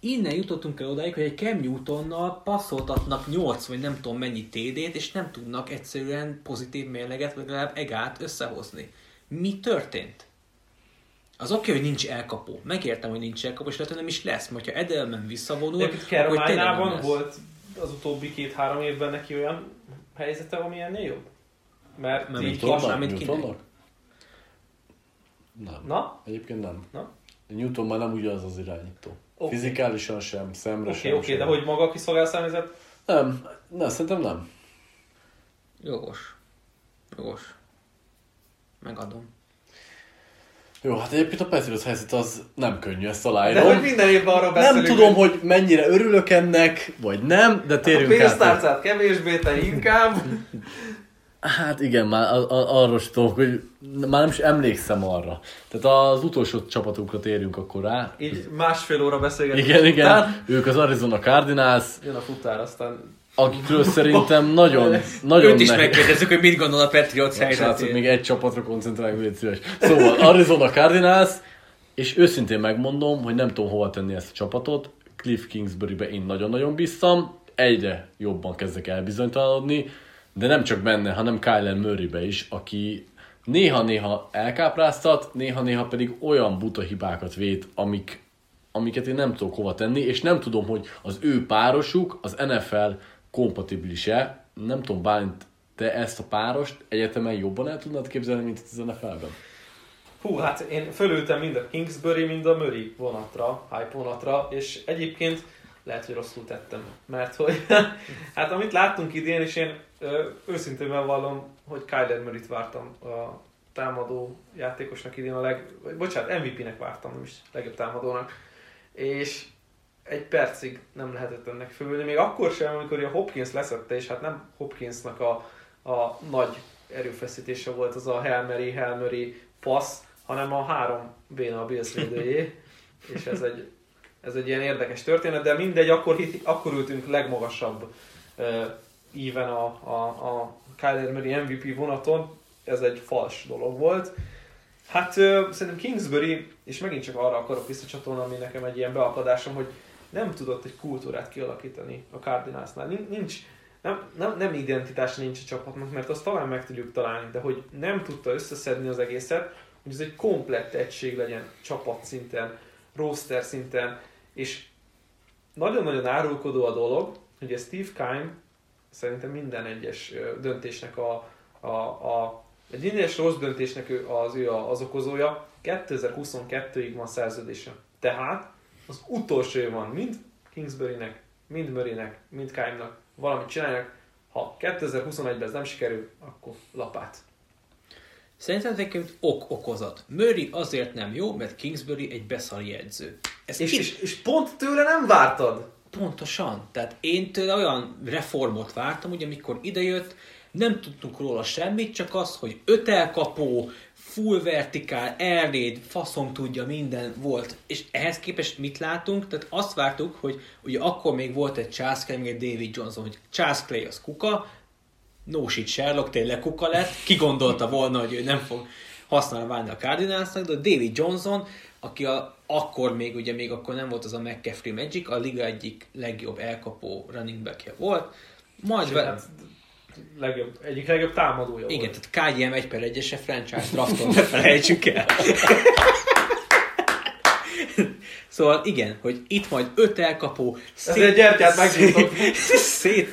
innen jutottunk el odáig, hogy egy Cam Newtonnal passzoltatnak 8 vagy nem tudom mennyi TD-t, és nem tudnak egyszerűen pozitív mérleget, vagy legalább egát összehozni. Mi történt? Az oké, hogy nincs elkapó. Megértem, hogy nincs elkapó, és lehet, hogy nem is lesz. Mert ha Edelman visszavonul, nem Caroline-ában lesz. volt az utóbbi két-három évben neki olyan helyzete, ami ennél jobb? Mert Mert így lassan, mint kinek? Nem. Na? Egyébként nem. Na? Newton már nem ugyanaz az irányító. Oké. Fizikálisan sem, szemre Oké, sem. oké, sem. de hogy maga a kiszolgálszámizet? Nem, nem, szerintem nem. Jogos. Jogos. Megadom. Jó, hát egyébként a Patriots helyzet az nem könnyű, ezt De aláírom. hogy minden évben arról nem beszélünk, tudom, hogy mennyire örülök ennek, vagy nem, de a térjünk át. pénztárcát kevésbé, te inkább. Hát igen, már arról is tudok, hogy már nem is emlékszem arra. Tehát az utolsó csapatunkra térjünk akkor rá. Így másfél óra beszélgetünk. Igen, igen. Után Ők az Arizona Cardinals, jön a futár, aztán akikről szerintem nagyon, nagyon Őt is nehéz- megkérdezzük, hogy mit gondol a Patriots helyzetéről. még egy csapatra koncentráljunk, légy szíves. Szóval Arizona Cardinals, és őszintén megmondom, hogy nem tudom hova tenni ezt a csapatot. Cliff Kingsbury-be én nagyon-nagyon bíztam, egyre jobban kezdek elbizonytalanodni, de nem csak benne, hanem Kyler Murray-be is, aki néha-néha elkápráztat, néha-néha pedig olyan buta hibákat vét, amik, amiket én nem tudok hova tenni, és nem tudom, hogy az ő párosuk az NFL kompatibilis-e. Nem tudom, Bálint, te ezt a párost egyetemen jobban el tudnád képzelni, mint az NFL-ben? Hú, hát én fölültem mind a Kingsbury, mind a Murray vonatra, hype vonatra, és egyébként lehet, hogy rosszul tettem, mert hogy hát amit láttunk idén, és én őszintén bevallom, hogy Kyler Murray-t vártam a támadó játékosnak idén a leg... Vagy, bocsánat, MVP-nek vártam, nem is legjobb támadónak. És egy percig nem lehetett ennek fölülni, még akkor sem, amikor a Hopkins leszette, és hát nem Hopkinsnak a, a nagy erőfeszítése volt az a Hail Mary passz, hanem a három béna a Bills védőjé, és ez egy, ez egy ilyen érdekes történet, de mindegy, akkor, hit, akkor ültünk legmagasabb íven a, a, a Kyler Murray MVP vonaton, ez egy fals dolog volt. Hát ö, szerintem Kingsbury, és megint csak arra akarok visszacsatolni, ami nekem egy ilyen beakadásom, hogy nem tudott egy kultúrát kialakítani a Cardinalsnál. Nin- Nincs, nem, nem, nem identitás nincs a csapatnak, mert azt talán meg tudjuk találni, de hogy nem tudta összeszedni az egészet, hogy ez egy komplett egység legyen csapat szinten, roster szinten, és nagyon-nagyon árulkodó a dolog, hogy a Steve Kime szerintem minden egyes döntésnek a, a, a egy egyes rossz döntésnek ő az ő az okozója, 2022-ig van szerződése. Tehát az utolsó év van mind Kingsbury-nek, mind Murray-nek, mind Kime-nak, valamit csinálják, ha 2021-ben ez nem sikerül, akkor lapát. Szerintem egyébként ok-okozat. Murray azért nem jó, mert Kingsbury egy beszari edző. Ez És, és, és pont tőle nem vártad? Pontosan. Tehát én tőle olyan reformot vártam, hogy amikor idejött, nem tudtunk róla semmit, csak az, hogy öt elkapó, full vertikál, erléd, faszom tudja, minden volt. És ehhez képest mit látunk? Tehát azt vártuk, hogy ugye akkor még volt egy Charles Clay, egy David Johnson, hogy Charles Clay az kuka, no shit Sherlock tényleg kuka lett, ki gondolta volna, hogy ő nem fog használni válni a Cardinalsnak, de David Johnson, aki a, akkor még, ugye még akkor nem volt az a McCaffrey Magic, a liga egyik legjobb elkapó running backje volt, majd ve- Hát, legjobb, egyik legjobb támadója igen, volt. tehát KGM 1 per 1 franchise drafton, ne felejtsük el. szóval igen, hogy itt majd öt elkapó, Ezért gyertyát megnyitott. szét,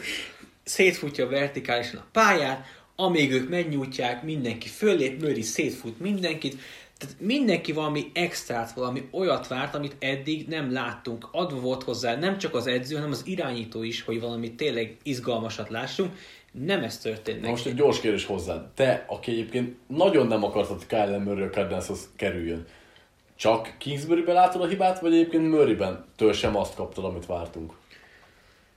szétfutja vertikálisan a pályát, amíg ők megnyújtják, mindenki föllép, Murray szétfut mindenkit, tehát mindenki valami extrát, valami olyat várt, amit eddig nem láttunk. Adva volt hozzá nem csak az edző, hanem az irányító is, hogy valami tényleg izgalmasat lássunk. Nem ez történt Na most egy gyors kérdés hozzád. Te, aki egyébként nagyon nem akartad, Kyle Murray a Cardinalshoz kerüljön, csak Kingsbury-ben látod a hibát, vagy egyébként Murray-ben től sem azt kaptad, amit vártunk?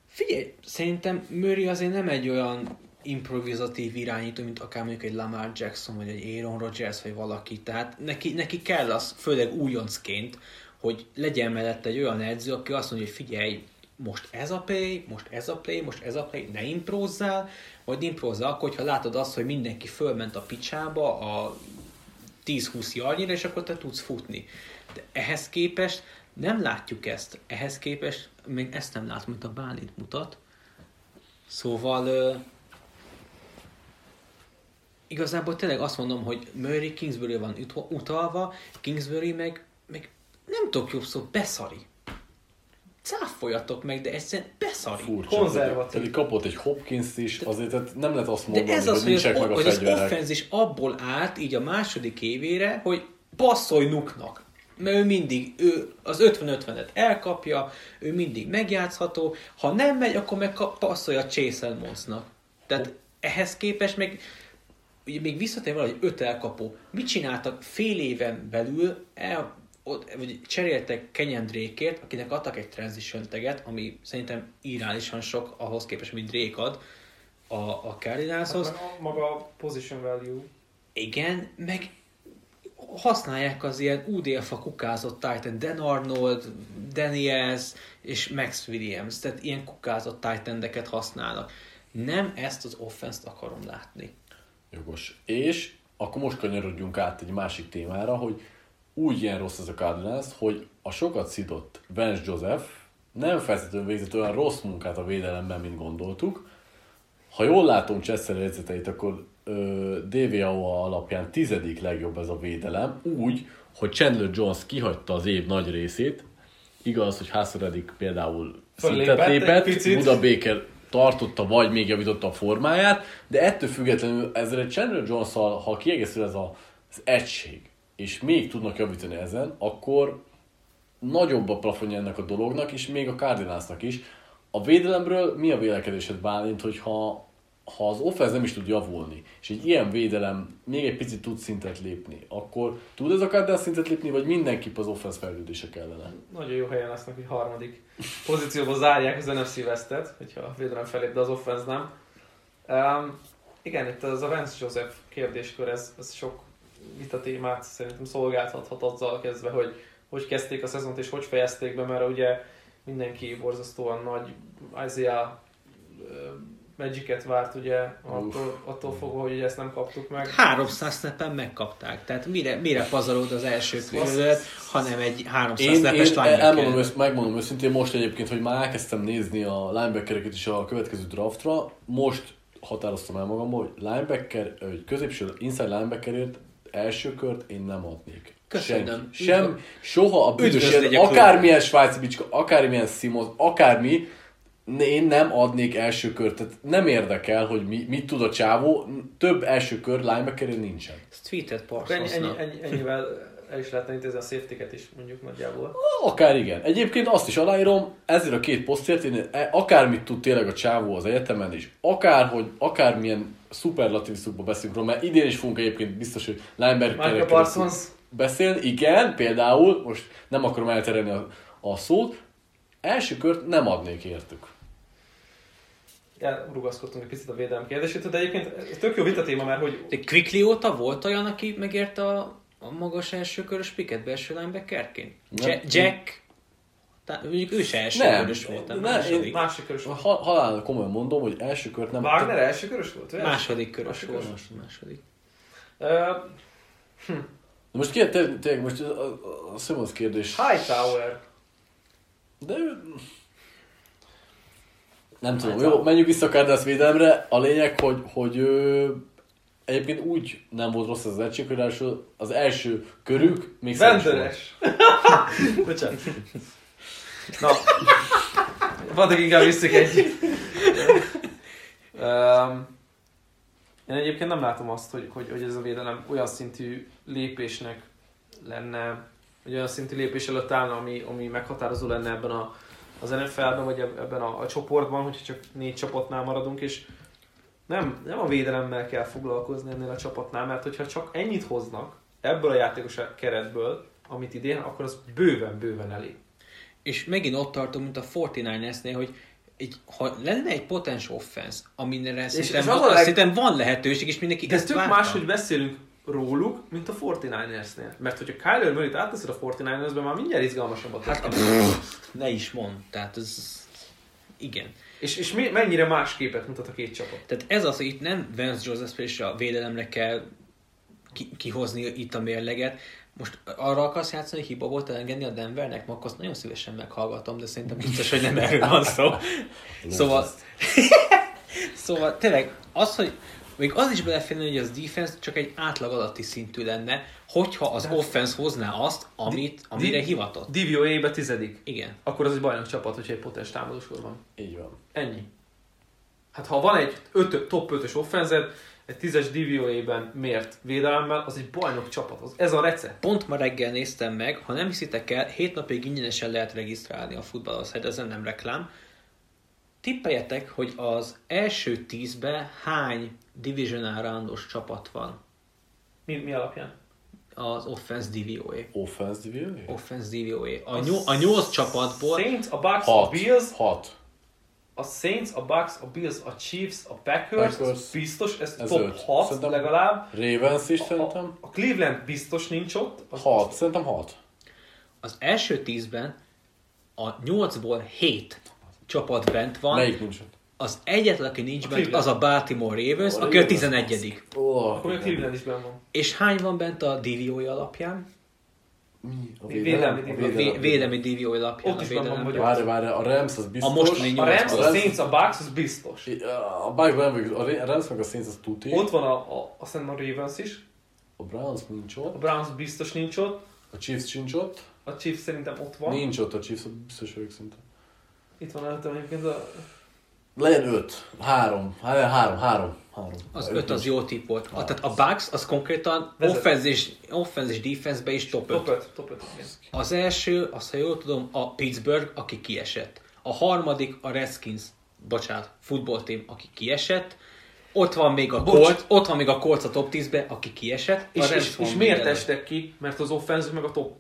Figyelj, szerintem Murray azért nem egy olyan improvizatív irányító, mint akár mondjuk egy Lamar Jackson, vagy egy Aaron Rodgers, vagy valaki. Tehát neki, neki kell az, főleg újoncként, hogy legyen mellett egy olyan edző, aki azt mondja, hogy figyelj, most ez a play, most ez a play, most ez a play, ne improzzál, vagy improzzál akkor, hogyha látod azt, hogy mindenki fölment a picsába a 10-20 yardnyira, és akkor te tudsz futni. De ehhez képest nem látjuk ezt. Ehhez képest még ezt nem látom, mint a Bálint mutat. Szóval igazából tényleg azt mondom, hogy Murray Kingsbury van ut- utalva, Kingsbury meg, meg nem tudok jobb szó, beszari. Cáfoljatok meg, de egyszerűen beszari. Furcsa. Konzervatív. Pedig kapott egy hopkins is, azért tehát nem lehet azt De mondani, ez az, hogy hogy az, meg a hogy az offenz is abból állt így a második évére, hogy passzolj Nuknak. Mert ő mindig, ő az 50-50-et elkapja, ő mindig megjátszható, ha nem megy, akkor meg passzolja Chase Edmondsnak. Tehát ehhez képest meg ugye még visszatér valahogy öt elkapó. Mit csináltak fél éven belül, el, ott, vagy cseréltek Kenyan Drake-ért, akinek adtak egy transition taget, ami szerintem irálisan sok ahhoz képest, amit Drake ad a, a Cardinalshoz. Hát a- maga a position value. Igen, meg használják az ilyen UDFA kukázott Titan, Dan Arnold, Daniels és Max Williams, tehát ilyen kukázott Titan-deket használnak. Nem ezt az offense-t akarom látni. Jogos. És akkor most kanyarodjunk át egy másik témára, hogy úgy ilyen rossz ez a Cardinals, hogy a sokat szidott Vance Joseph nem feltétlenül végzett olyan rossz munkát a védelemben, mint gondoltuk. Ha jól látom Chester jegyzeteit, akkor ö, DVAO alapján tizedik legjobb ez a védelem, úgy, hogy Chandler Jones kihagyta az év nagy részét, igaz, hogy Hasredik például egy lépett. Buda Baker tartotta, vagy még javította a formáját, de ettől függetlenül ezzel egy Chandler jones ha kiegészül ez a, az egység, és még tudnak javítani ezen, akkor nagyobb a plafonja ennek a dolognak, és még a Cardinalsnak is. A védelemről mi a vélekedésed Bálint, hogyha ha az offense nem is tud javulni, és egy ilyen védelem még egy picit tud szintet lépni, akkor tud ez a Cardinals szintet lépni, vagy mindenképp az offense fejlődése kellene? Nagyon jó helyen lesznek, hogy harmadik pozícióba zárják az NFC Westet, hogyha a védelem felép, de az offense nem. Um, igen, itt az a Vance Joseph kérdéskör, ez, ez sok vita témát szerintem szolgáltathat azzal kezdve, hogy hogy kezdték a szezont és hogy fejezték be, mert ugye mindenki borzasztóan nagy Isaiah Magic-et várt ugye, attól, attól fogva, hogy ezt nem kaptuk meg. 300 snappen megkapták. Tehát mire, mire pazarod az első körülött, hanem egy 300 Én, snappes én elmondom, ősz, megmondom őszintén most egyébként, hogy már elkezdtem nézni a linebackereket is a következő draftra. Most határoztam el magamból, hogy linebacker, hogy középső inside linebackerért első kört én nem adnék. Köszönöm. Senki. Sem, soha a büdös, akármilyen svájci bicska, akármilyen Simons, akármi, én nem adnék első kört. Tehát nem érdekel, hogy mi, mit tud a csávó, több első kör linebacker nincsen. Ezt tweetet Akkor Ennyi, ennyi, ennyivel el is lehetne intézni a safety is mondjuk nagyjából. Akár igen. Egyébként azt is aláírom, ezért a két posztért én e- akármit tud tényleg a csávó az egyetemen is, akár, hogy akármilyen szuperlatíviszukba beszélünk róla, mert idén is fogunk egyébként biztos, hogy linebackerekről Parsons, beszélni. Igen, például, most nem akarom elterelni a, a szót, első kört nem adnék értük. Elrugaszkodtunk egy picit a védelem kérdését, de egyébként tök jó vita téma, mert hogy De Quickly óta volt olyan, aki megérte a, a magas első körös piket belső linebackerként? Nem. Ja- Jack, tá, mondjuk ő se első Nem. körös volt, nem Nem, második. én- másik körös Ha, volt. halál komolyan mondom, hogy első kört nem Wagner első körös volt? vagy? Második körös Második volt. körös. Második. Ö, De most kérdez, tényleg, tényleg most a, a, a Simmons kérdés. Hightower. De ő... Nem tudom, Hát, jó, a- menjünk vissza a Cardinals védelemre. A lényeg, hogy, hogy ő, egyébként úgy nem volt rossz az egység, hogy ráadásul az első körük még. Venderes. Bocsánat. Na, Vadok inkább visszük egy. um, én egyébként nem látom azt, hogy, hogy, hogy ez a védelem olyan szintű lépésnek lenne, hogy olyan szintű lépés előtt állna, ami, ami meghatározó lenne ebben a, az NFL-ben, vagy eb- ebben a, a csoportban, hogyha csak négy csapatnál maradunk, és nem, nem a védelemmel kell foglalkozni ennél a csapatnál, mert hogyha csak ennyit hoznak ebből a játékos keretből, amit idén, akkor az bőven-bőven elég. És megint ott tartunk, mint a 49ersnél, hogy egy, ha lenne egy potens offense, amire és, szerintem, és az leg- szerintem van lehetőség, és mindenki De ez ezt tök várta. más, hogy beszélünk róluk, mint a 49ersnél. Mert hogyha Kyler Murray-t átteszed a 49ersbe, már mindjárt izgalmasabbat Hát, hát, ne is mond. Tehát ez... Igen. És, és mi, mennyire más képet mutat a két csapat. Tehát ez az, hogy itt nem Vance Joseph és a védelemre kell ki, kihozni itt a mérleget. Most arra akarsz játszani, hogy hiba volt elengedni a Denvernek? Ma azt nagyon szívesen meghallgatom, de szerintem biztos, hogy nem erről van szó. Szóval, szóval tényleg az, hogy még az is beleférne, hogy az defense csak egy átlag alatti szintű lenne, hogyha az offense hozná azt, amit, amire Di- hivatott. DVOA-be tizedik. Igen. Akkor az egy bajnok csapat, hogyha egy potens támadósor van. Így van. Ennyi. Hát ha van egy ötö, top 5-ös offenzed, egy 10-es DVOA-ben mért védelemmel, az egy bajnok csapat. Az, ez a recept. Pont ma reggel néztem meg, ha nem hiszitek el, 7 napig ingyenesen lehet regisztrálni a futballhoz, hát ezen nem reklám. Tippeljetek, hogy az első tízbe hány divisional roundos csapat van Mi, mi alapján? az offense DVOA. Offensive view? Offense DVOA. A, nyol, a nyolc csapatból Saints, a Bucks, a Hat. Bills, Hat. a Saints, a Bucks, a Bills, a Chiefs, a Packers, Packers. ez biztos, ez, Ez top öt. 6 Szerintem- legalább. Ravens is A, szerintem. a Cleveland biztos nincs ott. Az Hat. Szerintem hat. az első tízben a nyolcból hét csapat bent van. Melyik nincs ott? Az egyetlen, aki nincs bent, Cleveland. az a Baltimore Ravens, A aki a Ravens. 11 Oh, Akkor a Cleveland is benn van. És hány van bent a DVOA alapján? Mi? A Védelmi. A DVOA alapján Ott a is van, védelemben. vagy- Várj, várj, a Rams az biztos. mostani A Rams, a Saints, a Bucks, az biztos. A Bucks nem vagyok, a Rams meg a Saints az tuti. Ott van a, a, hiszem a Ravens is. A Browns nincs A ott. Browns biztos nincs ott. A Chiefs sincs ott. A Chiefs szerintem ott van. Nincs ott a Chiefs, biztos vagyok szinte. Itt van előttem egyébként a... Legyen öt. Három. Három, három. három. Az öt az jó tipp volt. A, tehát a Bucks az konkrétan offense és, offense és defense is top 5. Top 5. Top 5. Igen. Az első, azt ha jól tudom, a Pittsburgh, aki kiesett. A harmadik a Redskins, bocsánat, football team, aki kiesett. Ott van még a. Colts, ott van még a Colts a top 10-be, aki kiesett. A És, és, van és miért estek ki? Mert az offense meg a top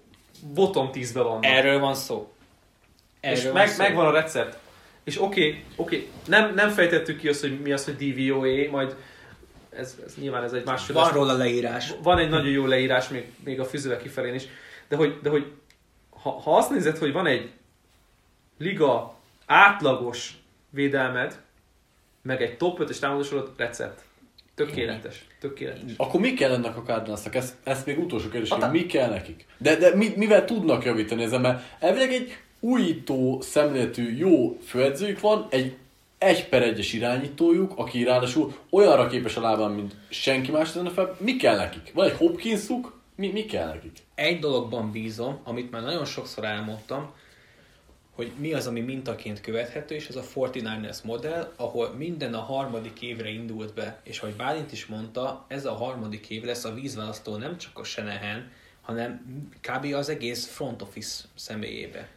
bottom 10-be vannak. Erről van szó. És meg, megvan a recept. És oké, okay, oké, okay. nem, nem fejtettük ki azt, hogy mi az, hogy DVOA, majd ez, ez nyilván ez egy másfél. Van róla leírás. Van egy nagyon jó leírás még, még a füzővel kifelén is, de hogy, de hogy ha, ha azt nézed, hogy van egy liga átlagos védelmed, meg egy top 5-ös támadósorod recept. Tökéletes. Tökéletes. Akkor mi kell ennek a Cardinalsnak? Ezt, ezt még utolsó kérdés, mi kell nekik? De, de mi, mivel tudnak javítani ezen? Mert elvileg egy újító szemléletű jó főedzőjük van, egy egy per egyes irányítójuk, aki ráadásul olyanra képes a lábán, mint senki más a fel. Mi kell nekik? Van egy Hopkinsuk? Mi, mi kell nekik? Egy dologban bízom, amit már nagyon sokszor elmondtam, hogy mi az, ami mintaként követhető, és ez a 49ers modell, ahol minden a harmadik évre indult be, és ahogy Bálint is mondta, ez a harmadik év lesz a vízválasztó nem csak a Shanahan, hanem kb. az egész front office személyébe.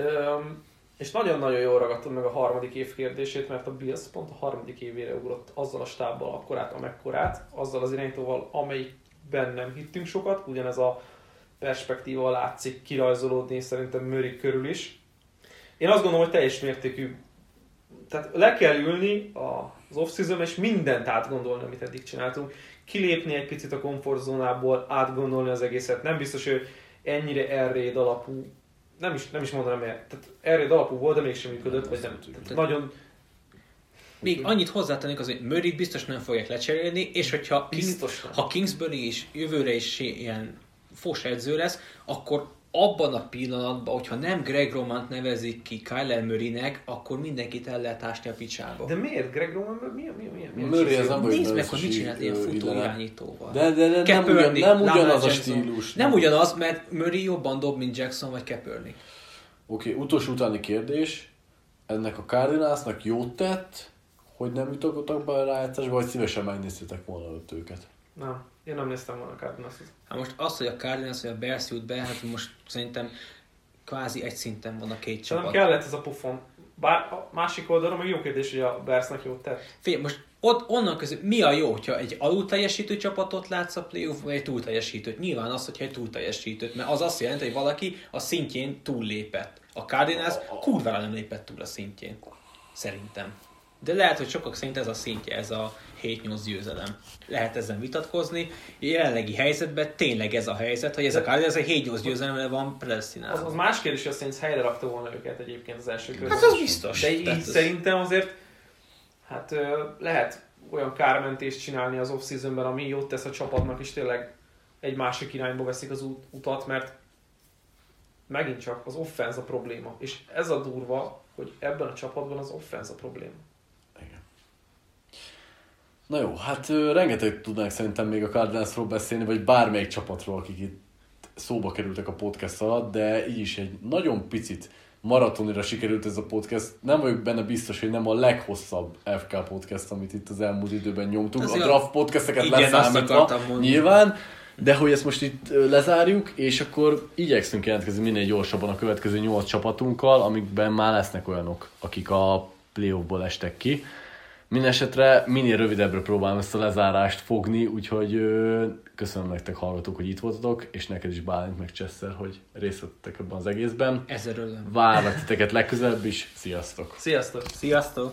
Öm, és nagyon-nagyon jól ragadtad meg a harmadik év kérdését, mert a Bills pont a harmadik évére ugrott azzal a stábbal akkorát, amekkorát, azzal az irányítóval, amelyikben nem hittünk sokat, ugyanez a perspektíva látszik kirajzolódni szerintem Murray körül is. Én azt gondolom, hogy teljes mértékű, tehát le kell ülni az off és mindent átgondolni, amit eddig csináltunk. Kilépni egy picit a komfortzónából, átgondolni az egészet. Nem biztos, hogy ennyire erréd alapú nem is, nem is mondanám el. Tehát erre alapú volt, de mégsem működött, vagy nem. Tehát nagyon Még annyit hozzátennék az, hogy Murray biztos nem fogják lecserélni, és hogyha King, ha Kingsbury is jövőre is ilyen fos edző lesz, akkor abban a pillanatban, hogyha nem Greg Romant nevezik ki Kyler Murraynek, akkor mindenkit el lehet ásni a picsába. De miért? Greg Roman, mi, mi, mi, mi, mi Murray az nem vagy Nézd meg, hogy mit csinált ilyen ö, futó ide- irányítóval. De, de, de nem, ugyan, nem ugyanaz a stílus. Nem ugyanaz, mert Murray jobban dob, mint Jackson vagy Kaepernick. Oké, okay, utolsó utáni kérdés. Ennek a Cardinalsnak jót tett, hogy nem jutottak be a rájátszásba, vagy szívesen megnéztétek volna ott őket? Nem, én nem néztem volna a cardinals Hát most az, hogy a Cardinals vagy a Bears jut be, hát most szerintem kvázi egy szinten van a két csapat. kellett ez a pufon. Bár a másik oldalon meg jó kérdés, hogy a Bearsnak jót tett. Figyelj, most ott, onnan közül mi a jó, hogyha egy alul teljesítő csapatot látsz a playoff, vagy egy túl teljesítőt? Nyilván az, hogyha egy túl teljesítőt, mert az azt jelenti, hogy valaki a szintjén túl lépett. A Cardinals kurvára nem lépett túl a szintjén. Szerintem. De lehet, hogy sokak szerint ez a szintje, ez a 7-8 győzelem. Lehet ezen vitatkozni. Jelenlegi helyzetben tényleg ez a helyzet, hogy ez a Cardinals egy 7-8 győzelemre van Az, predestinálva. az más kérdés, hogy a Saints helyre rakta volna őket egyébként az első körben. Hát az biztos. De így Tehát ez- szerintem azért hát lehet olyan kármentést csinálni az off-seasonben, ami jót tesz a csapatnak, és tényleg egy másik irányba veszik az út, utat, mert megint csak az offense a probléma. És ez a durva, hogy ebben a csapatban az offense a probléma. Na jó, hát rengeteg tudnánk szerintem még a Cardinalsról beszélni, vagy bármelyik csapatról, akik itt szóba kerültek a podcast alatt, de így is egy nagyon picit maratonira sikerült ez a podcast. Nem vagyok benne biztos, hogy nem a leghosszabb FK podcast, amit itt az elmúlt időben nyomtunk. Azért a draft podcasteket igen, leszámítva, nyilván, de hogy ezt most itt lezárjuk, és akkor igyekszünk jelentkezni minél gyorsabban a következő nyolc csapatunkkal, amikben már lesznek olyanok, akik a playoffból estek ki. Mindenesetre minél rövidebbre próbálom ezt a lezárást fogni, úgyhogy ö, köszönöm nektek hallgatók, hogy itt voltatok, és neked is Bálint meg Csesszer, hogy részt vettetek ebben az egészben. Ezzel örülöm. Várlak titeket legközelebb is, sziasztok! Sziasztok! Sziasztok!